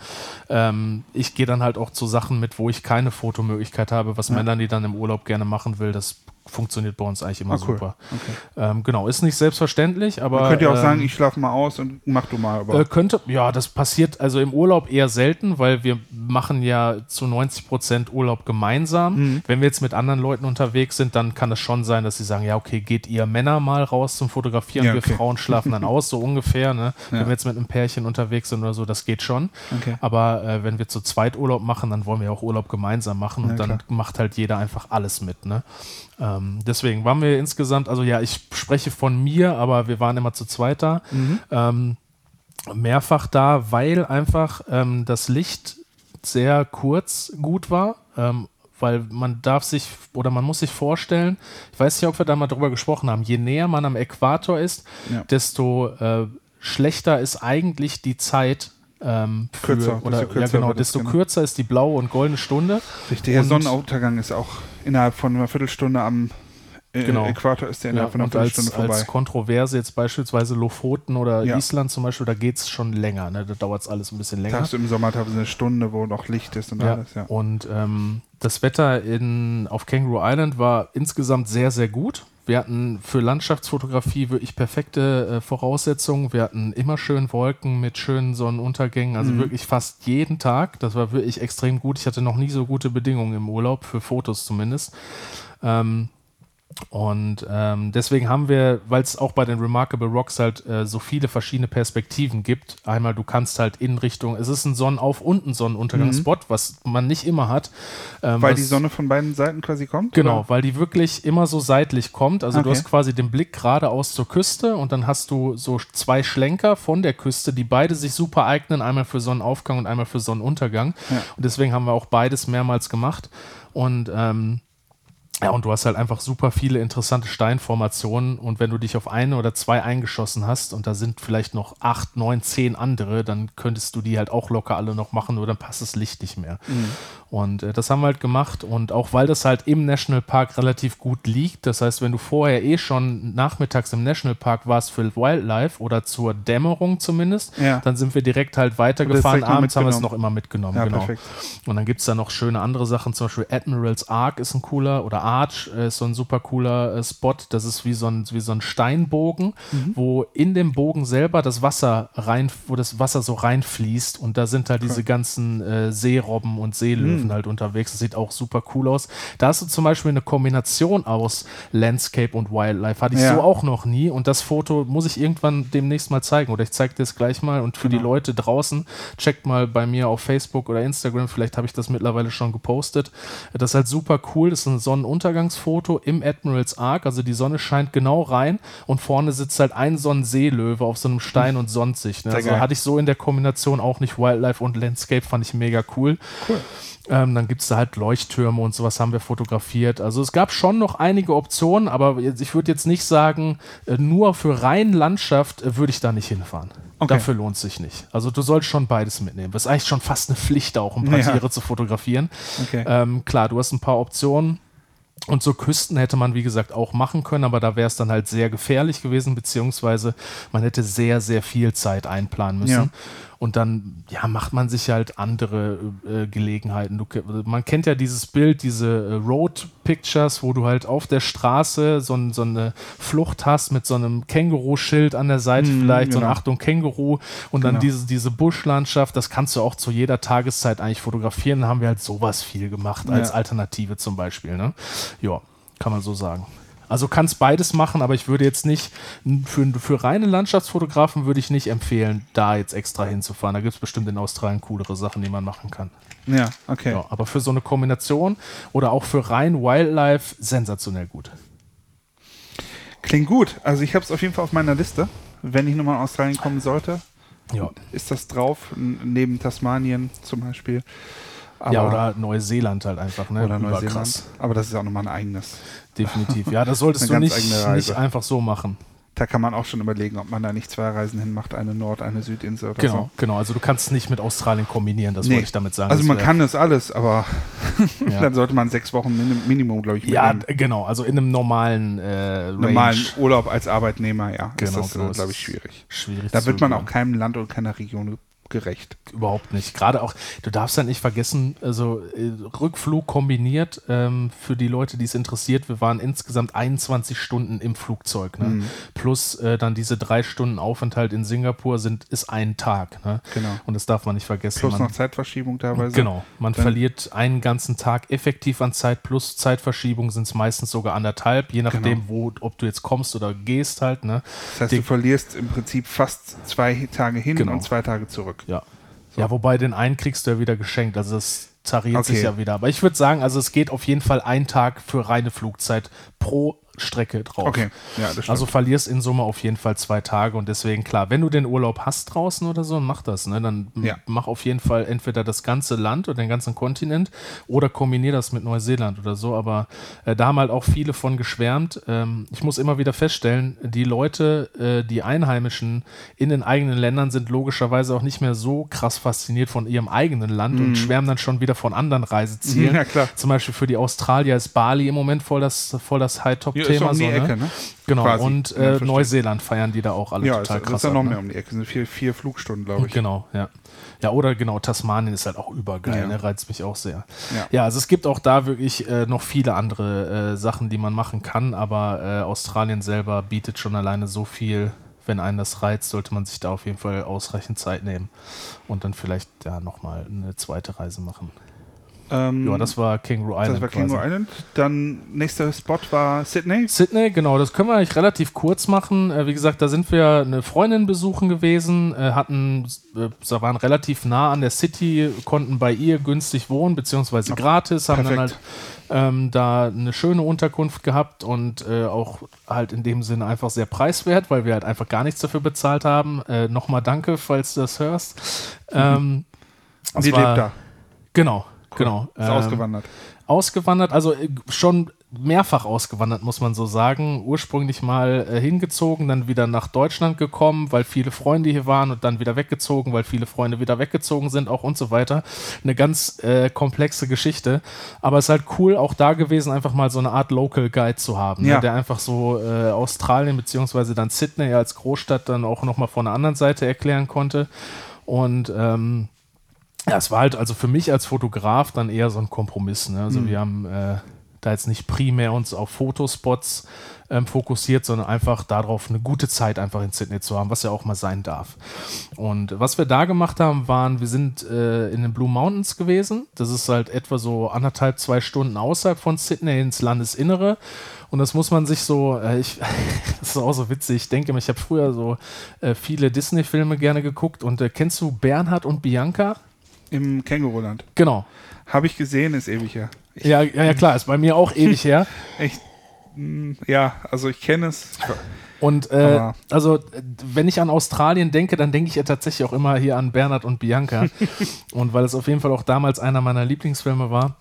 Ähm, ich gehe dann halt auch zu Sachen mit, wo ich keine Fotomöglichkeit habe, was ja. Melanie dann im Urlaub gerne machen will. Das funktioniert bei uns eigentlich immer ah, cool. super. Okay. Ähm, genau, ist nicht selbstverständlich, aber. Man könnte ja auch ähm, sagen, ich schlafe mal aus und mach du mal. Äh, könnte, ja, das passiert also im Urlaub eher selten, weil wir machen ja zu 90 Prozent Urlaub gemeinsam. Mhm. Wenn wir jetzt mit anderen Leuten unterwegs sind, dann kann es schon sein, dass sie sagen, ja, okay, geht ihr Männer mal raus zum Fotografieren, ja, okay. wir Frauen schlafen dann aus, so ungefähr. Ne? Ja. Wenn wir jetzt mit einem Pärchen unterwegs sind oder so, das geht schon. Okay. Aber äh, wenn wir zu zweit Urlaub machen, dann wollen wir auch Urlaub gemeinsam machen und dann klar. macht halt jeder einfach alles mit. Ne? Ähm, deswegen waren wir insgesamt, also ja, ich spreche von mir, aber wir waren immer zu zweit da. Mhm. Ähm, mehrfach da, weil einfach ähm, das Licht sehr kurz gut war. Ähm, weil man darf sich oder man muss sich vorstellen, ich weiß nicht, ob wir da mal drüber gesprochen haben, je näher man am Äquator ist, ja. desto äh, schlechter ist eigentlich die Zeit, ähm, für, kürzer, oder, kürzer ja genau, desto genau. kürzer ist die blaue und goldene Stunde. Richtig, der Sonnenuntergang ist auch innerhalb von einer Viertelstunde am äh, genau. Äquator ist der in ja, von einer Viertelstunde als, vorbei. Als Kontroverse jetzt beispielsweise Lofoten oder ja. Island zum Beispiel, da geht es schon länger. Ne? Da dauert es alles ein bisschen länger. Da hast du im Sommer teilweise eine Stunde, wo noch Licht ist und ja. alles. Ja. Und ähm, das Wetter in, auf Kangaroo Island war insgesamt sehr, sehr gut. Wir hatten für Landschaftsfotografie wirklich perfekte äh, Voraussetzungen. Wir hatten immer schön Wolken mit schönen Sonnenuntergängen, also mhm. wirklich fast jeden Tag. Das war wirklich extrem gut. Ich hatte noch nie so gute Bedingungen im Urlaub, für Fotos zumindest. Ähm, und ähm, deswegen haben wir, weil es auch bei den Remarkable Rocks halt äh, so viele verschiedene Perspektiven gibt. Einmal, du kannst halt in Richtung, es ist ein Sonnenauf- und ein Sonnenuntergangsspot, mhm. was man nicht immer hat. Ähm, weil was, die Sonne von beiden Seiten quasi kommt? Genau, oder? weil die wirklich immer so seitlich kommt. Also okay. du hast quasi den Blick geradeaus zur Küste und dann hast du so zwei Schlenker von der Küste, die beide sich super eignen, einmal für Sonnenaufgang und einmal für Sonnenuntergang. Ja. Und deswegen haben wir auch beides mehrmals gemacht. Und ähm, ja, und du hast halt einfach super viele interessante Steinformationen und wenn du dich auf eine oder zwei eingeschossen hast und da sind vielleicht noch acht, neun, zehn andere, dann könntest du die halt auch locker alle noch machen, nur dann passt das Licht nicht mehr. Mhm. Und äh, das haben wir halt gemacht und auch weil das halt im Nationalpark relativ gut liegt, das heißt, wenn du vorher eh schon nachmittags im Nationalpark warst für Wildlife oder zur Dämmerung zumindest, ja. dann sind wir direkt halt weitergefahren. Abends haben wir es noch immer mitgenommen. Ja, genau. Perfekt. Und dann gibt es da noch schöne andere Sachen, zum Beispiel Admiral's Ark ist ein cooler oder Arch äh, ist so ein super cooler äh, Spot. Das ist wie so ein, wie so ein Steinbogen, mhm. wo in dem Bogen selber das Wasser rein, wo das Wasser so reinfließt und da sind halt okay. diese ganzen äh, Seerobben und Seelöwen mhm. halt unterwegs. Das sieht auch super cool aus. Da hast du zum Beispiel eine Kombination aus Landscape und Wildlife. Hatte ich ja. so auch noch nie und das Foto muss ich irgendwann demnächst mal zeigen oder ich zeige dir es gleich mal und für genau. die Leute draußen, checkt mal bei mir auf Facebook oder Instagram, vielleicht habe ich das mittlerweile schon gepostet. Das ist halt super cool. Das ist ein Sonnen Sonnenuntergangsfoto im Admiral's Ark, also die Sonne scheint genau rein und vorne sitzt halt ein Sonnenseelöwe auf so einem Stein und sonnt sich. Ne? Also hatte ich so in der Kombination auch nicht Wildlife und Landscape, fand ich mega cool. Cool. Ähm, dann gibt es da halt Leuchttürme und sowas haben wir fotografiert. Also es gab schon noch einige Optionen, aber ich würde jetzt nicht sagen, äh, nur für rein Landschaft äh, würde ich da nicht hinfahren. Okay. Dafür lohnt es sich nicht. Also du sollst schon beides mitnehmen. Das ist eigentlich schon fast eine Pflicht auch, ein paar ja. Tiere zu fotografieren. Okay. Ähm, klar, du hast ein paar Optionen. Und so Küsten hätte man, wie gesagt, auch machen können, aber da wäre es dann halt sehr gefährlich gewesen, beziehungsweise man hätte sehr, sehr viel Zeit einplanen müssen. Ja. Und dann ja, macht man sich halt andere äh, Gelegenheiten. Du, man kennt ja dieses Bild, diese äh, Road Pictures, wo du halt auf der Straße so, so eine Flucht hast mit so einem Känguru-Schild an der Seite, mm, vielleicht genau. so eine Achtung Känguru und genau. dann diese, diese Buschlandschaft. Das kannst du auch zu jeder Tageszeit eigentlich fotografieren. Da haben wir halt sowas viel gemacht als ja. Alternative zum Beispiel. Ne? Ja, kann man so sagen. Also kannst beides machen, aber ich würde jetzt nicht, für, für reine Landschaftsfotografen würde ich nicht empfehlen, da jetzt extra hinzufahren. Da gibt es bestimmt in Australien coolere Sachen, die man machen kann. Ja, okay. Ja, aber für so eine Kombination oder auch für rein Wildlife sensationell gut. Klingt gut. Also ich habe es auf jeden Fall auf meiner Liste. Wenn ich nochmal in Australien kommen sollte, ja. ist das drauf, neben Tasmanien zum Beispiel. Aber ja, oder Neuseeland halt einfach, ne? Oder Neuseeland. Krass. Aber das ist auch nochmal ein eigenes. Definitiv. Ja, das solltest du nicht, nicht einfach so machen da kann man auch schon überlegen, ob man da nicht zwei Reisen hin macht, eine Nord-, eine Südinsel oder genau, so. Genau, also du kannst es nicht mit Australien kombinieren, das nee. wollte ich damit sagen. Also man kann es alles, aber ja. dann sollte man sechs Wochen Minimum, glaube ich, mitnehmen. Ja, genau, also in einem normalen äh, Normalen Urlaub als Arbeitnehmer, ja, genau, ist das, glaube ich, schwierig. Schwierig Da wird man auch keinem Land oder keiner Region gerecht. Überhaupt nicht. Gerade auch, du darfst ja nicht vergessen, also äh, Rückflug kombiniert ähm, für die Leute, die es interessiert. Wir waren insgesamt 21 Stunden im Flugzeug. Ne? Mhm. Plus äh, dann diese drei Stunden Aufenthalt in Singapur sind, ist ein Tag. Ne? Genau. Und das darf man nicht vergessen. Plus man, noch Zeitverschiebung teilweise. Genau. Man dann verliert einen ganzen Tag effektiv an Zeit. Plus Zeitverschiebung sind es meistens sogar anderthalb, je nachdem, genau. wo, ob du jetzt kommst oder gehst halt. Ne? Das heißt, die, du verlierst im Prinzip fast zwei Tage hin genau. und zwei Tage zurück. Ja. So. Ja, wobei den einen kriegst du ja wieder geschenkt. Also das tariert okay. sich ja wieder. Aber ich würde sagen, also es geht auf jeden Fall ein Tag für reine Flugzeit pro Strecke drauf. Okay, ja, das Also verlierst in Summe auf jeden Fall zwei Tage und deswegen klar, wenn du den Urlaub hast draußen oder so, mach das, ne? Dann ja. mach auf jeden Fall entweder das ganze Land oder den ganzen Kontinent oder kombinier das mit Neuseeland oder so. Aber äh, da haben halt auch viele von geschwärmt. Ähm, ich muss immer wieder feststellen, die Leute, äh, die Einheimischen in den eigenen Ländern sind logischerweise auch nicht mehr so krass fasziniert von ihrem eigenen Land mhm. und schwärmen dann schon wieder von anderen Reisezielen. Ja, klar. Zum Beispiel für die Australier ist Bali im Moment voll das, voll das High-Top. Thema. Um die so, ne? Ecke, ne? Genau, Quasi. und äh, Neuseeland feiern die da auch alle ja, total krass. Ja, ist ja noch ne? mehr um die Ecke, sind vier, vier Flugstunden, glaube ich. Genau, ja. Ja, oder genau, Tasmanien ist halt auch übergeil, ja. ne? reizt mich auch sehr. Ja. ja, also es gibt auch da wirklich äh, noch viele andere äh, Sachen, die man machen kann, aber äh, Australien selber bietet schon alleine so viel. Wenn einen das reizt, sollte man sich da auf jeden Fall ausreichend Zeit nehmen und dann vielleicht ja nochmal eine zweite Reise machen. Ähm, ja, das war Kangaroo Island. Das war Kangaroo. Island. Dann nächster Spot war Sydney. Sydney, genau. Das können wir eigentlich relativ kurz machen. Äh, wie gesagt, da sind wir eine Freundin besuchen gewesen, äh, hatten, äh, waren relativ nah an der City, konnten bei ihr günstig wohnen, beziehungsweise Ach, gratis, haben perfekt. dann halt ähm, da eine schöne Unterkunft gehabt und äh, auch halt in dem Sinne einfach sehr preiswert, weil wir halt einfach gar nichts dafür bezahlt haben. Äh, Nochmal danke, falls du das hörst. Mhm. Ähm, Sie lebt da. Genau, Genau. Ist ähm, ausgewandert. Ausgewandert, also äh, schon mehrfach ausgewandert, muss man so sagen. Ursprünglich mal äh, hingezogen, dann wieder nach Deutschland gekommen, weil viele Freunde hier waren und dann wieder weggezogen, weil viele Freunde wieder weggezogen sind, auch und so weiter. Eine ganz äh, komplexe Geschichte. Aber es ist halt cool, auch da gewesen, einfach mal so eine Art Local Guide zu haben, ne, ja. ne, der einfach so äh, Australien beziehungsweise dann Sydney als Großstadt dann auch nochmal von der anderen Seite erklären konnte. Und ähm, ja, es war halt also für mich als Fotograf dann eher so ein Kompromiss. Ne? Also mhm. wir haben äh, da jetzt nicht primär uns auf Fotospots ähm, fokussiert, sondern einfach darauf, eine gute Zeit einfach in Sydney zu haben, was ja auch mal sein darf. Und was wir da gemacht haben, waren, wir sind äh, in den Blue Mountains gewesen. Das ist halt etwa so anderthalb, zwei Stunden außerhalb von Sydney ins Landesinnere. Und das muss man sich so, äh, ich, das ist auch so witzig. Ich denke, ich habe früher so äh, viele Disney-Filme gerne geguckt. Und äh, kennst du Bernhard und Bianca? Im Känguruland. Genau. Habe ich gesehen, ist ewig her. Ich, ja, ja, ja, klar, ist bei mir auch ewig her. Echt? Hm, ja, also ich kenne es. Und äh, also, wenn ich an Australien denke, dann denke ich ja tatsächlich auch immer hier an Bernhard und Bianca. und weil es auf jeden Fall auch damals einer meiner Lieblingsfilme war.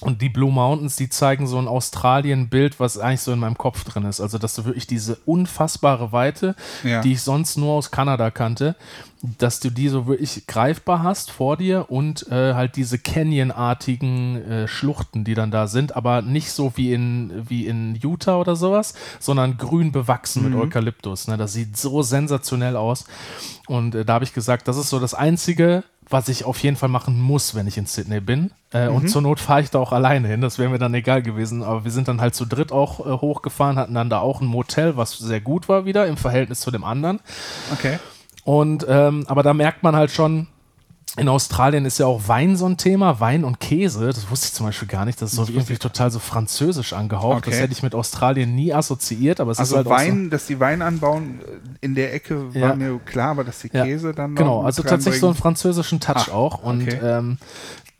Und die Blue Mountains, die zeigen so ein Australien-Bild, was eigentlich so in meinem Kopf drin ist. Also, dass du wirklich diese unfassbare Weite, ja. die ich sonst nur aus Kanada kannte, dass du die so wirklich greifbar hast vor dir und äh, halt diese Canyon-artigen äh, Schluchten, die dann da sind, aber nicht so wie in, wie in Utah oder sowas, sondern grün bewachsen mhm. mit Eukalyptus. Ne? Das sieht so sensationell aus. Und äh, da habe ich gesagt, das ist so das Einzige, was ich auf jeden Fall machen muss, wenn ich in Sydney bin. Äh, mhm. Und zur Not fahre ich da auch alleine hin, das wäre mir dann egal gewesen. Aber wir sind dann halt zu dritt auch äh, hochgefahren, hatten dann da auch ein Motel, was sehr gut war wieder im Verhältnis zu dem anderen. Okay. Und ähm, aber da merkt man halt schon, in Australien ist ja auch Wein so ein Thema, Wein und Käse. Das wusste ich zum Beispiel gar nicht. Das ist so irgendwie total so französisch angehaucht. Okay. Das hätte ich mit Australien nie assoziiert, aber es also ist halt Wein, so dass die Wein anbauen äh, in der Ecke ja. war mir klar, aber dass die Käse ja. dann genau, also tatsächlich so einen französischen Touch Ach, auch und okay. ähm,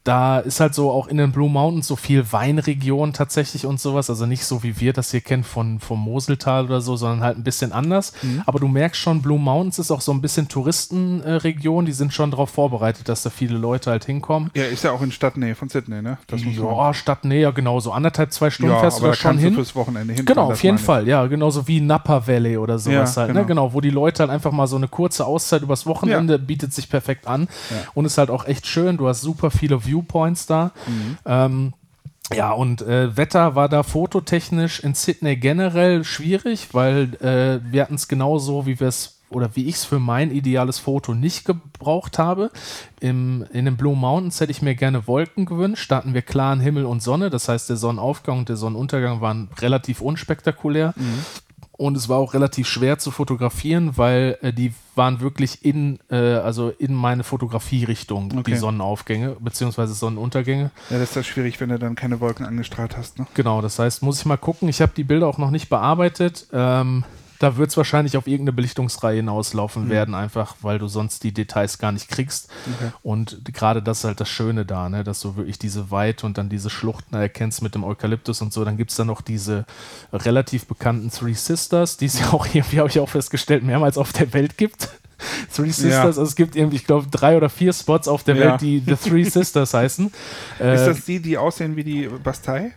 da ist halt so auch in den Blue Mountains so viel Weinregion tatsächlich und sowas. Also nicht so wie wir das hier kennen von, vom Moseltal oder so, sondern halt ein bisschen anders. Mhm. Aber du merkst schon, Blue Mountains ist auch so ein bisschen Touristenregion. Die sind schon darauf vorbereitet, dass da viele Leute halt hinkommen. Ja, ist ja auch in Stadtnähe von Sydney, ne? Das muss ja, Stadtnähe, ja, genau. So anderthalb, zwei Stunden ja, fährst du da schon hin. fürs Wochenende hin. Genau, auf jeden Fall. Ja, genauso wie Napa Valley oder sowas ja, halt. Genau. Ne? genau, wo die Leute halt einfach mal so eine kurze Auszeit übers Wochenende ja. bietet sich perfekt an. Und ist halt auch echt schön. Du hast super viele Viewpoints da. Mhm. Ähm, ja, und äh, Wetter war da fototechnisch in Sydney generell schwierig, weil äh, wir hatten es genauso, wie wir es oder wie ich es für mein ideales Foto nicht gebraucht habe. Im, in den Blue Mountains hätte ich mir gerne Wolken gewünscht. Da hatten wir klaren Himmel und Sonne. Das heißt, der Sonnenaufgang und der Sonnenuntergang waren relativ unspektakulär. Mhm. Und es war auch relativ schwer zu fotografieren, weil äh, die waren wirklich in, äh, also in meine Fotografierichtung, okay. die Sonnenaufgänge bzw. Sonnenuntergänge. Ja, das ist das schwierig, wenn du dann keine Wolken angestrahlt hast. Ne? Genau, das heißt, muss ich mal gucken. Ich habe die Bilder auch noch nicht bearbeitet. Ähm, da wird es wahrscheinlich auf irgendeine Belichtungsreihe hinauslaufen mhm. werden, einfach weil du sonst die Details gar nicht kriegst. Okay. Und gerade das ist halt das Schöne da, ne? dass du wirklich diese Weite und dann diese Schluchten erkennst mit dem Eukalyptus und so. Dann gibt es dann noch diese relativ bekannten Three Sisters, die es ja auch irgendwie, habe ich auch festgestellt, mehrmals auf der Welt gibt. Three Sisters, ja. also es gibt irgendwie, ich glaube, drei oder vier Spots auf der ja. Welt, die The Three Sisters heißen. Ist äh, das die, die aussehen wie die Bastei?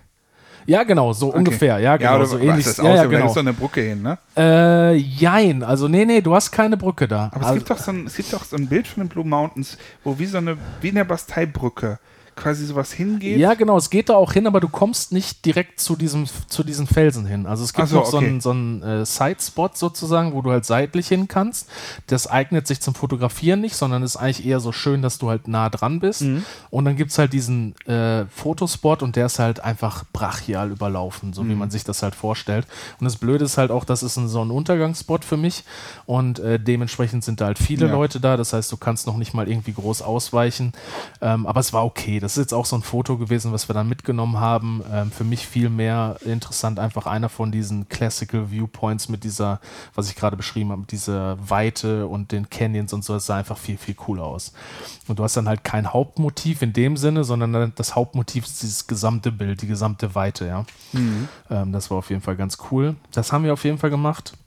Ja, genau, so okay. ungefähr. Ja, genau, ja, so ähnlich. Das ja, ja, genau. Da ist so eine Brücke hin, ne? Äh, jein. Also, nee, nee, du hast keine Brücke da. Aber also, es, gibt doch so ein, es gibt doch so ein Bild von den Blue Mountains, wo wie so eine, wie eine Basteibrücke quasi sowas hingeht? Ja, genau, es geht da auch hin, aber du kommst nicht direkt zu, diesem, zu diesen Felsen hin. Also es gibt so, noch so einen, so einen äh, Side-Spot sozusagen, wo du halt seitlich hin kannst. Das eignet sich zum Fotografieren nicht, sondern ist eigentlich eher so schön, dass du halt nah dran bist. Mhm. Und dann gibt es halt diesen äh, Fotospot und der ist halt einfach brachial überlaufen, so mhm. wie man sich das halt vorstellt. Und das Blöde ist halt auch, das ist ein Sonnenuntergangsspot für mich und äh, dementsprechend sind da halt viele ja. Leute da. Das heißt, du kannst noch nicht mal irgendwie groß ausweichen. Ähm, aber es war okay. Das ist jetzt auch so ein Foto gewesen, was wir dann mitgenommen haben. Ähm, für mich viel mehr interessant, einfach einer von diesen Classical Viewpoints mit dieser, was ich gerade beschrieben habe, mit dieser Weite und den Canyons und so. Es sah einfach viel, viel cooler aus. Und du hast dann halt kein Hauptmotiv in dem Sinne, sondern das Hauptmotiv ist dieses gesamte Bild, die gesamte Weite, ja. Mhm. Ähm, das war auf jeden Fall ganz cool. Das haben wir auf jeden Fall gemacht.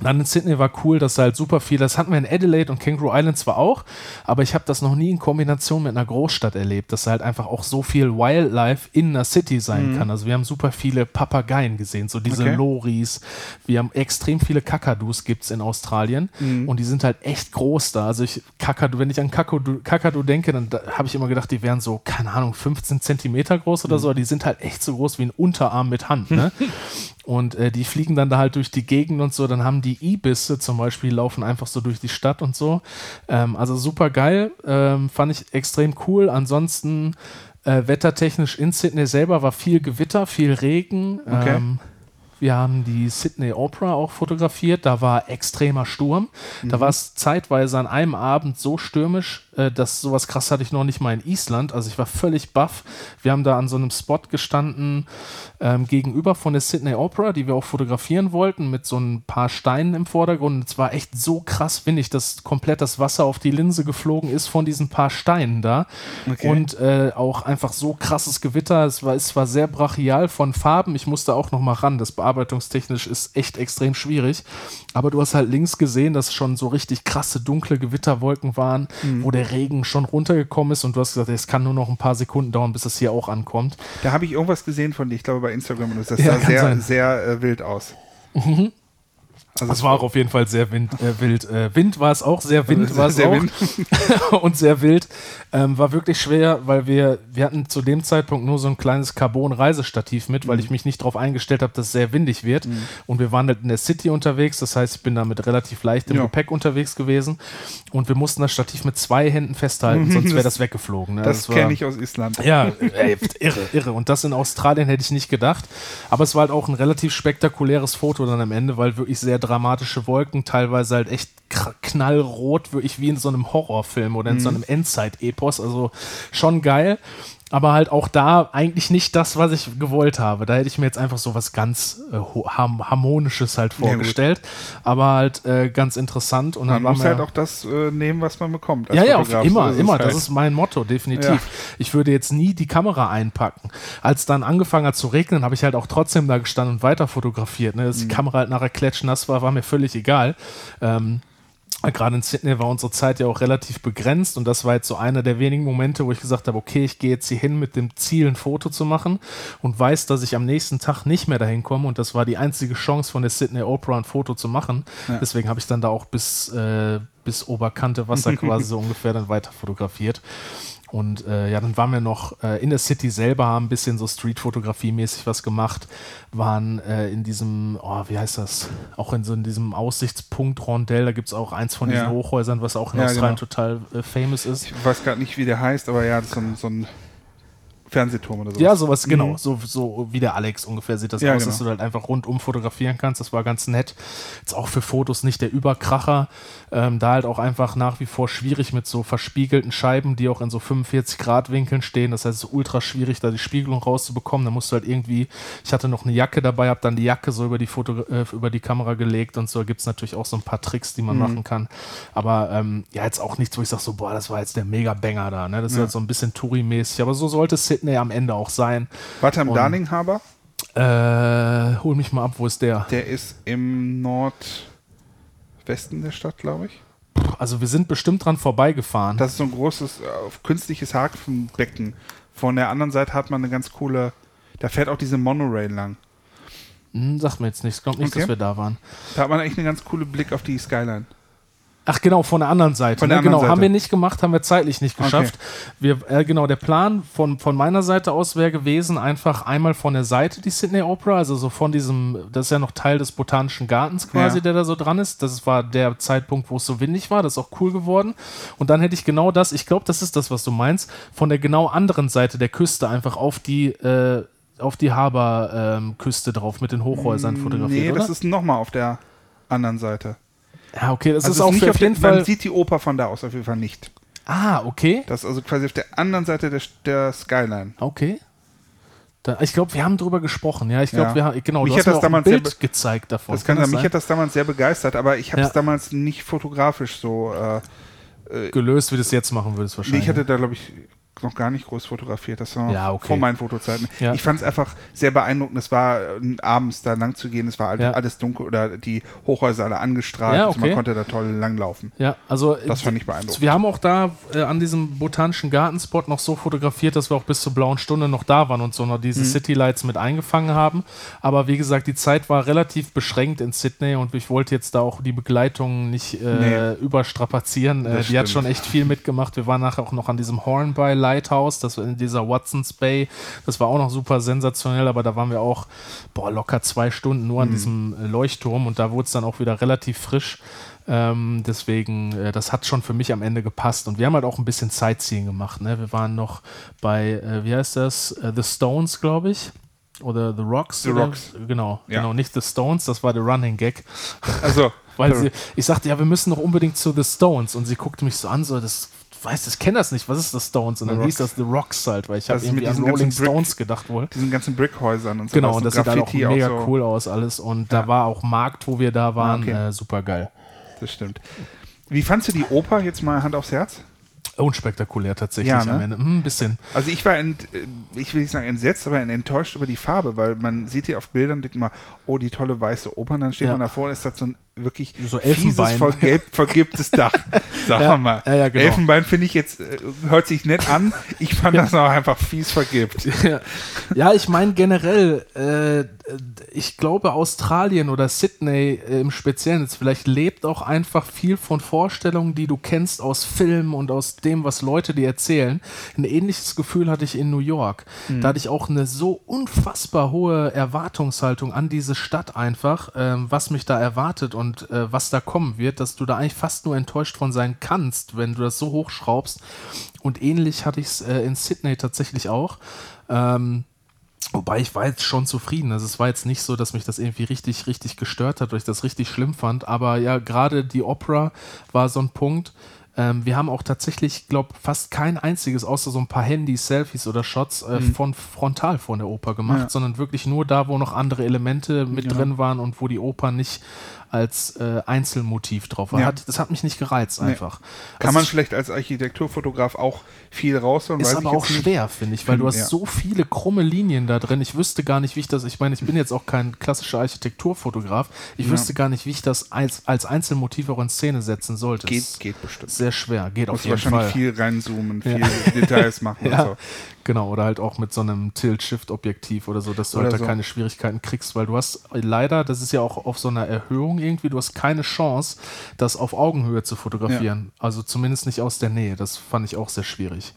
Dann in Sydney war cool, dass halt super viel, das hatten wir in Adelaide und Kangaroo Island zwar auch, aber ich habe das noch nie in Kombination mit einer Großstadt erlebt, dass halt einfach auch so viel Wildlife in einer City sein mhm. kann. Also wir haben super viele Papageien gesehen, so diese okay. Loris, wir haben extrem viele Kakadus gibt's in Australien mhm. und die sind halt echt groß da. Also ich, Kakadu, wenn ich an Kakadu, Kakadu denke, dann da habe ich immer gedacht, die wären so, keine Ahnung, 15 Zentimeter groß oder mhm. so, die sind halt echt so groß wie ein Unterarm mit Hand. Ne? Und äh, die fliegen dann da halt durch die Gegend und so. Dann haben die Ibisse zum Beispiel, laufen einfach so durch die Stadt und so. Ähm, also super geil. Ähm, fand ich extrem cool. Ansonsten äh, wettertechnisch in Sydney selber war viel Gewitter, viel Regen. Okay. Ähm, wir haben die Sydney Opera auch fotografiert. Da war extremer Sturm. Mhm. Da war es zeitweise an einem Abend so stürmisch, äh, dass sowas krass hatte ich noch nicht mal in Island. Also ich war völlig baff. Wir haben da an so einem Spot gestanden ähm, gegenüber von der Sydney Opera, die wir auch fotografieren wollten, mit so ein paar Steinen im Vordergrund. Es war echt so krass windig, dass komplett das Wasser auf die Linse geflogen ist von diesen paar Steinen da. Okay. Und äh, auch einfach so krasses Gewitter. Es war, es war sehr brachial von Farben. Ich musste auch noch mal ran. Das bearbeitungstechnisch ist echt extrem schwierig. Aber du hast halt links gesehen, dass schon so richtig krasse dunkle Gewitterwolken waren, mhm. wo der Regen schon runtergekommen ist und du hast gesagt, es kann nur noch ein paar Sekunden dauern, bis es hier auch ankommt. Da habe ich irgendwas gesehen von dir, ich glaube bei Instagram und das ja, sah sehr, sehr äh, wild aus. Mhm. Also es war auch auf jeden Fall sehr wind, äh, wild. Äh, Wind war es auch, sehr Wind war es auch. Wind. und sehr wild. Ähm, war wirklich schwer, weil wir, wir hatten zu dem Zeitpunkt nur so ein kleines Carbon-Reisestativ mit, weil mhm. ich mich nicht darauf eingestellt habe, dass es sehr windig wird. Mhm. Und wir waren halt in der City unterwegs, das heißt, ich bin da mit relativ leichtem ja. Gepäck unterwegs gewesen. Und wir mussten das Stativ mit zwei Händen festhalten, sonst wäre das weggeflogen. Ne? Das, das kenne ich aus Island. Ja, ey, irre, irre. Und das in Australien hätte ich nicht gedacht. Aber es war halt auch ein relativ spektakuläres Foto dann am Ende, weil wirklich sehr dramatische Wolken, teilweise halt echt knallrot, wirklich wie in so einem Horrorfilm oder in mhm. so einem Endzeit-Epos. Also schon geil. Aber halt auch da eigentlich nicht das, was ich gewollt habe. Da hätte ich mir jetzt einfach so was ganz äh, harmonisches halt vorgestellt. Ja, aber halt äh, ganz interessant. Und man muss halt auch das äh, nehmen, was man bekommt. Ja, ja, auf, immer, so, immer. Halt das ist mein Motto, definitiv. Ja. Ich würde jetzt nie die Kamera einpacken. Als dann angefangen hat zu regnen, habe ich halt auch trotzdem da gestanden und weiter fotografiert. Ne? Dass mhm. die Kamera halt nachher klatschnass war, war mir völlig egal. Ähm, Gerade in Sydney war unsere Zeit ja auch relativ begrenzt und das war jetzt so einer der wenigen Momente, wo ich gesagt habe, okay, ich gehe jetzt hier hin mit dem Ziel, ein Foto zu machen und weiß, dass ich am nächsten Tag nicht mehr dahin komme und das war die einzige Chance von der Sydney Opera ein Foto zu machen. Ja. Deswegen habe ich dann da auch bis, äh, bis Oberkante Wasser quasi so ungefähr dann weiter fotografiert. Und äh, ja, dann waren wir noch äh, in der City selber, haben ein bisschen so Streetfotografie-mäßig was gemacht, waren äh, in diesem, oh, wie heißt das? Auch in so in diesem Aussichtspunkt Rondell, da gibt es auch eins von diesen ja. Hochhäusern, was auch in ja, Australien genau. total äh, famous ist. Ich weiß gerade nicht, wie der heißt, aber ja, das ist so ein, so ein Fernsehturm oder so. Ja, sowas, mhm. genau. So, so wie der Alex ungefähr sieht das ja, aus, genau. dass du halt einfach rundum fotografieren kannst. Das war ganz nett. Jetzt auch für Fotos nicht der Überkracher. Ähm, da halt auch einfach nach wie vor schwierig mit so verspiegelten Scheiben, die auch in so 45 Grad Winkeln stehen. Das heißt, es ist ultra schwierig, da die Spiegelung rauszubekommen. Da musst du halt irgendwie, ich hatte noch eine Jacke dabei, habe dann die Jacke so über die, Foto, äh, über die Kamera gelegt und so gibt es natürlich auch so ein paar Tricks, die man mhm. machen kann. Aber ähm, ja, jetzt auch nichts, wo ich sage so, boah, das war jetzt der Mega-Banger da. Ne? Das ja. ist halt so ein bisschen Touri-mäßig. Aber so sollte Sydney am Ende auch sein. Warte am Darling Harbor? Äh, hol mich mal ab, wo ist der? Der ist im Nordwesten der Stadt, glaube ich. Also wir sind bestimmt dran vorbeigefahren. Das ist so ein großes, äh, künstliches Hafenbecken. Von der anderen Seite hat man eine ganz coole, da fährt auch diese Monorail lang. Hm, sagt mir jetzt nichts, ich glaube nicht, okay. dass wir da waren. Da hat man eigentlich einen ganz coolen Blick auf die Skyline. Ach genau, von der anderen Seite. Von der ne? genau, anderen haben Seite. wir nicht gemacht, haben wir zeitlich nicht geschafft. Wir, äh, genau, der Plan von, von meiner Seite aus wäre gewesen, einfach einmal von der Seite die Sydney Opera, also so von diesem, das ist ja noch Teil des Botanischen Gartens quasi, Ja. der da so dran ist. Das war der Zeitpunkt, wo es so windig war. Das ist auch cool geworden. Und dann hätte ich genau das, ich glaube, das ist das, was du meinst, von der genau anderen Seite der Küste einfach auf die, äh, auf die Haber-Küste drauf mit den Hochhäusern fotografiert, Nee, oder? das ist nochmal auf der anderen Seite. Ja, okay, das Also ist auch nicht für auf jeden der, Man Fall. sieht die Oper von da aus auf jeden Fall nicht. Ah, okay. Das ist also quasi auf der anderen Seite der, der Skyline. Okay. Da, ich glaube, wir haben drüber gesprochen. Ja, ich glaube, Ja. wir haben genau. Mich du hat das damals sehr Bild gezeigt davon. Das kann sein. Mich sein? hat das damals sehr begeistert, aber ich habe es Ja. damals nicht fotografisch so. Äh, gelöst, wie du es jetzt machen würdest nee, wahrscheinlich. ich hatte da, glaube ich, noch gar nicht groß fotografiert. Das war Ja, okay. vor meinen Fotozeiten. Ja. Ich fand es einfach sehr beeindruckend. Es war äh, abends da lang zu gehen. Es war halt Ja. alles dunkel oder die Hochhäuser alle angestrahlt. Ja, also man okay. konnte da toll langlaufen. Ja, also Das äh, fand ich beeindruckend. Wir haben auch da äh, an diesem botanischen Gartenspot noch so fotografiert, dass wir auch bis zur blauen Stunde noch da waren und so noch Mhm. diese City Lights mit eingefangen haben. Aber wie gesagt, die Zeit war relativ beschränkt in Sydney und ich wollte jetzt da auch die Begleitung nicht äh, überstrapazieren. Äh, Das die hat stimmt. schon echt viel mitgemacht. Wir waren nachher auch noch an diesem Hornby Lighthouse, das war in dieser Watsons Bay. Das war auch noch super sensationell, aber da waren wir auch boah, locker zwei Stunden nur an diesem äh, Leuchtturm und da wurde es dann auch wieder relativ frisch. Ähm, deswegen, äh, das hat schon für mich am Ende gepasst. Und wir haben halt auch ein bisschen Sightseeing gemacht. Ne? Wir waren noch bei, äh, wie heißt das? Äh, The Stones, glaube ich. Oder The Rocks. The oder? Rocks. Genau, Ja. genau. Nicht The Stones, das war der Running Gag. Also, Weil sie, ich sagte, ja, wir müssen doch unbedingt zu The Stones. Und sie guckte mich so an, so, das weißt, ich kenne das nicht, was ist The Stones? Und dann hieß das The Rocks halt, weil ich habe Das irgendwie an diesen Rolling Brick- Stones gedacht wohl. diesen ganzen Brickhäusern und so. Genau, und das sieht halt auch mega so. cool aus alles. Und da Ja. war auch Markt, wo wir da waren, okay. äh, super geil. Das stimmt. Wie fandst du die Oper jetzt mal Hand aufs Herz? Unspektakulär tatsächlich Ja, ne? am Ende. Hm, Ein bisschen. Also ich war, ent, äh, ich will nicht sagen entsetzt, aber enttäuscht über die Farbe, weil man sieht hier auf Bildern, denkt mal, oh, die tolle weiße Oper, und dann steht Ja. man davor und ist das so ein wirklich So fieses, Elfenbein. vergelb, vergilbtes Dach. Sagen Ja, wir mal. ja, ja, genau. Elfenbein finde ich jetzt, äh, hört sich nett an. Ich fand das auch einfach fies vergilbt. Ja, ich meine generell, äh, ich glaube Australien oder Sydney im Speziellen jetzt vielleicht lebt auch einfach viel von Vorstellungen, die du kennst aus Filmen und aus dem, was Leute dir erzählen. Ein ähnliches Gefühl hatte ich in New York. Da hatte ich auch eine so unfassbar hohe Erwartungshaltung an diese Stadt einfach, ähm, was mich da erwartet und äh, was da kommen wird, dass du da eigentlich fast nur enttäuscht von sein kannst, wenn du das so hochschraubst. Und ähnlich hatte ich es äh, in Sydney tatsächlich auch. Ähm, Wobei ich war jetzt schon zufrieden. Also es war jetzt nicht so, dass mich das irgendwie richtig, richtig gestört hat, oder ich das richtig schlimm fand. Aber ja, gerade die Opera war so ein Punkt. Ähm, wir haben auch tatsächlich, glaube fast kein einziges, außer so ein paar Handys, Selfies oder Shots äh, von frontal von der Oper gemacht, Ja. sondern wirklich nur da, wo noch andere Elemente mit Genau. drin waren und wo die Oper nicht als äh, Einzelmotiv drauf war. Ja. Hat, das hat mich nicht gereizt Nee. einfach. Kann Was man ich- vielleicht als Architekturfotograf auch viel rausholen? ist aber auch schwer, finde ich, weil du hast Ja. so viele krumme Linien da drin. Ich wüsste gar nicht, wie ich das, ich meine, ich bin jetzt auch kein klassischer Architekturfotograf. Ich Ja. wüsste gar nicht, wie ich das als, als Einzelmotiv auch in Szene setzen sollte. Geht, Ist geht bestimmt. Sehr schwer, geht auf jeden wahrscheinlich Fall. viel reinzoomen, Ja. viel Details machen und so. Genau, oder halt auch mit so einem Tilt-Shift-Objektiv oder so, dass du Oder halt da so. keine Schwierigkeiten kriegst, weil du hast leider, das ist ja auch auf so einer Erhöhung irgendwie, du hast keine Chance, das auf Augenhöhe zu fotografieren. Also zumindest nicht aus der Nähe. Das fand ich auch sehr schwierig.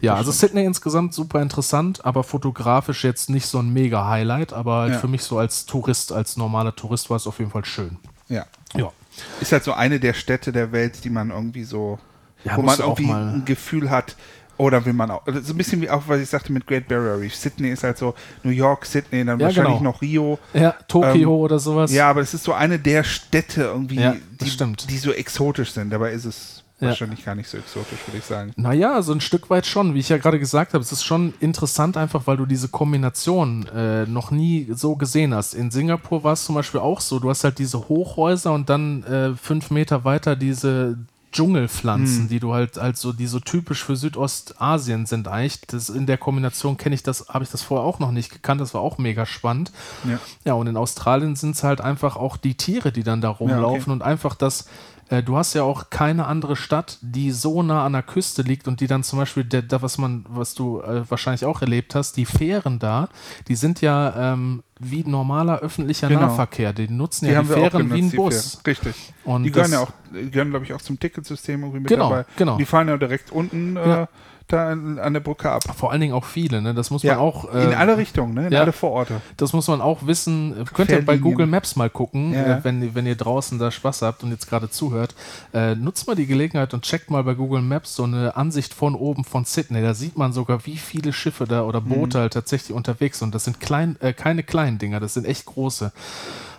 Ja, also Sydney insgesamt super interessant, aber fotografisch jetzt nicht so ein mega Highlight, aber halt Ja. für mich so als Tourist, als normaler Tourist war es auf jeden Fall schön. Ja. Ja. Ist halt so eine der Städte der Welt, die man irgendwie so, Ja, wo man irgendwie ein Gefühl hat, oder will man auch, also so ein bisschen wie auch, was ich sagte mit Great Barrier Reef. Sydney ist halt so New York, Sydney, dann Ja, wahrscheinlich genau. noch Rio. Ja, Tokio Ähm, oder sowas. Ja, aber es ist so eine der Städte irgendwie, Ja, die, die so exotisch sind. Dabei ist es Ja. wahrscheinlich gar nicht so exotisch, würde ich sagen. Naja, so ein Stück weit schon. Wie ich ja gerade gesagt habe, es ist schon interessant einfach, weil du diese Kombination äh, noch nie so gesehen hast. In Singapur war es zum Beispiel auch so. Du hast halt diese Hochhäuser und dann äh, fünf Meter weiter diese Dschungelpflanzen, Hm. die du halt als so, die so typisch für Südostasien sind eigentlich. Das, in der Kombination kenne ich das, habe ich das vorher auch noch nicht gekannt. Das war auch mega spannend. Ja. Ja, und in Australien sind es halt einfach auch die Tiere, die dann da rumlaufen okay. und einfach das äh, du hast ja auch keine andere Stadt, die so nah an der Küste liegt und die dann zum Beispiel, der, der was man, was du äh, wahrscheinlich auch erlebt hast, die Fähren da, die sind ja ähm, wie normaler öffentlicher genau. Nahverkehr. Die nutzen die ja die Fähren wie ein Bus. Richtig. Und die gehören ja auch, gehören, glaube ich, auch zum Ticketsystem irgendwie mit genau, dabei. Genau. Die fahren ja direkt unten ja. Äh, da an, an, der Brücke ab. Vor allen Dingen auch viele, ne? Das muss ja, man auch. Äh, in alle Richtungen, ne? In ja, alle Vororte. Das muss man auch wissen. Könnt ihr bei Google Maps mal gucken, ja. äh, wenn, wenn ihr draußen da Spaß habt und jetzt gerade zuhört. Äh, nutzt mal die Gelegenheit und checkt mal bei Google Maps so eine Ansicht von oben von Sydney. Da sieht man sogar, wie viele Schiffe da oder Boote mhm. halt tatsächlich unterwegs sind. Das sind klein, äh, keine kleinen Dinger, das sind echt große.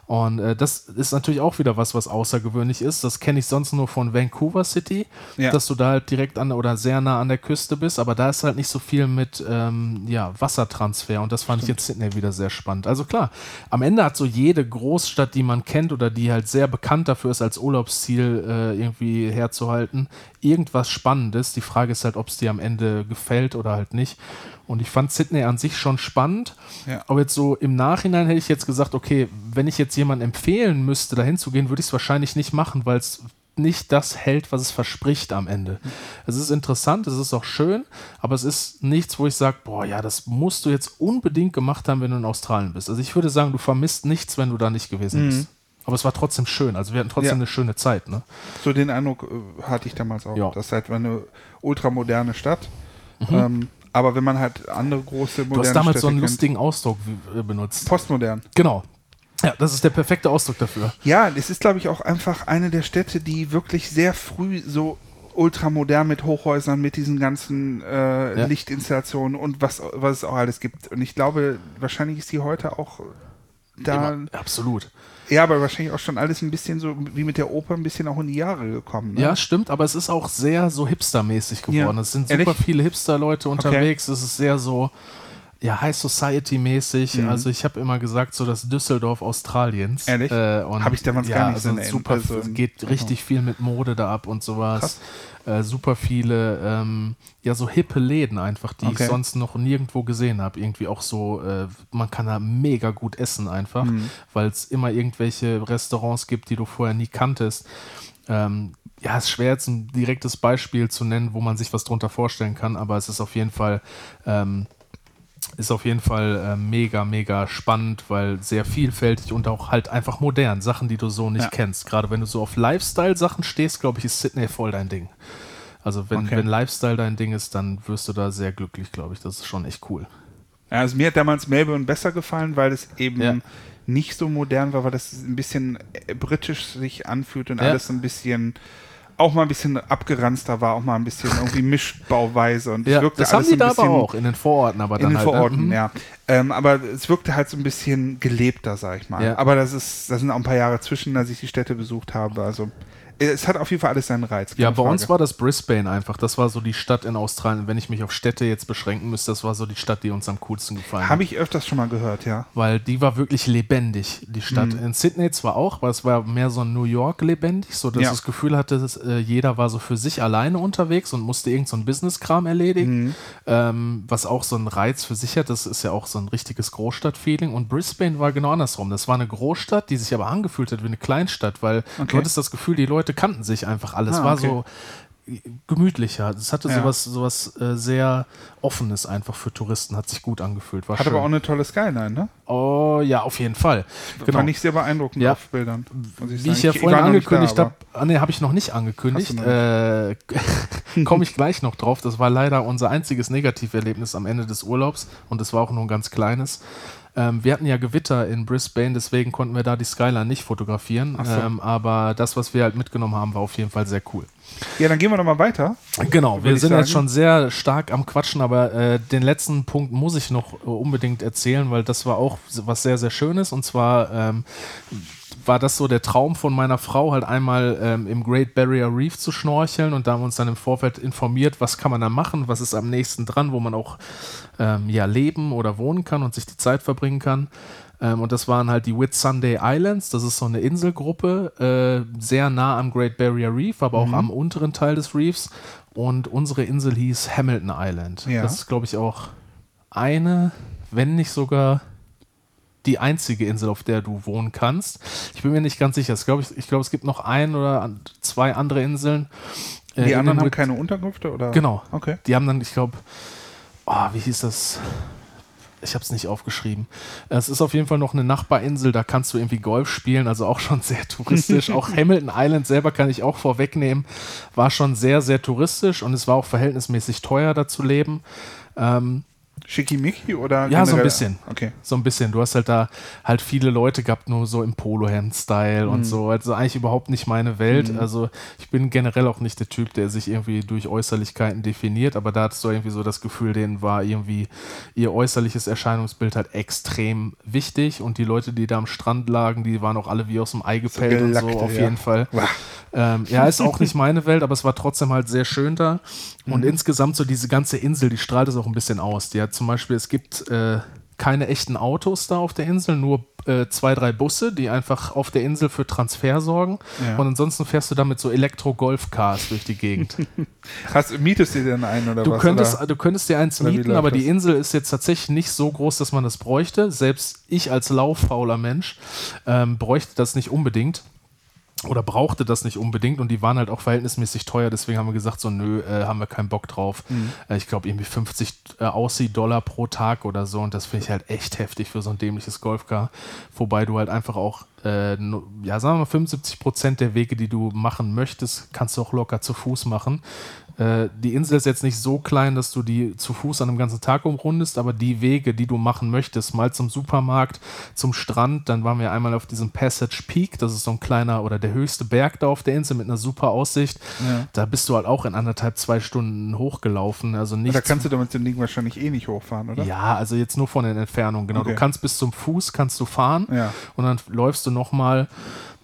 Und äh, das ist natürlich auch wieder was, was außergewöhnlich ist. Das kenne ich sonst nur von Vancouver City, ja. dass du da halt direkt an oder sehr nah an der Küste bist, aber da ist halt nicht so viel mit ähm, ja, Wassertransfer und das fand Stimmt. ich in Sydney wieder sehr spannend. Also klar, am Ende hat so jede Großstadt, die man kennt oder die halt sehr bekannt dafür ist, als Urlaubsziel äh, irgendwie herzuhalten, irgendwas Spannendes. Die Frage ist halt, ob es dir am Ende gefällt oder halt nicht. Und ich fand Sydney an sich schon spannend. Ja. Aber jetzt so im Nachhinein hätte ich jetzt gesagt, okay, wenn ich jetzt jemanden empfehlen müsste, dahin zu gehen, würde ich es wahrscheinlich nicht machen, weil es nicht das hält, was es verspricht am Ende. Es ist interessant, es ist auch schön, aber es ist nichts, wo ich sage, boah, ja, das musst du jetzt unbedingt gemacht haben, wenn du in Australien bist. Also ich würde sagen, du vermisst nichts, wenn du da nicht gewesen mhm. bist. Aber es war trotzdem schön. Also wir hatten trotzdem ja. eine schöne Zeit. Ne? So den Eindruck äh, hatte ich damals auch. Ja. Das ist halt eine ultramoderne Stadt. Mhm. Ähm, aber wenn man halt andere große moderne Du hast damals Städte so einen kennt, lustigen Ausdruck benutzt. Postmodern. Genau. Ja, das ist der perfekte Ausdruck dafür. Ja, es ist, glaube ich, auch einfach eine der Städte, die wirklich sehr früh so ultramodern mit Hochhäusern, mit diesen ganzen äh, ja. Lichtinstallationen und was, was es auch alles gibt. Und ich glaube, wahrscheinlich ist die heute auch da. Immer, absolut. Ja, aber wahrscheinlich auch schon alles ein bisschen so wie mit der Oper ein bisschen auch in die Jahre gekommen. Ne? Ja, stimmt, aber es ist auch sehr so hipstermäßig geworden. Ja. Es sind super Ehrlich? viele Hipster-Leute unterwegs. Okay. Es ist sehr so ja, High Society-mäßig. Mhm. Also ich habe immer gesagt, so das Düsseldorf Australiens. Ehrlich? Äh, habe ich damals ja, gar nicht also so super, also, geht genau. richtig viel mit Mode da ab und sowas. Äh, super viele, ähm, ja, so hippe Läden einfach, die okay. ich sonst noch nirgendwo gesehen habe. Irgendwie auch so, äh, man kann da mega gut essen einfach, mhm. weil es immer irgendwelche Restaurants gibt, die du vorher nie kanntest. Ähm, ja, ist schwer jetzt ein direktes Beispiel zu nennen, wo man sich was drunter vorstellen kann, aber es ist auf jeden Fall ähm, ist auf jeden Fall äh, mega, mega spannend, weil sehr vielfältig und auch halt einfach modern. Sachen, die du so nicht ja. kennst. Gerade wenn du so auf Lifestyle-Sachen stehst, glaube ich, ist Sydney voll dein Ding. Also wenn, okay. wenn Lifestyle dein Ding ist, dann wirst du da sehr glücklich, glaube ich. Das ist schon echt cool. Ja, also mir hat damals Melbourne besser gefallen, weil es eben ja. nicht so modern war, weil das ein bisschen äh, britisch sich anfühlt und ja. alles ein bisschen auch mal ein bisschen abgeranzter war, auch mal ein bisschen irgendwie Mischbauweise und ja, wirkte das haben die da aber auch in den Vororten, aber dann in den halt, ne? Vororten, ne? ja. Ähm, aber es wirkte halt so ein bisschen gelebter, sag ich mal. Ja. Aber das ist, das sind auch ein paar Jahre zwischen, als ich die Städte besucht habe. Also es hat auf jeden Fall alles seinen Reiz. Ja, bei Frage. uns war das Brisbane einfach. Das war so die Stadt in Australien. Wenn ich mich auf Städte jetzt beschränken müsste, das war so die Stadt, die uns am coolsten gefallen hat. Habe ich öfters schon mal gehört, ja. Weil die war wirklich lebendig, die Stadt. Mhm. In Sydney zwar auch, aber es war mehr so New York lebendig, so dass ja. das Gefühl hatte, dass, äh, jeder war so für sich alleine unterwegs und musste irgend so ein Business-Kram erledigen. Mhm. Ähm, was auch so einen Reiz für sich hat. Das ist ja auch so ein richtiges Großstadt-Feeling. Und Brisbane war genau andersrum. Das war eine Großstadt, die sich aber angefühlt hat wie eine Kleinstadt, weil okay. du hattest das Gefühl, die Leute kannten sich einfach einfach alles. Ah, war okay. so gemütlicher. Es hatte ja. sowas, sowas äh, sehr Offenes einfach für Touristen, hat sich gut angefühlt. War hat schön. aber auch eine tolle Skyline, ne? Oh ja, auf jeden Fall. Genau. Fand ich sehr beeindruckend ja. auf Bildern. Ich Wie ich ja vorhin angekündigt habe, ah, ne, habe ich noch nicht angekündigt. Äh, Komme ich gleich noch drauf. Das war leider unser einziges Negativerlebnis am Ende des Urlaubs und es war auch nur ein ganz kleines. Ähm, wir hatten ja Gewitter in Brisbane, deswegen konnten wir da die Skyline nicht fotografieren. So. Ähm, aber das, was wir halt mitgenommen haben, war auf jeden Fall sehr cool. Ja, dann gehen wir nochmal weiter. Genau, wir sind sagen. jetzt schon sehr stark am Quatschen, aber äh, den letzten Punkt muss ich noch äh, unbedingt erzählen, weil das war auch was sehr, sehr Schönes. Und zwar ähm, war das so der Traum von meiner Frau, halt einmal ähm, im Great Barrier Reef zu schnorcheln. Und da haben wir uns dann im Vorfeld informiert, was kann man da machen, was ist am nächsten dran, wo man auch ähm, ja leben oder wohnen kann und sich die Zeit verbringen kann. Ähm, und das waren halt die Whitsunday Islands. Das ist so eine Inselgruppe, äh, sehr nah am Great Barrier Reef, aber auch mhm. am unteren Teil des Reefs. Und unsere Insel hieß Hamilton Island. Ja. Das ist, glaube ich, auch eine, wenn nicht sogar die einzige Insel, auf der du wohnen kannst. Ich bin mir nicht ganz sicher. Ich glaube, ich, ich glaub, es gibt noch ein oder zwei andere Inseln. Äh, die anderen haben keine Unterkünfte? Oder? Genau. Okay. Die haben dann, ich glaube, oh, wie hieß das? Ich habe es nicht aufgeschrieben. Es ist auf jeden Fall noch eine Nachbarinsel, da kannst du irgendwie Golf spielen, also auch schon sehr touristisch. auch Hamilton Island selber kann ich auch vorwegnehmen, war schon sehr, sehr touristisch und es war auch verhältnismäßig teuer da zu leben. Ähm, Schickimicki oder? Ja, so ein bisschen. Okay. So ein bisschen. Du hast halt da halt viele Leute gehabt, nur so im Polohemd-Style mhm. und so. Also eigentlich überhaupt nicht meine Welt. Mhm. Also ich bin generell auch nicht der Typ, der sich irgendwie durch Äußerlichkeiten definiert, aber da hattest du irgendwie so das Gefühl, denen war irgendwie ihr äußerliches Erscheinungsbild halt extrem wichtig und die Leute, die da am Strand lagen, die waren auch alle wie aus dem Ei gepellt so und so auf ja. jeden Fall. Ähm, ja, ist auch nicht meine Welt, aber es war trotzdem halt sehr schön da. Und mhm. insgesamt so diese ganze Insel, die strahlt es auch ein bisschen aus. Die hat zum Beispiel, es gibt äh, keine echten Autos da auf der Insel, nur äh, zwei, drei Busse, die einfach auf der Insel für Transfer sorgen. Ja. Und ansonsten fährst du damit so Elektro-Golf-Cars durch die Gegend. Hast, mietest du dir denn einen oder du was? Könntest, oder? Du könntest dir eins mieten, aber das? die Insel ist jetzt tatsächlich nicht so groß, dass man das bräuchte. Selbst ich als lauffauler Mensch ähm, bräuchte das nicht unbedingt oder brauchte das nicht unbedingt und die waren halt auch verhältnismäßig teuer, deswegen haben wir gesagt, so nö, äh, haben wir keinen Bock drauf. Mhm. Äh, ich glaube irgendwie 50 äh, Aussie-Dollar pro Tag oder so und das finde ich halt echt heftig für so ein dämliches Golfcar, wobei du halt einfach auch, äh, ja sagen wir mal 75 Prozent der Wege, die du machen möchtest, kannst du auch locker zu Fuß machen. Äh, die Insel ist jetzt nicht so klein, dass du die zu Fuß an einem ganzen Tag umrundest, aber die Wege, die du machen möchtest, mal zum Supermarkt, zum Strand, dann waren wir einmal auf diesem Passage Peak, das ist so ein kleiner oder der höchste Berg da auf der Insel mit einer super Aussicht. Ja. Da bist du halt auch in anderthalb, zwei Stunden hochgelaufen. Also nicht da kannst du damit dem Ding wahrscheinlich eh nicht hochfahren, oder? Ja, also jetzt nur von den Entfernungen, genau. Okay. Du kannst bis zum Fuß kannst du fahren ja. und dann läufst du nochmal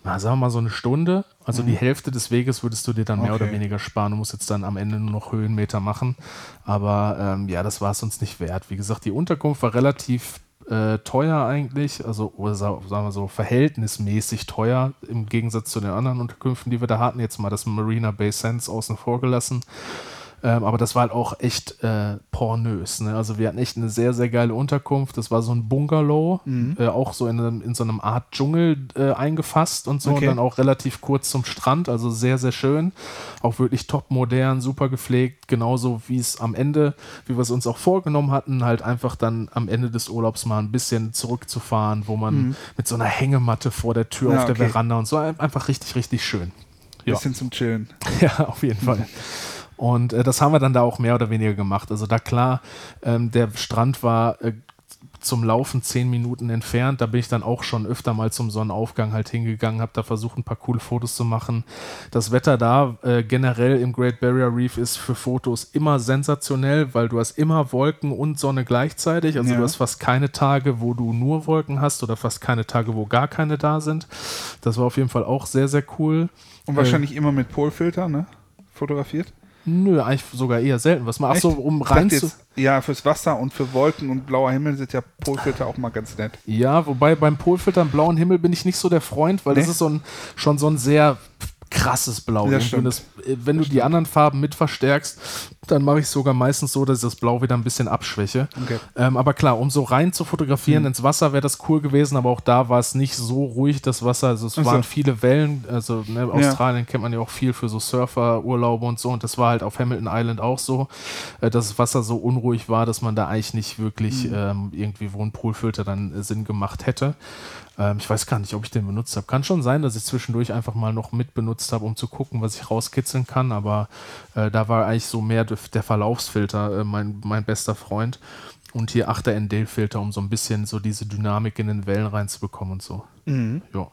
na, sagen wir mal so eine Stunde. Also mhm. die Hälfte des Weges würdest du dir dann mehr okay. oder weniger sparen. Du musst jetzt dann am Ende nur noch Höhenmeter machen. Aber ähm, ja, das war es uns nicht wert. Wie gesagt, die Unterkunft war relativ äh, teuer eigentlich, also oder sagen wir so verhältnismäßig teuer im Gegensatz zu den anderen Unterkünften, die wir da hatten. Jetzt mal das Marina Bay Sands außen vor gelassen. Ähm, aber das war halt auch echt äh, pornös. Ne? Also wir hatten echt eine sehr, sehr geile Unterkunft. Das war so ein Bungalow, mhm. äh, auch so in, einem, in so einem Art Dschungel äh, eingefasst und so. Okay. Und dann auch relativ kurz zum Strand. Also sehr, sehr schön. Auch wirklich top modern, super gepflegt. Genauso wie es am Ende, wie wir es uns auch vorgenommen hatten, halt einfach dann am Ende des Urlaubs mal ein bisschen zurückzufahren, wo man mhm. mit so einer Hängematte vor der Tür ja, auf der okay. Veranda und so einfach richtig, richtig schön. Ja. Bisschen zum Chillen. Ja, auf jeden Fall. Und äh, das haben wir dann da auch mehr oder weniger gemacht. Also da klar, ähm, der Strand war äh, zum Laufen zehn Minuten entfernt. Da bin ich dann auch schon öfter mal zum Sonnenaufgang halt hingegangen, habe da versucht, ein paar coole Fotos zu machen. Das Wetter da äh, generell im Great Barrier Reef ist für Fotos immer sensationell, weil du hast immer Wolken und Sonne gleichzeitig. Also ja. du hast fast keine Tage, wo du nur Wolken hast oder fast keine Tage, wo gar keine da sind. Das war auf jeden Fall auch sehr, sehr cool. Und wahrscheinlich äh, immer mit Polfilter, ne? Fotografiert? Nö, eigentlich sogar eher selten. Was machst du, um rein zu. Ja, fürs Wasser und für Wolken und blauer Himmel sind ja Polfilter auch mal ganz nett. Ja, wobei beim Polfilter im blauen Himmel bin ich nicht so der Freund, weil nee. das ist so ein, schon so ein sehr krasses Blau. Das das, äh, wenn du die anderen Farben mit verstärkst, dann mache ich es sogar meistens so, dass ich das Blau wieder ein bisschen abschwäche. Okay. Ähm, aber klar, um so rein zu fotografieren mhm. ins Wasser wäre das cool gewesen, aber auch da war es nicht so ruhig, das Wasser. Also es also. waren viele Wellen. Also ne, Australien ja. kennt man ja auch viel für so Surferurlaube und so. Und das war halt auf Hamilton Island auch so, äh, dass das Wasser so unruhig war, dass man da eigentlich nicht wirklich mhm. ähm, irgendwie, wo ein Poolfilter dann äh, Sinn gemacht hätte. Ähm, ich weiß gar nicht, ob ich den benutzt habe. Kann schon sein, dass ich zwischendurch einfach mal noch mit benutzt habe, um zu gucken, was ich rauskitzeln kann. Aber äh, da war eigentlich so mehr der Verlaufsfilter äh, mein, mein bester Freund. Und hier 8er ND-Filter, um so ein bisschen so diese Dynamik in den Wellen reinzubekommen und so. Mhm. Ja.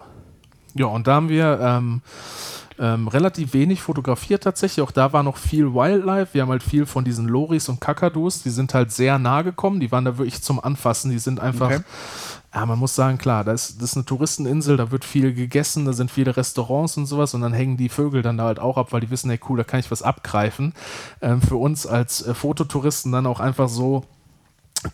Ja, und da haben wir ähm, ähm, relativ wenig fotografiert tatsächlich. Auch da war noch viel Wildlife. Wir haben halt viel von diesen Loris und Kakadus. Die sind halt sehr nah gekommen. Die waren da wirklich zum Anfassen. Die sind einfach okay. Ja, man muss sagen, klar, das ist, das ist eine Touristeninsel, da wird viel gegessen, da sind viele Restaurants und sowas und dann hängen die Vögel dann da halt auch ab, weil die wissen, hey cool, da kann ich was abgreifen. Ähm, für uns als äh, Fototouristen dann auch einfach so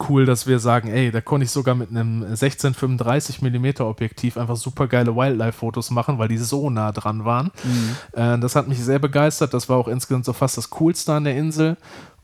cool, dass wir sagen, ey, da konnte ich sogar mit einem 1635 mm Objektiv einfach super geile Wildlife-Fotos machen, weil die so nah dran waren. Mhm. Äh, das hat mich sehr begeistert. Das war auch insgesamt so fast das Coolste an der Insel.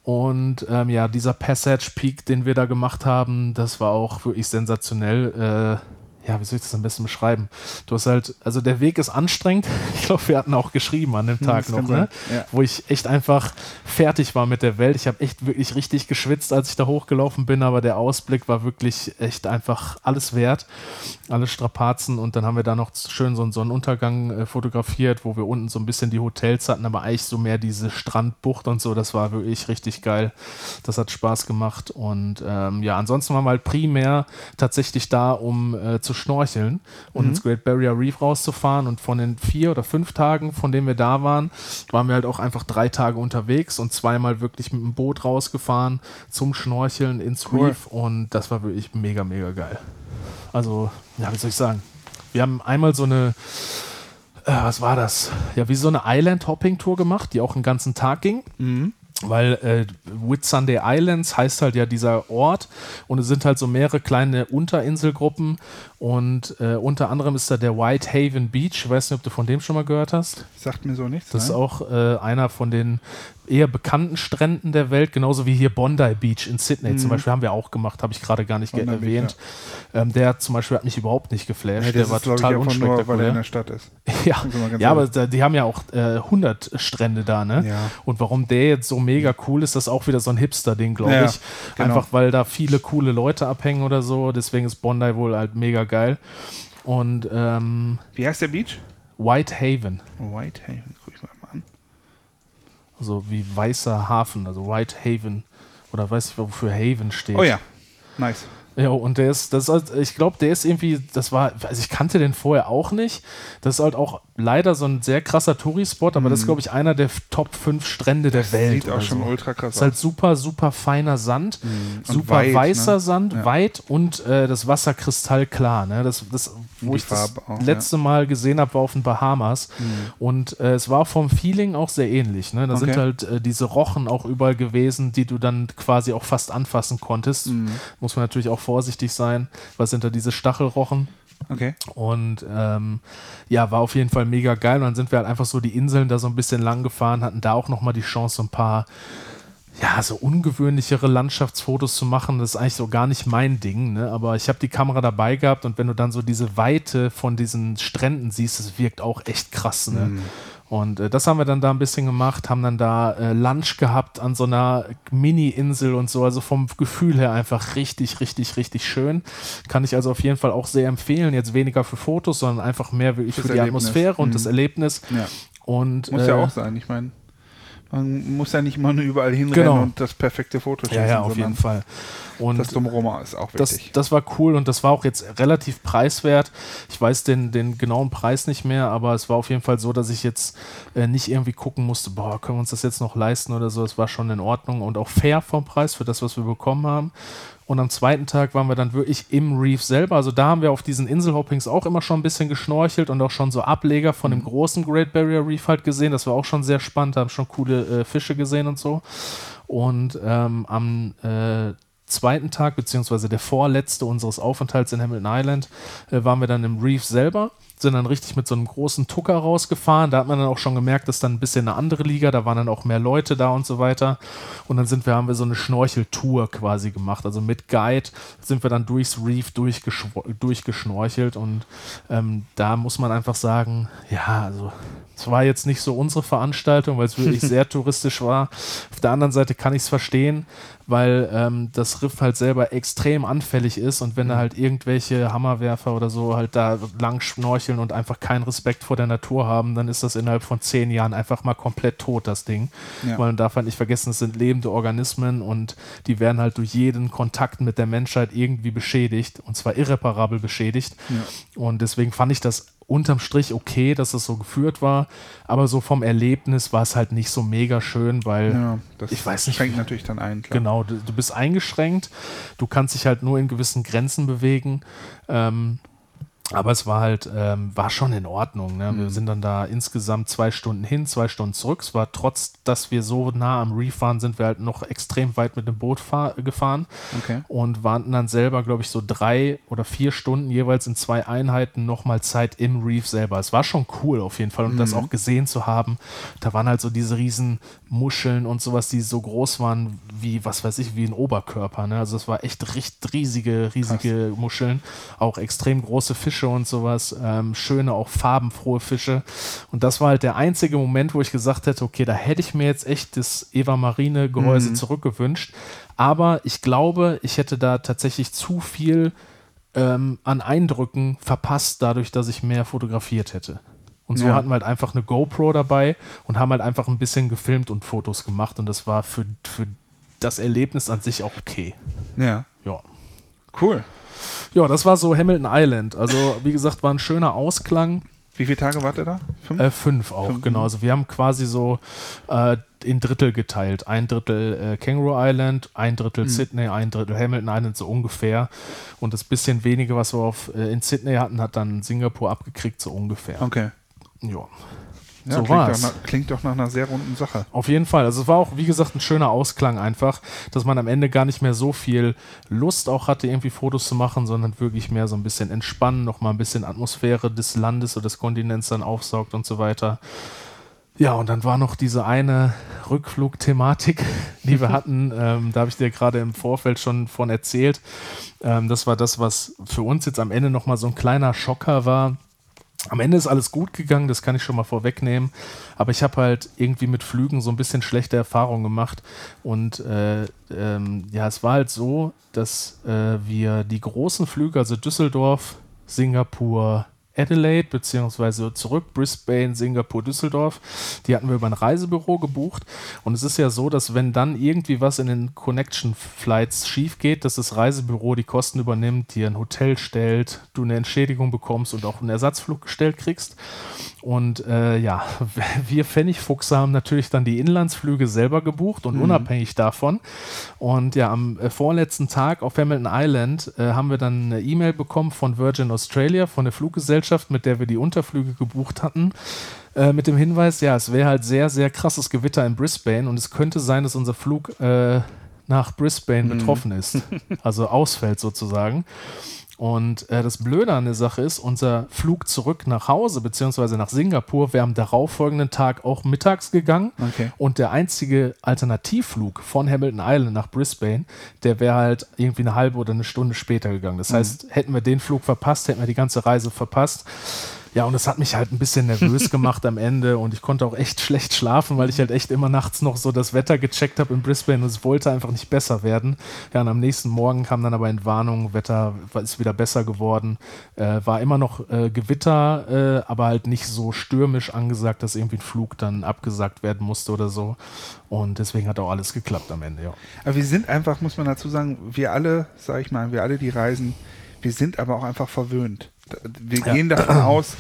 Und ähm, ja, dieser Passage Peak, den wir da gemacht haben, das war auch wirklich sensationell. Äh, ja, wie soll ich das am besten beschreiben? Du hast halt, also der Weg ist anstrengend. Ich glaube, wir hatten auch geschrieben an dem hm, Tag noch, ne? Ja. wo ich echt einfach fertig war mit der Welt. Ich habe echt wirklich richtig geschwitzt, als ich da hochgelaufen bin, aber der Ausblick war wirklich echt einfach alles wert, alle Strapazen. Und dann haben wir da noch schön so einen Sonnenuntergang äh, fotografiert, wo wir unten so ein bisschen die Hotels hatten, aber eigentlich so mehr diese Strandbucht und so. Das war wirklich richtig geil. Das hat Spaß gemacht. Und ähm, ja, ansonsten waren wir halt primär tatsächlich da, um äh, zu schnorcheln und mhm. ins Great Barrier Reef rauszufahren. Und von den vier oder fünf Tagen, von denen wir da waren, waren wir halt auch einfach drei Tage unterwegs und zweimal wirklich mit dem Boot rausgefahren zum Schnorcheln ins cool. Reef. Und das war wirklich mega, mega geil. Also, ja, wie soll ich sagen? Wir haben einmal so eine äh, was war das? Ja, wie so eine Island-Hopping-Tour gemacht, die auch einen ganzen Tag ging. Mhm weil äh, Whitsunday Islands heißt halt ja dieser Ort und es sind halt so mehrere kleine Unterinselgruppen und äh, unter anderem ist da der Whitehaven Beach. Ich weiß nicht, ob du von dem schon mal gehört hast. Sagt mir so nichts. Das nein. ist auch äh, einer von den eher bekannten Stränden der Welt, genauso wie hier Bondi Beach in Sydney mhm. zum Beispiel haben wir auch gemacht, habe ich gerade gar nicht erwähnt. Ja. ähm, der zum Beispiel hat mich überhaupt nicht geflasht. Ja, der war total unspektakulär. weil er in der Stadt ist. ja, ja aber da, die haben ja auch äh, 100 Strände da, ne? Ja. Und warum der jetzt so mega cool ist, das ist auch wieder so ein Hipster-Ding, glaube ja, ich. Genau. Einfach weil da viele coole Leute abhängen oder so. Deswegen ist Bondi wohl halt mega geil. Und ähm, wie heißt der Beach? Whitehaven. Whitehaven, guck ich mal an. Also wie weißer Hafen, also Whitehaven. Oder weiß ich, wofür Haven steht. Oh ja, nice. Ja, und der ist, das ist halt, ich glaube, der ist irgendwie, das war, also ich kannte den vorher auch nicht. Das ist halt auch leider so ein sehr krasser Touri-Spot, aber mm. das ist, mhm. glaube ich, einer der Top 5 Strände der Welt. Sieht auch schon so. ultra krass aus. Ist halt super, super feiner Sand, mm. super weit, weißer ne? Sand, ja. weit und äh, das Wasser kristallklar. Ne? Das, das, wo ich Farbe das auch, letzte ja. Mal gesehen habe, war auf den Bahamas. Mm. Und äh, es war vom Feeling auch sehr ähnlich. Ne? Da okay. sind halt äh, diese Rochen auch überall gewesen, die du dann quasi auch fast anfassen konntest. Mhm. Muss man natürlich auch vorsichtig sein. Was da diese Stachelrochen? Okay. Und ähm, ja, war auf jeden Fall mega geil. Und dann sind wir halt einfach so die Inseln da so ein bisschen lang gefahren, hatten da auch nochmal die Chance, so ein paar ja, so ungewöhnlichere Landschaftsfotos zu machen, das ist eigentlich so gar nicht mein Ding, ne? aber ich habe die Kamera dabei gehabt und wenn du dann so diese Weite von diesen Stränden siehst, das wirkt auch echt krass. Ne? Mm. Und äh, das haben wir dann da ein bisschen gemacht, haben dann da äh, Lunch gehabt an so einer Mini-Insel und so. Also vom Gefühl her einfach richtig, richtig, richtig schön. Kann ich also auf jeden Fall auch sehr empfehlen. Jetzt weniger für Fotos, sondern einfach mehr wirklich das für die Erlebnis. Atmosphäre und mhm. das Erlebnis. Ja. Und, Muss äh, ja auch sein. Ich meine, man muss ja nicht nur überall hinrennen genau. und das perfekte Foto schießen. Ja, ja, auf jeden Fall. Und das Drumherum ist auch wichtig. Das, das war cool und das war auch jetzt relativ preiswert. Ich weiß den, den genauen Preis nicht mehr, aber es war auf jeden Fall so, dass ich jetzt äh, nicht irgendwie gucken musste, boah, können wir uns das jetzt noch leisten oder so. Es war schon in Ordnung und auch fair vom Preis für das, was wir bekommen haben. Und am zweiten Tag waren wir dann wirklich im Reef selber. Also da haben wir auf diesen Inselhoppings auch immer schon ein bisschen geschnorchelt und auch schon so Ableger von dem mhm. großen Great Barrier Reef halt gesehen. Das war auch schon sehr spannend, da haben schon coole äh, Fische gesehen und so. Und ähm, am äh, zweiten Tag, beziehungsweise der vorletzte unseres Aufenthalts in Hamilton Island, äh, waren wir dann im Reef selber sind dann richtig mit so einem großen Tucker rausgefahren. Da hat man dann auch schon gemerkt, dass dann ein bisschen eine andere Liga, da waren dann auch mehr Leute da und so weiter. Und dann sind wir, haben wir so eine Schnorcheltour quasi gemacht. Also mit Guide sind wir dann durchs Reef durchgeschnorchelt und ähm, da muss man einfach sagen, ja, also es war jetzt nicht so unsere Veranstaltung, weil es wirklich sehr touristisch war. Auf der anderen Seite kann ich es verstehen, weil ähm, das Riff halt selber extrem anfällig ist und wenn da mhm. halt irgendwelche Hammerwerfer oder so halt da lang schnorcheln und einfach keinen Respekt vor der Natur haben, dann ist das innerhalb von zehn Jahren einfach mal komplett tot, das Ding. Ja. Weil man darf halt nicht vergessen, es sind lebende Organismen und die werden halt durch jeden Kontakt mit der Menschheit irgendwie beschädigt und zwar irreparabel beschädigt. Ja. Und deswegen fand ich das unterm Strich okay, dass es so geführt war, aber so vom Erlebnis war es halt nicht so mega schön, weil ja, das ich weiß nicht. schränkt natürlich dann ein. Klar. Genau, du, du, bist eingeschränkt, du kannst dich halt nur in gewissen Grenzen bewegen. Ähm, Aber es war halt, ähm, war schon in Ordnung. Ne? Mhm. Wir sind dann da insgesamt zwei Stunden hin, zwei Stunden zurück. Es war trotz, dass wir so nah am Reef waren, sind wir halt noch extrem weit mit dem Boot gefahren okay. und waren dann selber, glaube ich, so drei oder vier Stunden jeweils in zwei Einheiten nochmal Zeit im Reef selber. Es war schon cool auf jeden Fall und mhm. das auch gesehen zu haben. Da waren halt so diese riesen Muscheln und sowas, die so groß waren wie, was weiß ich, wie ein Oberkörper. Ne? Also es war echt richtig riesige, riesige Krass. Muscheln. Auch extrem große Fische Fische und sowas, ähm, schöne, auch farbenfrohe Fische. Und das war halt der einzige Moment, wo ich gesagt hätte, okay, da hätte ich mir jetzt echt das Eva Marine Gehäuse mhm. zurückgewünscht. Aber ich glaube, ich hätte da tatsächlich zu viel ähm, an Eindrücken verpasst, dadurch, dass ich mehr fotografiert hätte. Und so ja. hatten wir halt einfach eine GoPro dabei und haben halt einfach ein bisschen gefilmt und Fotos gemacht. Und das war für, für das Erlebnis an sich auch okay. Ja. Ja. Cool. Ja, das war so Hamilton Island. Also, wie gesagt, war ein schöner Ausklang. Wie viele Tage wart ihr da? Fünf? Äh, fünf auch, fünf. genau. Also wir haben quasi so äh, in Drittel geteilt. Ein Drittel äh, Kangaroo Island, ein Drittel mhm. Sydney, ein Drittel Hamilton Island, so ungefähr. Und das bisschen wenige, was wir auf, äh, in Sydney hatten, hat dann Singapur abgekriegt, so ungefähr. Okay. Ja. Ja, so klingt, war's. Doch nach, klingt doch nach einer sehr runden Sache. Auf jeden Fall. Also es war auch, wie gesagt, ein schöner Ausklang einfach, dass man am Ende gar nicht mehr so viel Lust auch hatte, irgendwie Fotos zu machen, sondern wirklich mehr so ein bisschen entspannen, nochmal ein bisschen Atmosphäre des Landes oder des Kontinents dann aufsaugt und so weiter. Ja, und dann war noch diese eine Rückflugthematik, die wir hatten. Ähm, da habe ich dir gerade im Vorfeld schon von erzählt. Ähm, das war das, was für uns jetzt am Ende nochmal so ein kleiner Schocker war am Ende ist alles gut gegangen, das kann ich schon mal vorwegnehmen. Aber ich habe halt irgendwie mit Flügen so ein bisschen schlechte Erfahrungen gemacht. Und äh, ähm, ja, es war halt so, dass äh, wir die großen Flüge, also Düsseldorf, Singapur, Adelaide beziehungsweise zurück Brisbane, Singapur, Düsseldorf. Die hatten wir über ein Reisebüro gebucht. Und es ist ja so, dass wenn dann irgendwie was in den Connection Flights schief geht, dass das Reisebüro die Kosten übernimmt, dir ein Hotel stellt, du eine Entschädigung bekommst und auch einen Ersatzflug gestellt kriegst. Und äh, ja, wir Pfennigfuchse haben natürlich dann die Inlandsflüge selber gebucht und mhm. unabhängig davon. Und ja, am äh, vorletzten Tag auf Hamilton Island äh, haben wir dann eine E-Mail bekommen von Virgin Australia, von der Fluggesellschaft, mit der wir die Unterflüge gebucht hatten äh, mit dem Hinweis, ja, es wäre halt sehr, sehr krasses Gewitter in Brisbane und es könnte sein, dass unser Flug äh, nach Brisbane mhm. betroffen ist, also ausfällt sozusagen. Und äh, das Blöde an der Sache ist, unser Flug zurück nach Hause beziehungsweise nach Singapur wäre am darauffolgenden Tag auch mittags gegangen. Okay. Und der einzige Alternativflug von Hamilton Island nach Brisbane, der wäre halt irgendwie eine halbe oder eine Stunde später gegangen. Das mhm. heißt, hätten wir den Flug verpasst, hätten wir die ganze Reise verpasst. Ja, und das hat mich halt ein bisschen nervös gemacht am Ende und ich konnte auch echt schlecht schlafen, weil ich halt echt immer nachts noch so das Wetter gecheckt habe in Brisbane und es wollte einfach nicht besser werden. Ja, und am nächsten Morgen kam dann aber Entwarnung, Wetter ist wieder besser geworden. Äh, war immer noch äh, Gewitter, äh, aber halt nicht so stürmisch angesagt, dass irgendwie ein Flug dann abgesagt werden musste oder so. Und deswegen hat auch alles geklappt am Ende, ja. Aber wir sind einfach, muss man dazu sagen, wir alle, sag ich mal, wir alle, die reisen, wir sind aber auch einfach verwöhnt. Wir ja. gehen davon aus,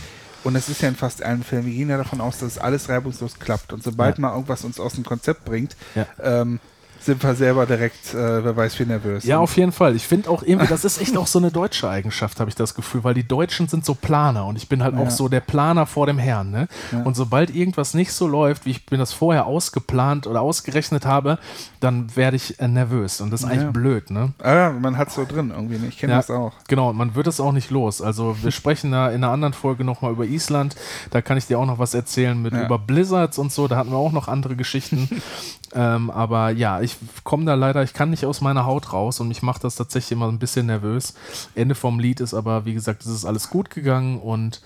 und es ist ja in fast allen Fällen, wir gehen ja davon aus, dass alles reibungslos klappt. Und sobald ja. mal irgendwas uns aus dem Konzept bringt, ähm, sind wir selber direkt, äh, wer weiß wie nervös. Ja, auf jeden Fall. Ich finde auch irgendwie, das ist echt auch so eine deutsche Eigenschaft, habe ich das Gefühl, weil die Deutschen sind so Planer und ich bin halt ja. auch so der Planer vor dem Herrn. Ne? Ja. Und sobald irgendwas nicht so läuft, wie ich mir das vorher ausgeplant oder ausgerechnet habe, dann werde ich äh, nervös und das ist ja. eigentlich blöd. Ne? Ah, man hat es so drin irgendwie. Ne? Ich kenne das auch. Genau, man wird es auch nicht los. Also wir sprechen da in einer anderen Folge nochmal über Island. Da kann ich dir auch noch was erzählen mit über Blizzards und so. Da hatten wir auch noch andere Geschichten. Ähm, aber ja, ich komme da leider, ich kann nicht aus meiner Haut raus und mich macht das tatsächlich immer ein bisschen nervös. Ende vom Lied ist aber, wie gesagt, es ist alles gut gegangen und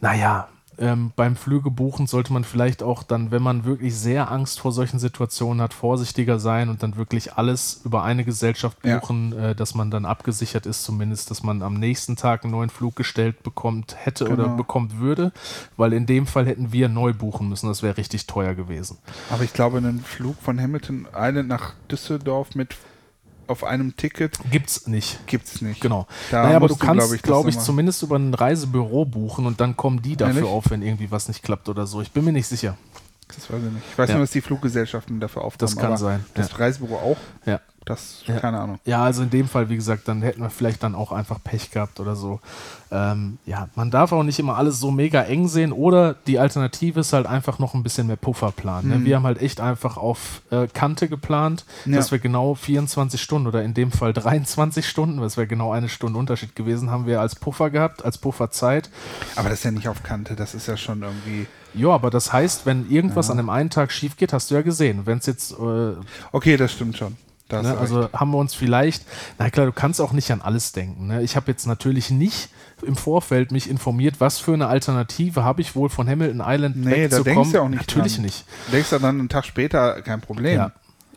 naja, ähm, beim Flüge buchen sollte man vielleicht auch dann, wenn man wirklich sehr Angst vor solchen Situationen hat, vorsichtiger sein und dann wirklich alles über eine Gesellschaft buchen, ja. äh, dass man dann abgesichert ist, zumindest, dass man am nächsten Tag einen neuen Flug gestellt bekommt, hätte genau. oder bekommt würde, weil in dem Fall hätten wir neu buchen müssen, das wäre richtig teuer gewesen. Aber ich glaube, einen Flug von Hamilton Island nach Düsseldorf mit auf einem Ticket. Gibt's nicht. Gibt's nicht. Genau. Da naja, aber du kannst, glaube ich, glaub ich zumindest über ein Reisebüro buchen und dann kommen die dafür auf, wenn irgendwie was nicht klappt oder so. Ich bin mir nicht sicher. Das weiß ich nicht. Ich weiß ja. nur, dass die Fluggesellschaften dafür aufkommen. Das kann sein. Das ja. Reisebüro auch? Ja. Das, keine Ahnung. Ja, also in dem Fall, wie gesagt, dann hätten wir vielleicht dann auch einfach Pech gehabt oder so. Ähm, ja, man darf auch nicht immer alles so mega eng sehen oder die Alternative ist halt einfach noch ein bisschen mehr Puffer planen. Ne? Mhm. Wir haben halt echt einfach auf äh, Kante geplant, ja. dass wir genau 24 Stunden oder in dem Fall 23 Stunden, das wäre genau eine Stunde Unterschied gewesen, haben wir als Puffer gehabt, als Pufferzeit. Aber das ist ja nicht auf Kante, das ist ja schon irgendwie. Ja, aber das heißt, wenn irgendwas ja. an dem einen Tag schief geht, hast du ja gesehen. Wenn es jetzt. Äh, okay, das stimmt schon. Ne? Also haben wir uns vielleicht, na klar, du kannst auch nicht an alles denken. Ne? Ich habe jetzt natürlich nicht im Vorfeld mich informiert, was für eine Alternative habe ich wohl von Hamilton Island nee, wegzukommen. Da denkst du auch nicht natürlich dran. nicht. Du denkst du dann einen Tag später, kein Problem. Ja.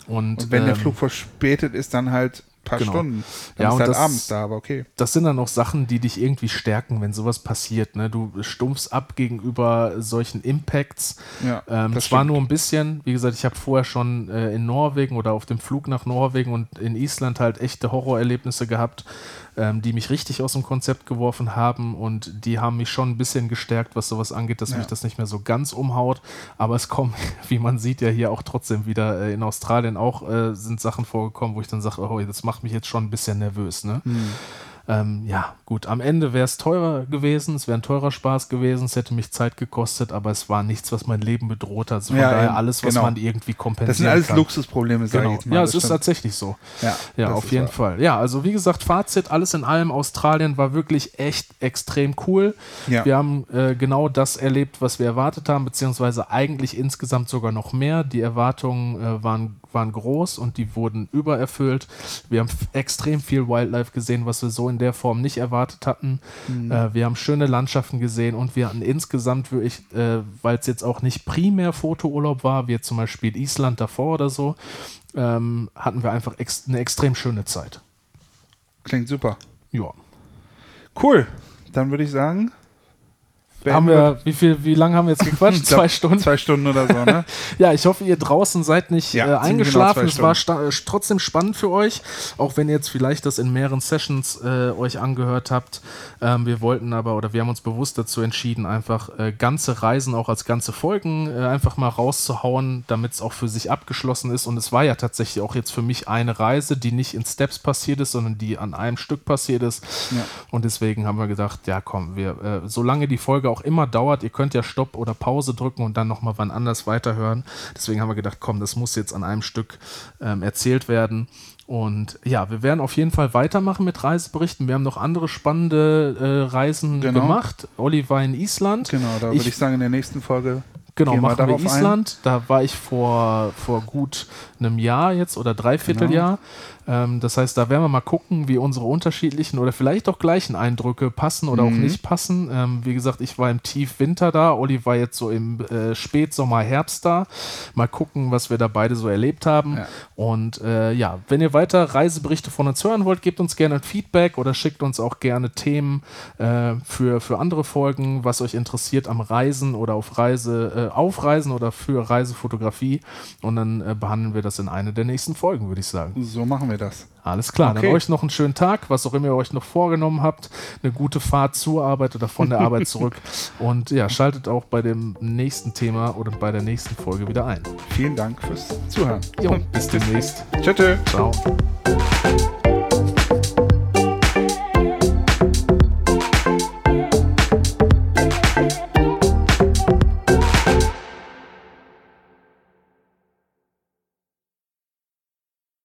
Und, und wenn ähm, der Flug verspätet ist, dann halt paar genau. Stunden. Dann ja, und halt das, abends da, aber okay. Das sind dann auch Sachen, die dich irgendwie stärken, wenn sowas passiert. Ne? Du stumpfst ab gegenüber solchen Impacts. Ja, ähm, das war nur ein bisschen, wie gesagt, ich habe vorher schon äh, in Norwegen oder auf dem Flug nach Norwegen und in Island halt echte Horrorerlebnisse gehabt ähm, die mich richtig aus dem Konzept geworfen haben und die haben mich schon ein bisschen gestärkt, was sowas angeht, dass ja. mich das nicht mehr so ganz umhaut. Aber es kommt, wie man sieht, ja hier auch trotzdem wieder äh, in Australien auch äh, sind Sachen vorgekommen, wo ich dann sage, oh, das macht mich jetzt schon ein bisschen nervös. Ne? Mhm. Ähm, ja, gut, am Ende wäre es teurer gewesen, es wäre ein teurer Spaß gewesen, es hätte mich Zeit gekostet, aber es war nichts, was mein Leben bedroht hat. Also von ja, daher alles, was genau. man irgendwie kompensiert. Das sind alles kann. Luxusprobleme, sage genau. ich mal. Ja, es ist tatsächlich so. Ja, ja auf jeden wahr. Fall. Ja, also wie gesagt, Fazit, alles in allem, Australien war wirklich echt extrem cool. Ja. Wir haben äh, genau das erlebt, was wir erwartet haben, beziehungsweise eigentlich insgesamt sogar noch mehr. Die Erwartungen äh, waren waren groß und die wurden übererfüllt. Wir haben extrem viel Wildlife gesehen, was wir so in der Form nicht erwartet hatten. Mhm. Äh, wir haben schöne Landschaften gesehen und wir hatten insgesamt wirklich, äh, weil es jetzt auch nicht primär Fotourlaub war, wie zum Beispiel Island davor oder so, ähm, hatten wir einfach ex eine extrem schöne Zeit. Klingt super. Ja. Cool. Dann würde ich sagen, haben wir, wie viel, wie lange haben wir jetzt gequatscht? zwei Stunden? Zwei Stunden oder so, ne? ja, ich hoffe, ihr draußen seid nicht ja, äh, eingeschlafen. Genau es war trotzdem spannend für euch, auch wenn ihr jetzt vielleicht das in mehreren Sessions äh, euch angehört habt. Ähm, wir wollten aber, oder wir haben uns bewusst dazu entschieden, einfach äh, ganze Reisen auch als ganze Folgen äh, einfach mal rauszuhauen, damit es auch für sich abgeschlossen ist. Und es war ja tatsächlich auch jetzt für mich eine Reise, die nicht in Steps passiert ist, sondern die an einem Stück passiert ist. Ja. Und deswegen haben wir gedacht, ja komm, wir, äh, solange die Folge auch immer dauert. Ihr könnt ja Stopp oder Pause drücken und dann nochmal wann anders weiterhören. Deswegen haben wir gedacht, komm, das muss jetzt an einem Stück ähm, erzählt werden. Und ja, wir werden auf jeden Fall weitermachen mit Reiseberichten. Wir haben noch andere spannende äh, Reisen genau. gemacht. Olli war in Island. Genau, da würde ich sagen, in der nächsten Folge Genau, machen wir Island. Ein. Da war ich vor, vor gut einem Jahr jetzt oder Dreivierteljahr. Genau. Ähm, das heißt, da werden wir mal gucken, wie unsere unterschiedlichen oder vielleicht auch gleichen Eindrücke passen oder mhm. auch nicht passen. Ähm, wie gesagt, ich war im Tiefwinter da, Olli war jetzt so im äh, Spätsommer, Herbst da. Mal gucken, was wir da beide so erlebt haben. Ja. Und äh, ja, wenn ihr weiter Reiseberichte von uns hören wollt, gebt uns gerne ein Feedback oder schickt uns auch gerne Themen äh, für, für andere Folgen, was euch interessiert am Reisen oder auf Reise, äh, auf Reisen oder für Reisefotografie. Und dann äh, behandeln wir das in einer der nächsten Folgen, würde ich sagen. So machen wir wir das. Alles klar, okay. dann euch noch einen schönen Tag, was auch immer ihr euch noch vorgenommen habt. Eine gute Fahrt zur Arbeit oder von der Arbeit zurück. Und ja, schaltet auch bei dem nächsten Thema oder bei der nächsten Folge wieder ein. Vielen Dank fürs Zuhören. Jo, bis demnächst. Tschüss. Ciao.